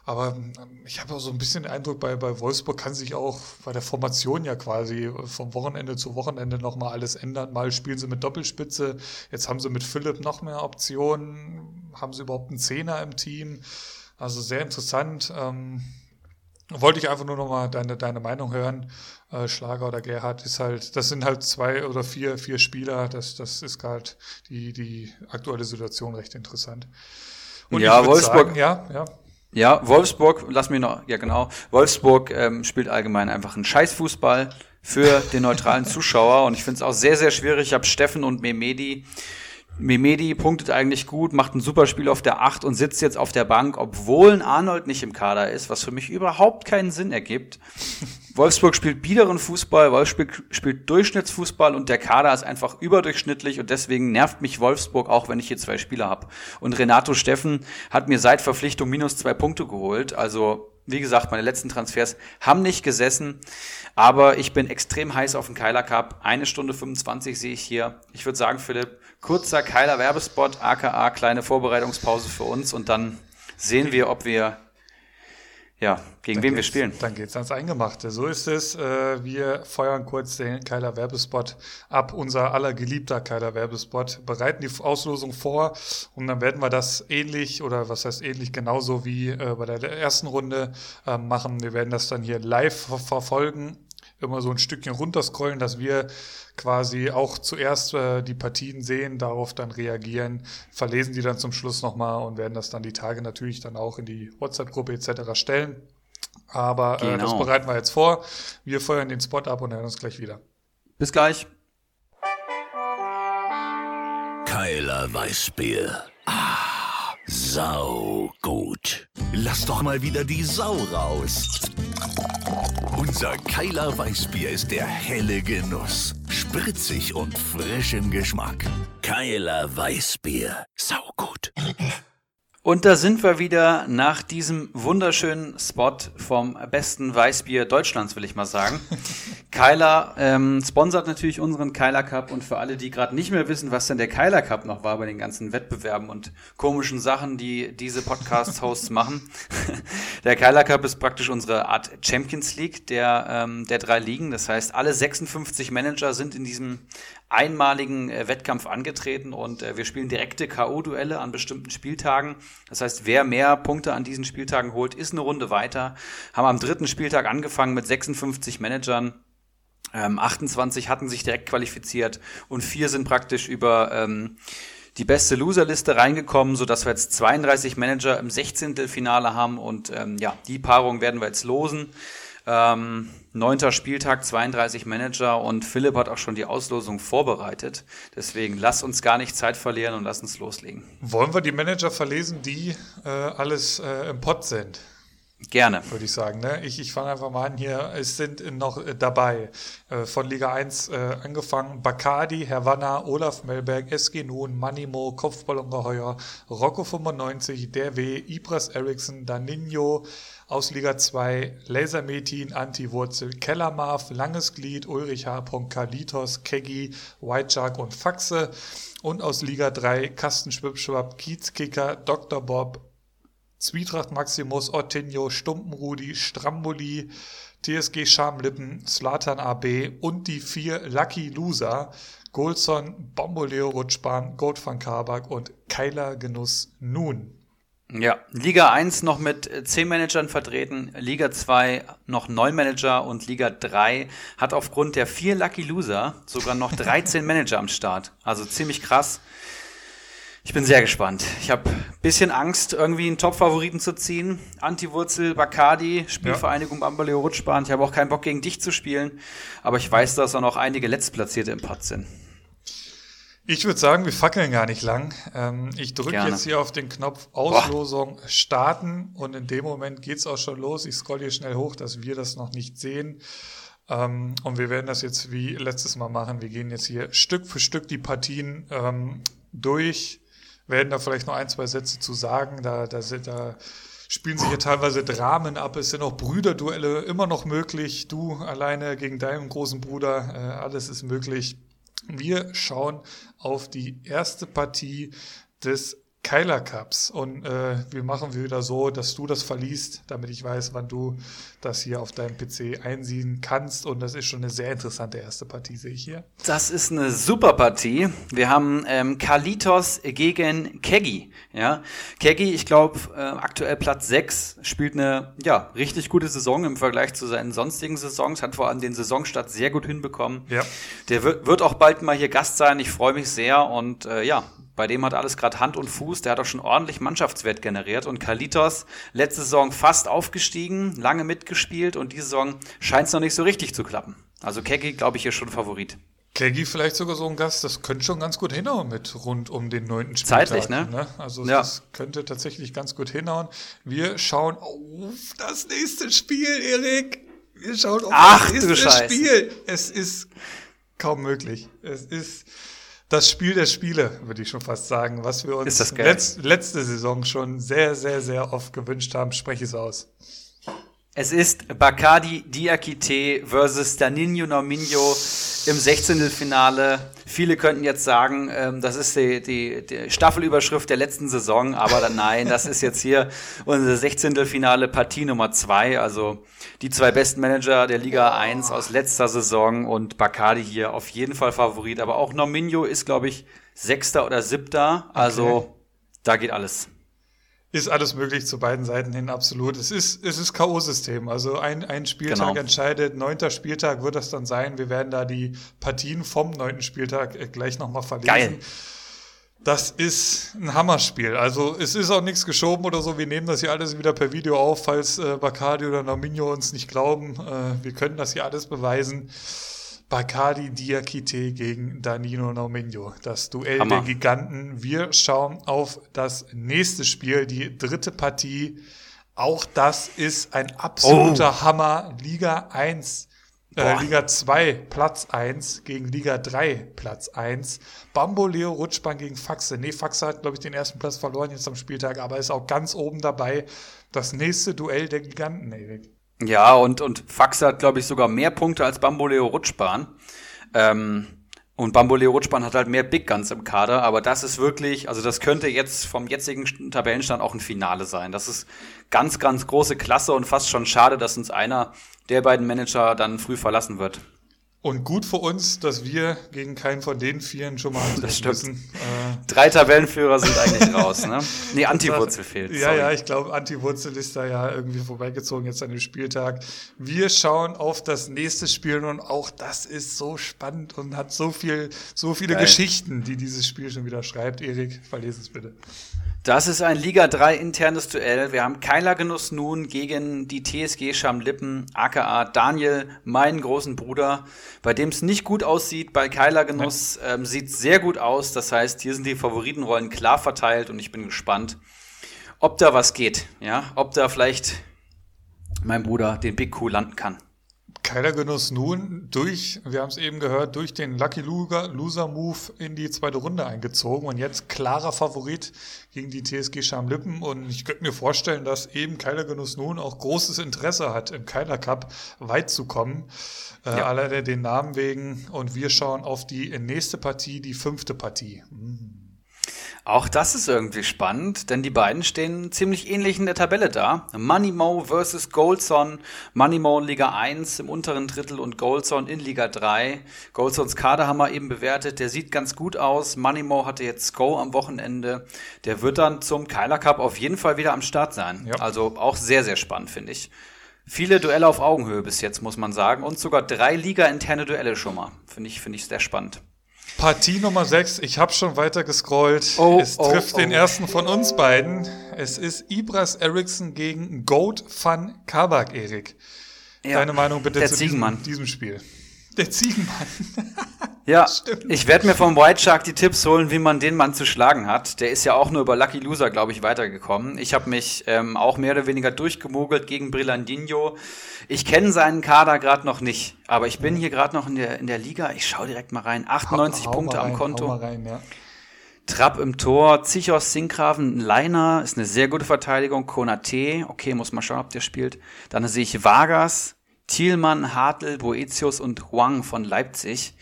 Aber ähm, ich habe auch so ein bisschen den Eindruck, bei, bei Wolfsburg kann sich auch bei der Formation ja quasi vom Wochenende zu Wochenende nochmal alles ändern. Mal spielen sie mit Doppelspitze, jetzt haben sie mit Philipp noch mehr Optionen, haben sie überhaupt einen Zehner im Team. Also sehr interessant. Ähm, wollte ich einfach nur nochmal deine, deine Meinung hören. Äh, Schlager oder Gerhard ist halt, das sind halt zwei oder vier, vier Spieler. Das, das ist gerade die, die aktuelle Situation recht interessant. Und ja, Wolfsburg, sagen, ja, ja. Ja, Wolfsburg, lass mich noch, ja genau, Wolfsburg ähm, spielt allgemein einfach einen Scheißfußball für den neutralen Zuschauer und ich finde es auch sehr, sehr schwierig. Ich habe Steffen und Memedi. Memedi punktet eigentlich gut, macht ein super Spiel auf der 8 und sitzt jetzt auf der Bank, obwohl ein Arnold nicht im Kader ist, was für mich überhaupt keinen Sinn ergibt. Wolfsburg spielt biederen Fußball, Wolfsburg spielt Durchschnittsfußball und der Kader ist einfach überdurchschnittlich und deswegen nervt mich Wolfsburg auch, wenn ich hier zwei Spieler habe. Und Renato Steffen hat mir seit Verpflichtung minus zwei Punkte geholt. Also, wie gesagt, meine letzten Transfers haben nicht gesessen, aber ich bin extrem heiß auf den Keiler Cup. Eine Stunde 25 sehe ich hier. Ich würde sagen, Philipp, kurzer Keiler Werbespot, aka kleine Vorbereitungspause für uns und dann sehen wir, ob wir ja, gegen dann wen wir spielen. Dann geht's ans Eingemachte. So ist es. Äh, wir feuern kurz den Keiler Werbespot ab. Unser aller geliebter Keiler Werbespot. Bereiten die Auslosung vor und dann werden wir das ähnlich oder was heißt ähnlich genauso wie äh, bei der ersten Runde äh, machen. Wir werden das dann hier live verfolgen. Immer so ein Stückchen runterscrollen, dass wir quasi auch zuerst äh, die Partien sehen, darauf dann reagieren, verlesen die dann zum Schluss nochmal und werden das dann die Tage natürlich dann auch in die WhatsApp-Gruppe etc. stellen. Aber genau. äh, das genau. bereiten wir jetzt vor. Wir feuern den Spot ab und hören uns gleich wieder. Bis gleich. Keiler Weißbier. Ah, sau gut. Lass doch mal wieder die Sau raus. Unser Keiler Weißbier ist der helle Genuss. Spritzig und frisch im Geschmack. Keiler Weißbier. Saugut. Und da sind wir wieder nach diesem wunderschönen Spot vom besten Weißbier Deutschlands, will ich mal sagen. Keiler ähm, sponsert natürlich unseren Keiler Cup und für alle, die gerade nicht mehr wissen, was denn der Keiler Cup noch war bei den ganzen Wettbewerben und komischen Sachen, die diese Podcast-Hosts machen. der Keiler Cup ist praktisch unsere Art Champions League der, ähm, der drei Ligen. Das heißt, alle 56 Manager sind in diesem einmaligen äh, Wettkampf angetreten und äh, wir spielen direkte K.O.-Duelle an bestimmten Spieltagen. Das heißt, wer mehr Punkte an diesen Spieltagen holt, ist eine Runde weiter. Haben am dritten Spieltag angefangen mit 56 Managern. Ähm, 28 hatten sich direkt qualifiziert und vier sind praktisch über ähm, die beste Loserliste reingekommen, so dass wir jetzt 32 Manager im 16. Finale haben und ähm, ja, die Paarung werden wir jetzt losen. Ähm, neunter Spieltag, 32 Manager und Philipp hat auch schon die Auslosung vorbereitet. Deswegen lass uns gar nicht Zeit verlieren und lass uns loslegen. Wollen wir die Manager verlesen, die äh, alles äh, im Pott sind? Gerne. Würde ich sagen. Ne? Ich, ich fange einfach mal an hier. Es sind noch äh, dabei äh, von Liga 1 äh, angefangen Bacardi, Havanna, Olaf Melberg, SG Nun, Manimo, Kopfballungeheuer, Rocco 95, Der W, Ibras Eriksson, Daninho, aus Liga 2 Lasermetin, Antiwurzel, Kellermarf, Langes Glied, Ulrich H. Kalitos, Keggy, White Shark und Faxe. Und aus Liga 3 Kasten Schwipschwab, Kiezkicker, Dr. Bob, Zwietracht Maximus, Ottinio, Stumpenrudi, Stramboli, TSG Schamlippen, Slatan AB und die vier Lucky Loser, Golson, Bomboleo Rutschbahn, Gold van Kabak und Keiler Genuss Nun. Ja, Liga 1 noch mit 10 Managern vertreten, Liga 2 noch 9 Manager und Liga 3 hat aufgrund der vier Lucky Loser sogar noch 13 Manager am Start. Also ziemlich krass. Ich bin sehr gespannt. Ich habe ein bisschen Angst, irgendwie einen Top-Favoriten zu ziehen. Antiwurzel, Bacardi, Spielvereinigung ja. Bambaleo Rutschbahn. Ich habe auch keinen Bock, gegen dich zu spielen. Aber ich weiß, dass da noch einige Letztplatzierte im Pod sind. Ich würde sagen, wir fackeln gar nicht lang. Ähm, ich drücke jetzt hier auf den Knopf Auslosung Boah. starten und in dem Moment geht's auch schon los. Ich scroll hier schnell hoch, dass wir das noch nicht sehen. Ähm, und wir werden das jetzt wie letztes Mal machen. Wir gehen jetzt hier Stück für Stück die Partien ähm, durch werden da vielleicht noch ein, zwei Sätze zu sagen. Da, da, da spielen sich hier teilweise Dramen ab. Es sind auch Brüderduelle immer noch möglich. Du alleine gegen deinen großen Bruder, äh, alles ist möglich. Wir schauen auf die erste Partie des Keiler Cups. Und äh, wir machen wieder so, dass du das verliest, damit ich weiß, wann du das hier auf deinem PC einsehen kannst. Und das ist schon eine sehr interessante erste Partie, sehe ich hier. Das ist eine super Partie. Wir haben ähm, Kalitos gegen Keggy. Ja, Keggy, ich glaube, äh, aktuell Platz 6, spielt eine ja, richtig gute Saison im Vergleich zu seinen sonstigen Saisons, hat vor allem den Saisonstart sehr gut hinbekommen. Ja. Der wird, wird auch bald mal hier Gast sein. Ich freue mich sehr und äh, ja, bei dem hat alles gerade Hand und Fuß. Der hat auch schon ordentlich Mannschaftswert generiert. Und Kalitos, letzte Saison fast aufgestiegen, lange mitgespielt und diese Saison scheint es noch nicht so richtig zu klappen. Also Kegi, glaube ich, hier schon Favorit. Kegi vielleicht sogar so ein Gast, das könnte schon ganz gut hinhauen mit rund um den neunten Spieltag. Zeitlich, ne? ne? Also ja. das könnte tatsächlich ganz gut hinhauen. Wir schauen auf das nächste Spiel, Erik. Wir schauen auf Ach, das nächste Spiel. Es ist kaum möglich. Es ist das Spiel der Spiele, würde ich schon fast sagen, was wir uns letzt, letzte Saison schon sehr, sehr, sehr oft gewünscht haben. Spreche es aus. Es ist Bacardi Diakite versus Danilo Norminho im 16. Finale. Viele könnten jetzt sagen, ähm, das ist die, die, die, Staffelüberschrift der letzten Saison, aber dann, nein, das ist jetzt hier unser 16. Finale Partie Nummer 2. Also die zwei besten Manager der Liga 1 aus letzter Saison und Bacardi hier auf jeden Fall Favorit. Aber auch Norminho ist, glaube ich, Sechster oder Siebter. Also okay. da geht alles ist alles möglich zu beiden Seiten hin, absolut. Es ist, es ist K.O.-System. Also ein, ein Spieltag genau. entscheidet, neunter Spieltag wird das dann sein. Wir werden da die Partien vom neunten Spieltag äh, gleich nochmal verlesen. Geil. Das ist ein Hammerspiel. Also es ist auch nichts geschoben oder so. Wir nehmen das hier alles wieder per Video auf, falls äh, Bacardi oder Nominio uns nicht glauben. Äh, wir können das hier alles beweisen. Bacardi Diakite gegen Danilo Nominho. Das Duell Hammer. der Giganten. Wir schauen auf das nächste Spiel, die dritte Partie. Auch das ist ein absoluter oh. Hammer. Liga 1, äh, Liga 2 Platz 1 gegen Liga 3 Platz 1. Bamboleo Rutschbahn gegen Faxe. Nee, Faxe hat, glaube ich, den ersten Platz verloren jetzt am Spieltag, aber ist auch ganz oben dabei. Das nächste Duell der Giganten, Erik. Ja, und, und Fax hat, glaube ich, sogar mehr Punkte als Bamboleo Rutschbahn. Ähm, und Bamboleo Rutschbahn hat halt mehr Big Guns im Kader, aber das ist wirklich, also das könnte jetzt vom jetzigen Tabellenstand auch ein Finale sein. Das ist ganz, ganz große Klasse und fast schon schade, dass uns einer der beiden Manager dann früh verlassen wird. Und gut für uns, dass wir gegen keinen von den Vieren schon mal das müssen. Äh Drei Tabellenführer sind eigentlich raus, ne? Nee, Antiwurzel fehlt. Ja, sorry. ja, ich glaube, Antiwurzel ist da ja irgendwie vorbeigezogen jetzt an dem Spieltag. Wir schauen auf das nächste Spiel und auch das ist so spannend und hat so viel, so viele Geil. Geschichten, die dieses Spiel schon wieder schreibt. Erik, verlese es bitte. Das ist ein Liga 3 internes Duell. Wir haben Keiler Genuss nun gegen die TSG Schamlippen, aka Daniel, meinen großen Bruder, bei dem es nicht gut aussieht. Bei Keiler Genuss ähm, sieht sehr gut aus. Das heißt, hier sind die Favoritenrollen klar verteilt und ich bin gespannt, ob da was geht. Ja, ob da vielleicht mein Bruder den Big Q landen kann. Keiler Genuss nun durch, wir haben es eben gehört, durch den Lucky Loser Move in die zweite Runde eingezogen und jetzt klarer Favorit gegen die TSG Schamlippen und ich könnte mir vorstellen, dass eben Keiler Genuss nun auch großes Interesse hat, im Keiler Cup weit zu kommen, äh, ja. alleine den Namen wegen und wir schauen auf die nächste Partie, die fünfte Partie. Mhm. Auch das ist irgendwie spannend, denn die beiden stehen ziemlich ähnlich in der Tabelle da. Moneymo versus Goldson. Moneymo in Liga 1 im unteren Drittel und Goldson in Liga 3. Goldsons Kader haben wir eben bewertet. Der sieht ganz gut aus. Moneymo hatte jetzt Go am Wochenende. Der wird dann zum Kyler Cup auf jeden Fall wieder am Start sein. Ja. Also auch sehr, sehr spannend, finde ich. Viele Duelle auf Augenhöhe bis jetzt, muss man sagen. Und sogar drei Liga-interne Duelle schon mal. Finde ich, finde ich sehr spannend. Partie Nummer 6, ich habe schon weiter gescrollt. Oh, es oh, trifft oh. den ersten von uns beiden. Es ist Ibras Eriksson gegen Goat van Kabak, Erik. Ja, Deine Meinung bitte zu diesem, diesem Spiel. Der Ziegenmann. Ja, Stimmt. ich werde mir vom White Shark die Tipps holen, wie man den Mann zu schlagen hat. Der ist ja auch nur über Lucky Loser, glaube ich, weitergekommen. Ich habe mich ähm, auch mehr oder weniger durchgemogelt gegen Brillandinho. Ich kenne seinen Kader gerade noch nicht, aber ich bin hier gerade noch in der, in der Liga. Ich schaue direkt mal rein. 98 hau, hau Punkte rein, am Konto. Rein, ja. Trapp im Tor, Zichos Sinkgraven, Leiner, ist eine sehr gute Verteidigung. Konate, okay, muss mal schauen, ob der spielt. Dann sehe ich Vargas, Thielmann, Hartl, Boetius und Huang von Leipzig.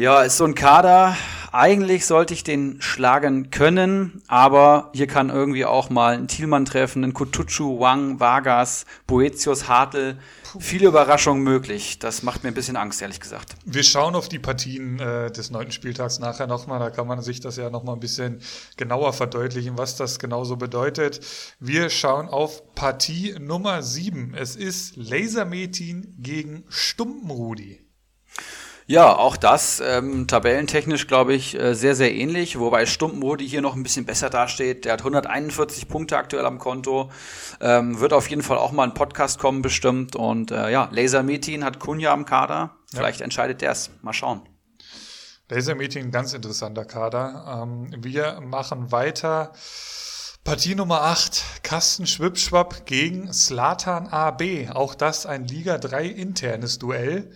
Ja, ist so ein Kader. Eigentlich sollte ich den schlagen können, aber hier kann irgendwie auch mal ein Thielmann treffen, ein Kutucu, Wang, Vargas, Boetius, Hartl. Viele Überraschungen möglich. Das macht mir ein bisschen Angst, ehrlich gesagt. Wir schauen auf die Partien äh, des neunten Spieltags nachher nochmal. Da kann man sich das ja nochmal ein bisschen genauer verdeutlichen, was das genauso bedeutet. Wir schauen auf Partie Nummer sieben. Es ist Lasermetin gegen Stumpenrudi. Ja, auch das ähm, tabellentechnisch, glaube ich, äh, sehr, sehr ähnlich, wobei Stumpenrudi hier noch ein bisschen besser dasteht. Der hat 141 Punkte aktuell am Konto, ähm, wird auf jeden Fall auch mal ein Podcast kommen bestimmt und äh, ja, Laser Metin hat Kunja am Kader, vielleicht ja. entscheidet der es, mal schauen. Laser Metin, ganz interessanter Kader. Ähm, wir machen weiter. Partie Nummer 8, Kasten Schwipschwapp gegen Slatan AB. Auch das ein Liga 3 internes Duell.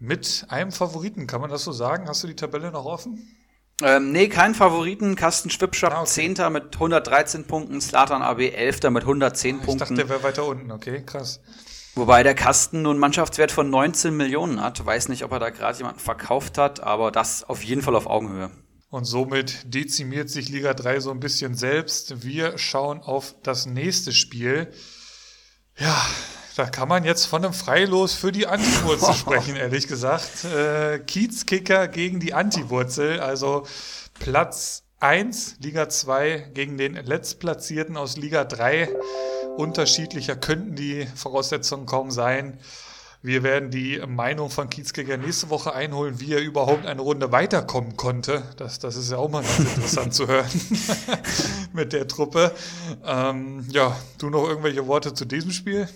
Mit einem Favoriten, kann man das so sagen? Hast du die Tabelle noch offen? Ähm, nee, kein Favoriten. Kasten Schwipschap, ah, okay. 10. mit 113 Punkten, Slatan AB 11. mit 110 ah, ich Punkten. Ich dachte, der wäre weiter unten, okay, krass. Wobei der Kasten nun Mannschaftswert von 19 Millionen hat. Weiß nicht, ob er da gerade jemanden verkauft hat, aber das auf jeden Fall auf Augenhöhe. Und somit dezimiert sich Liga 3 so ein bisschen selbst. Wir schauen auf das nächste Spiel. Ja, da kann man jetzt von einem Freilos für die Antiwurzel sprechen, ehrlich gesagt. Äh, Kiezkicker gegen die Antiwurzel, also Platz 1, Liga 2 gegen den Letztplatzierten aus Liga 3. Unterschiedlicher könnten die Voraussetzungen kaum sein. Wir werden die Meinung von Kiezkicker nächste Woche einholen, wie er überhaupt eine Runde weiterkommen konnte. Das, das ist ja auch mal ganz interessant zu hören mit der Truppe. Ähm, ja, du noch irgendwelche Worte zu diesem Spiel?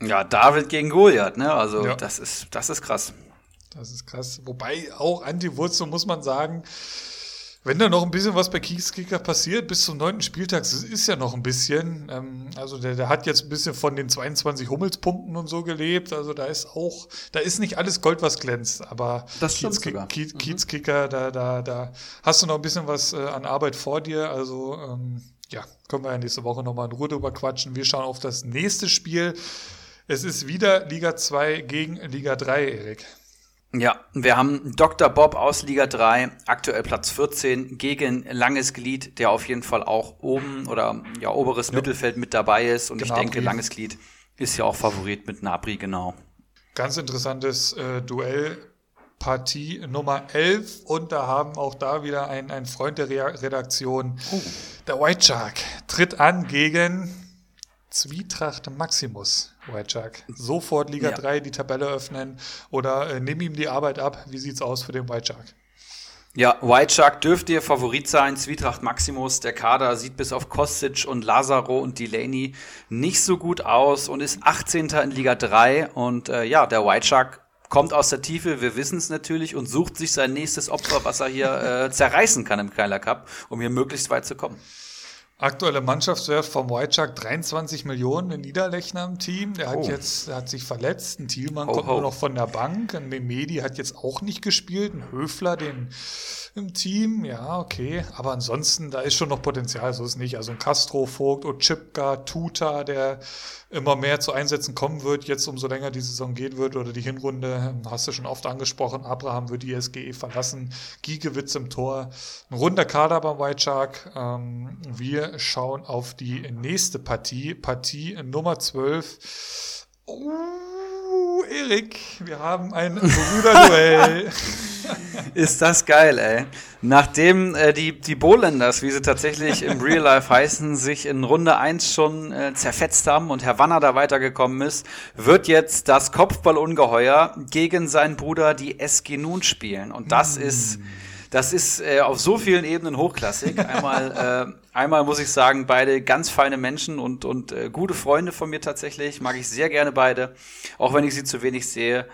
Ja, David gegen Goliath, ne? Also ja. das ist, das ist krass. Das ist krass. Wobei auch Anti-Wurzel muss man sagen, wenn da noch ein bisschen was bei Kiezkicker passiert, bis zum neunten Spieltag, das ist ja noch ein bisschen. Ähm, also der, der hat jetzt ein bisschen von den 22 Hummelspunkten und so gelebt. Also da ist auch, da ist nicht alles Gold, was glänzt. Aber das Kiezkicker, Kiez, mhm. Da, da, da hast du noch ein bisschen was äh, an Arbeit vor dir. Also ähm, ja, können wir ja nächste Woche nochmal in Ruhe drüber quatschen. Wir schauen auf das nächste Spiel. Es ist wieder Liga 2 gegen Liga 3, Erik. Ja, wir haben Dr. Bob aus Liga 3, aktuell Platz 14, gegen Langes Glied, der auf jeden Fall auch oben oder ja, oberes ja. Mittelfeld mit dabei ist. Und ich denke, Langes Glied ist ja auch Favorit mit Nabri, genau. Ganz interessantes äh, Duell. Partie Nummer 11 und da haben auch da wieder ein, ein Freund der Re Redaktion, oh. der White Shark, tritt an gegen Zwietracht Maximus, White Sofort Liga ja. 3 die Tabelle öffnen oder äh, nimm ihm die Arbeit ab. Wie sieht's aus für den White Shark? Ja, White Shark dürfte ihr Favorit sein. Zwietracht Maximus, der Kader sieht bis auf Kostic und Lazaro und Delaney nicht so gut aus und ist 18. in Liga 3. Und äh, ja, der White Shark kommt aus der Tiefe, wir wissen es natürlich, und sucht sich sein nächstes Opfer, was er hier äh, zerreißen kann im Keiler Cup, um hier möglichst weit zu kommen. Aktueller Mannschaftswert vom White Shark 23 Millionen, ein Niederlechner im Team. Der hat Oh. jetzt, der hat sich verletzt. Ein Thielmann Ho, kommt ho. nur noch von der Bank. Ein Memedi hat jetzt auch nicht gespielt. Ein Höfler, den im Team. Ja, okay. Aber ansonsten, da ist schon noch Potenzial, so ist nicht. Also ein Castro, Vogt, Ochipka, Tuta, der immer mehr zu Einsätzen kommen wird, jetzt umso länger die Saison gehen wird oder die Hinrunde, hast du schon oft angesprochen, Abraham wird die SGE verlassen, Giegewitz im Tor, ein runder Kader beim White Shark. Ähm, wir schauen auf die nächste Partie, Partie Nummer 12. Oh, Erik, wir haben ein Bruderduell. Ist das geil, ey. Nachdem äh, die, die Bohlenders, wie sie tatsächlich im Real Life heißen, sich in Runde 1 schon äh, zerfetzt haben und Herr Wanner da weitergekommen ist, wird jetzt das Kopfballungeheuer gegen seinen Bruder die SG Nun spielen. Und das ist, das ist äh, auf so vielen Ebenen hochklassig. Einmal, äh, einmal muss ich sagen, beide ganz feine Menschen und, und äh, gute Freunde von mir tatsächlich. Mag ich sehr gerne beide, auch wenn ich sie zu wenig sehe.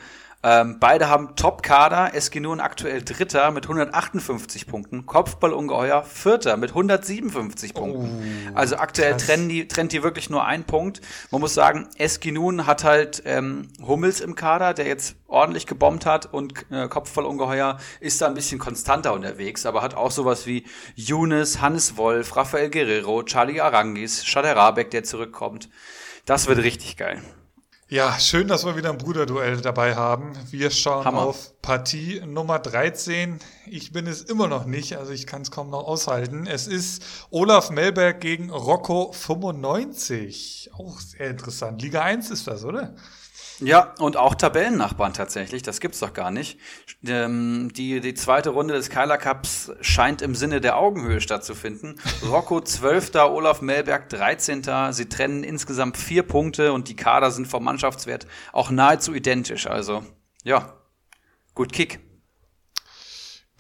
Ähm, beide haben Top-Kader. SG Nun aktuell Dritter mit 158 Punkten. Kopfballungeheuer Vierter mit 157 Punkten. also aktuell krass. trennen die, trennt die wirklich nur ein Punkt. Man muss sagen, SG Nun hat halt ähm, Hummels im Kader, der jetzt ordentlich gebombt hat und äh, Kopfballungeheuer ist da ein bisschen konstanter unterwegs, aber hat auch sowas wie Younes, Hannes Wolf, Rafael Guerrero, Charlie Arangis, Shader Rabeck, der zurückkommt. Das wird richtig geil. Ja, schön, dass wir wieder ein Bruderduell dabei haben. Wir schauen Hammer. auf Partie Nummer 13. Ich bin es immer noch nicht, also ich kann es kaum noch aushalten. Es ist Olaf Melberg gegen Rocco 95. Auch sehr interessant. Liga 1 ist das, oder? Ja, und auch Tabellennachbarn tatsächlich, das gibt's doch gar nicht. Ähm, die, die zweite Runde des Keiler Cups scheint im Sinne der Augenhöhe stattzufinden. Rocco 12., Olaf Melberg 13. Sie trennen insgesamt vier Punkte und die Kader sind vom Mannschaftswert auch nahezu identisch. Also, ja, gut Kick.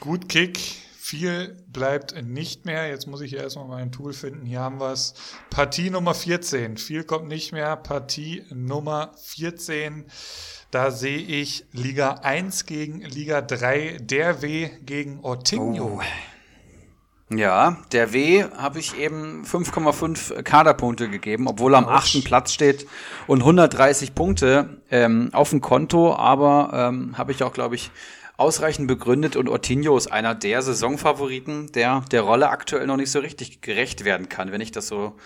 Gut Kick. Viel bleibt nicht mehr. Jetzt muss ich hier erstmal mein Tool finden. Hier haben wir es. Partie Nummer 14. Viel kommt nicht mehr. Partie Nummer 14. Da sehe ich Liga 1 gegen Liga 3. Der W gegen Ortinho. Ja, der W habe ich eben 5,5 Kaderpunkte gegeben, obwohl er am achten Platz steht und 130 Punkte ähm, auf dem Konto, aber ähm, habe ich auch, glaube ich, ausreichend begründet und Ortinho ist einer der Saisonfavoriten, der der Rolle aktuell noch nicht so richtig gerecht werden kann, wenn ich das so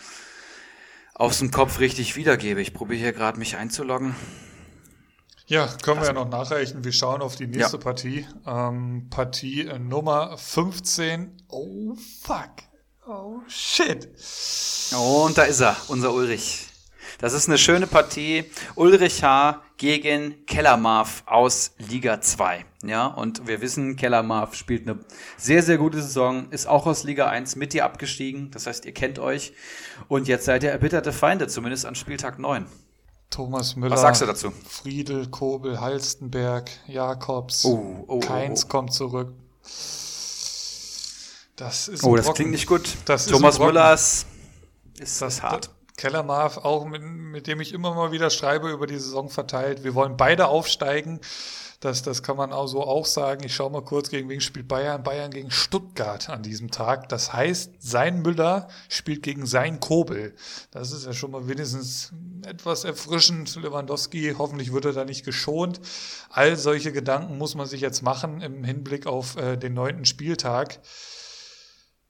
aus dem Kopf richtig wiedergebe. Ich probiere hier gerade mich einzuloggen. Ja, können wir ja noch nachreichen. Wir schauen auf die nächste Ja. Partie. Ähm, Partie äh, Nummer 15. Oh, fuck. Oh, shit. Und da ist er, unser Ulrich. Das ist eine schöne Partie. Ulrich H. gegen Kellermarf aus Liga 2. Ja, und wir wissen, Kellermarf spielt eine sehr, sehr gute Saison, ist auch aus Liga 1 mit dir abgestiegen. Das heißt, ihr kennt euch. Und jetzt seid ihr erbitterte Feinde, zumindest an Spieltag 9. Thomas Müller. Was sagst du dazu? Friedel, Kobel, Halstenberg, Jakobs. Oh, oh, Keins oh, oh. kommt zurück. Das ist Oh, das Brocken. klingt nicht gut. Das Thomas ein Brocken. Müller ist, Das hart. Kellermarf, auch mit, mit dem ich immer mal wieder schreibe, über die Saison verteilt. Wir wollen beide aufsteigen. Das, das kann man auch so auch sagen. Ich schaue mal kurz, gegen wen spielt Bayern. Bayern gegen Stuttgart an diesem Tag. Das heißt, sein Müller spielt gegen sein Kobel. Das ist ja schon mal wenigstens etwas erfrischend. Lewandowski, hoffentlich wird er da nicht geschont. All solche Gedanken muss man sich jetzt machen im Hinblick auf äh, den neunten Spieltag.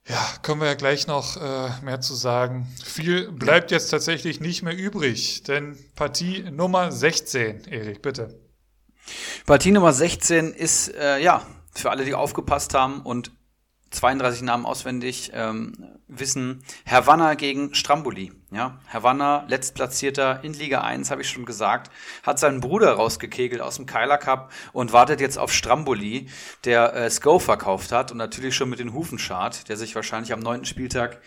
Ja, können wir ja gleich noch äh, mehr zu sagen. Viel bleibt jetzt tatsächlich nicht mehr übrig, denn Partie Nummer 16, Erik, bitte. Partie Nummer 16 ist, äh, ja, für alle, die aufgepasst haben und 32 Namen auswendig ähm, wissen, Herr Wanner gegen Stramboli. Ja, Herr Wanner, letztplatzierter in Liga 1, habe ich schon gesagt, hat seinen Bruder rausgekegelt aus dem Keiler Cup und wartet jetzt auf Stramboli, der äh, Sko verkauft hat und natürlich schon mit den Hufen schart, der sich wahrscheinlich am neunten Spieltag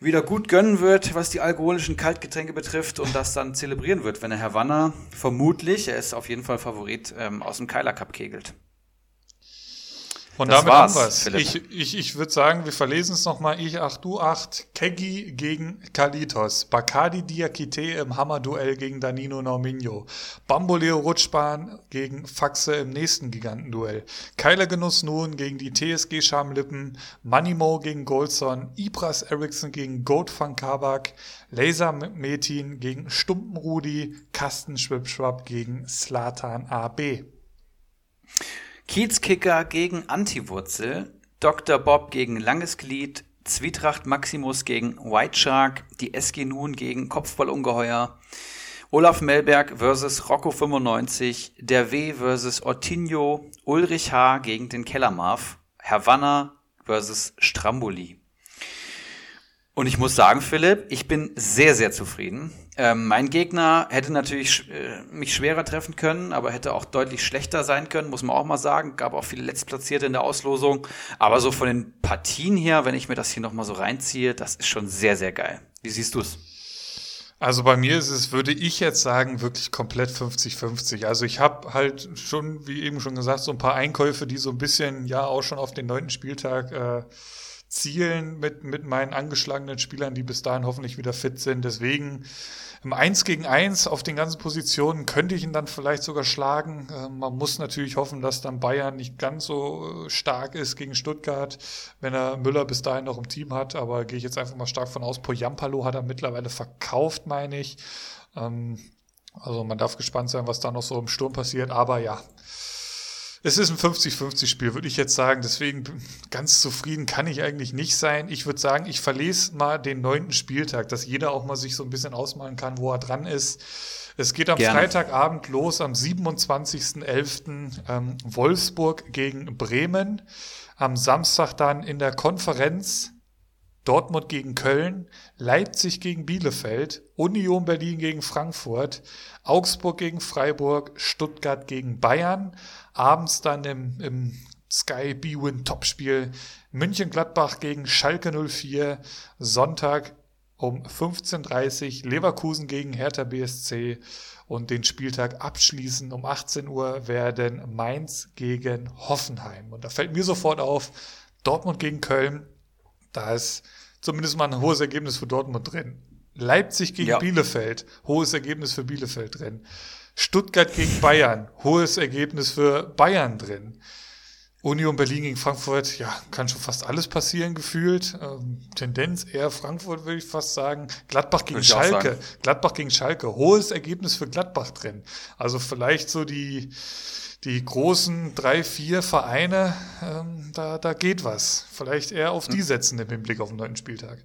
wieder gut gönnen wird, was die alkoholischen Kaltgetränke betrifft und das dann zelebrieren wird, wenn er Herr Wanner vermutlich, er ist auf jeden Fall Favorit, ähm, aus dem Keiler Cup kegelt. Und das damit war's, haben wir es. Ich, ich, ich würde sagen, wir verlesen es nochmal. Ich 8, du 8. Kegi gegen Kalitos. Bakadi Diakite im Hammer-Duell gegen Danino Norminho. Bamboleo Rutschbahn gegen Faxe im nächsten Gigantenduell. Keiler Genuss nun gegen die TSG Schamlippen. Manimo gegen Goldson. Ibras Eriksson gegen Goat van Kabak. Laser Metin gegen Stumpenrudi. Kasten Schwipschwab gegen Slatan AB. Kiezkicker gegen Antiwurzel, Dr. Bob gegen Langes Glied, Zwietracht Maximus gegen White Shark, die SG Nun gegen Kopfballungeheuer, Olaf Melberg versus Rocco 95, der W versus Ortinho, Ulrich H. gegen den Kellermarf, Havanna versus Stramboli. Und ich muss sagen, Philipp, ich bin sehr, sehr zufrieden. Ähm, mein Gegner hätte natürlich äh, mich schwerer treffen können, aber hätte auch deutlich schlechter sein können, muss man auch mal sagen. Gab auch viele Letztplatzierte in der Auslosung. Aber so von den Partien her, wenn ich mir das hier nochmal so reinziehe, das ist schon sehr, sehr geil. Wie siehst du es? Also bei mir ist es, würde ich jetzt sagen, wirklich komplett 50-50. Also ich habe halt schon, wie eben schon gesagt, so ein paar Einkäufe, die so ein bisschen, ja, auch schon auf den neunten Spieltag äh, zielen mit, mit meinen angeschlagenen Spielern, die bis dahin hoffentlich wieder fit sind. Deswegen im 1 gegen 1 auf den ganzen Positionen könnte ich ihn dann vielleicht sogar schlagen. Äh, man muss natürlich hoffen, dass dann Bayern nicht ganz so äh, stark ist gegen Stuttgart, wenn er Müller bis dahin noch im Team hat. Aber gehe ich jetzt einfach mal stark von aus. Poyampalo hat er mittlerweile verkauft, meine ich. Ähm, also man darf gespannt sein, was da noch so im Sturm passiert. Aber ja, es ist ein 50-50-Spiel, würde ich jetzt sagen. Deswegen ganz zufrieden kann ich eigentlich nicht sein. Ich würde sagen, ich verlese mal den neunten Spieltag, dass jeder auch mal sich so ein bisschen ausmalen kann, wo er dran ist. Es geht am Gerne. Freitagabend los, am 27.11. Ähm, Wolfsburg gegen Bremen. Am Samstag dann in der Konferenz Dortmund gegen Köln, Leipzig gegen Bielefeld, Union Berlin gegen Frankfurt, Augsburg gegen Freiburg, Stuttgart gegen Bayern, abends dann im, im Sky B-Win Topspiel München-Gladbach gegen Schalke 04, Sonntag um 15.30 Uhr Leverkusen gegen Hertha BSC und den Spieltag abschließen um 18 Uhr werden Mainz gegen Hoffenheim. Und da fällt mir sofort auf, Dortmund gegen Köln, da ist zumindest mal ein hohes Ergebnis für Dortmund drin. Leipzig gegen ja. Bielefeld, hohes Ergebnis für Bielefeld drin. Stuttgart gegen Bayern, hohes Ergebnis für Bayern drin. Union Berlin gegen Frankfurt, ja, kann schon fast alles passieren, gefühlt. Ähm, Tendenz eher Frankfurt, würde ich fast sagen. Gladbach gegen Schalke. Gladbach gegen Schalke. Hohes Ergebnis für Gladbach drin. Also vielleicht so die, die großen drei, vier Vereine, ähm, da, da geht was. Vielleicht eher auf die hm. setzen im Hinblick auf den neunten Spieltag.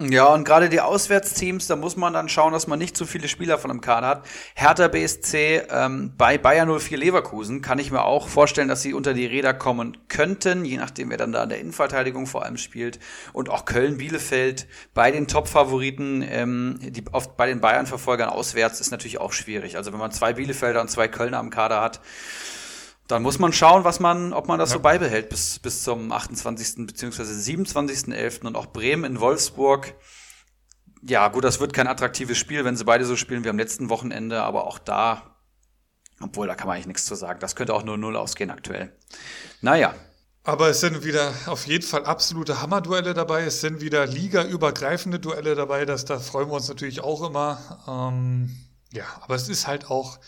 Ja, und gerade die Auswärtsteams, da muss man dann schauen, dass man nicht zu viele Spieler von einem Kader hat. Hertha BSC ähm, bei Bayern 04 Leverkusen kann ich mir auch vorstellen, dass sie unter die Räder kommen könnten, je nachdem, wer dann da in der Innenverteidigung vor allem spielt. Und auch Köln-Bielefeld bei den Top-Favoriten, ähm, die oft bei den Bayern-Verfolgern auswärts, ist natürlich auch schwierig. Also wenn man zwei Bielefelder und zwei Kölner am Kader hat, dann muss man schauen, was man, ob man das ja. so beibehält bis, bis zum 28. bzw. 27.11. und auch Bremen in Wolfsburg. Ja, gut, das wird kein attraktives Spiel, wenn sie beide so spielen wie am letzten Wochenende, aber auch da, obwohl da kann man eigentlich nichts zu sagen. Das könnte auch nur Null ausgehen aktuell. Naja. Aber es sind wieder auf jeden Fall absolute Hammerduelle dabei. Es sind wieder ligaübergreifende Duelle dabei. Das, da freuen wir uns natürlich auch immer. Ähm, ja, aber es ist halt auch,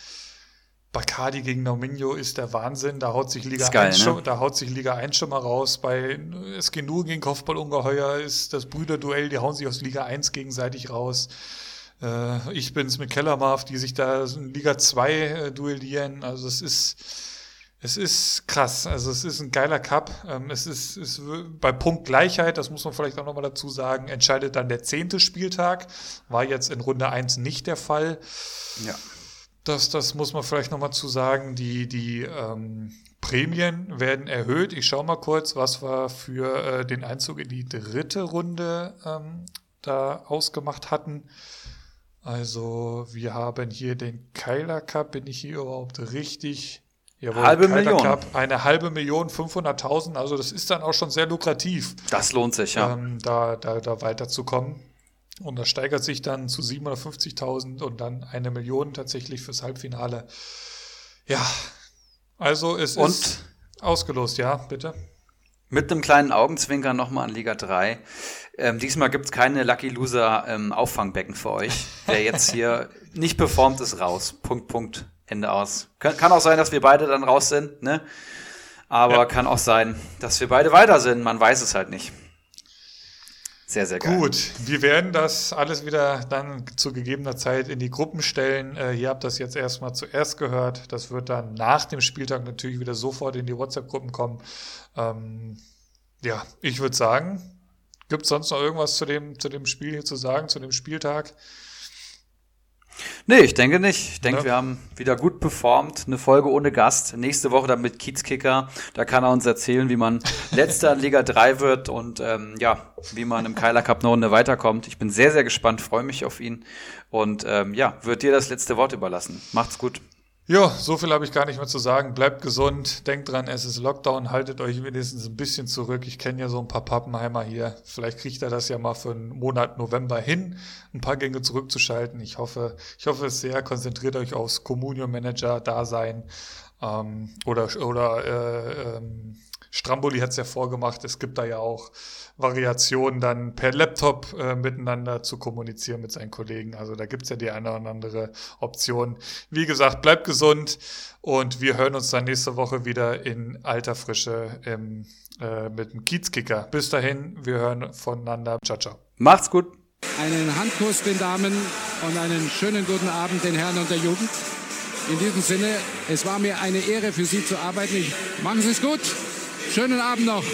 Bacardi gegen Nauminho ist der Wahnsinn. Da haut sich Liga, geil, 1, ne? schon, da haut sich Liga 1 schon mal raus. Bei Skinu gegen Kopfballungeheuer ist das Brüderduell, die hauen sich aus Liga 1 gegenseitig raus. Äh, ich bin's mit Kellermarf, die sich da in Liga 2 äh, duellieren. Also es ist, es ist krass. Also es ist ein geiler Cup. Ähm, es ist, ist bei Punktgleichheit, das muss man vielleicht auch nochmal dazu sagen, entscheidet dann der zehnte Spieltag. War jetzt in Runde 1 nicht der Fall. Ja. Das, das muss man vielleicht nochmal zu sagen. Die, die ähm, Prämien werden erhöht. Ich schaue mal kurz, was wir für äh, den Einzug in die dritte Runde ähm, da ausgemacht hatten. Also wir haben hier den Keiler Cup. Bin ich hier überhaupt richtig? Jawohl, halbe Keiler Million. Cup, eine halbe Million, 500.000. Also das ist dann auch schon sehr lukrativ. Das lohnt sich, ja. Ähm, da, da, da weiterzukommen. Und das steigert sich dann zu 750.000 und dann eine Million tatsächlich fürs Halbfinale. Ja, also es und ist. Ausgelost, ja, bitte. Mit einem kleinen Augenzwinker nochmal an Liga 3. Ähm, diesmal gibt es keine Lucky Loser ähm, Auffangbecken für euch. Wer jetzt hier nicht performt, ist raus. Punkt, Punkt. Ende aus. Kann, kann auch sein, dass wir beide dann raus sind, ne? Aber ja. kann auch sein, dass wir beide weiter sind. Man weiß es halt nicht. Sehr, sehr geil. Gut, wir werden das alles wieder dann zu gegebener Zeit in die Gruppen stellen. Äh, ihr habt das jetzt erstmal zuerst gehört. Das wird dann nach dem Spieltag natürlich wieder sofort in die WhatsApp-Gruppen kommen. Ähm, ja, ich würde sagen, gibt es sonst noch irgendwas zu dem, zu dem Spiel hier zu sagen, zu dem Spieltag? Nee, ich denke nicht. Ich denke, ja. wir haben wieder gut performt. Eine Folge ohne Gast. Nächste Woche dann mit Kiezkicker. Da kann er uns erzählen, wie man letzter in Liga 3 wird und ähm, ja, wie man im Keiler Cup eine Runde weiterkommt. Ich bin sehr, sehr gespannt, freue mich auf ihn. Und ähm, ja, wird dir das letzte Wort überlassen. Macht's gut. Ja, so viel habe ich gar nicht mehr zu sagen. Bleibt gesund, denkt dran, es ist Lockdown, haltet euch wenigstens ein bisschen zurück. Ich kenne ja so ein paar Pappenheimer hier. Vielleicht kriegt er das ja mal für einen Monat November hin, ein paar Gänge zurückzuschalten. Ich hoffe, ich hoffe es sehr. Konzentriert euch aufs Communion Manager Dasein ähm, oder oder äh, ähm, Stramboli hat es ja vorgemacht. Es gibt da ja auch Variationen, dann per Laptop äh, miteinander zu kommunizieren mit seinen Kollegen. Also da gibt es ja die eine oder andere Option. Wie gesagt, bleibt gesund und wir hören uns dann nächste Woche wieder in alter Frische im, äh, mit dem Kiezkicker. Bis dahin, wir hören voneinander. Ciao, ciao. Macht's gut. Einen Handkuss den Damen und einen schönen guten Abend den Herren und der Jugend. In diesem Sinne, es war mir eine Ehre für Sie zu arbeiten. Ich, machen Sie es gut. Schönen Abend noch.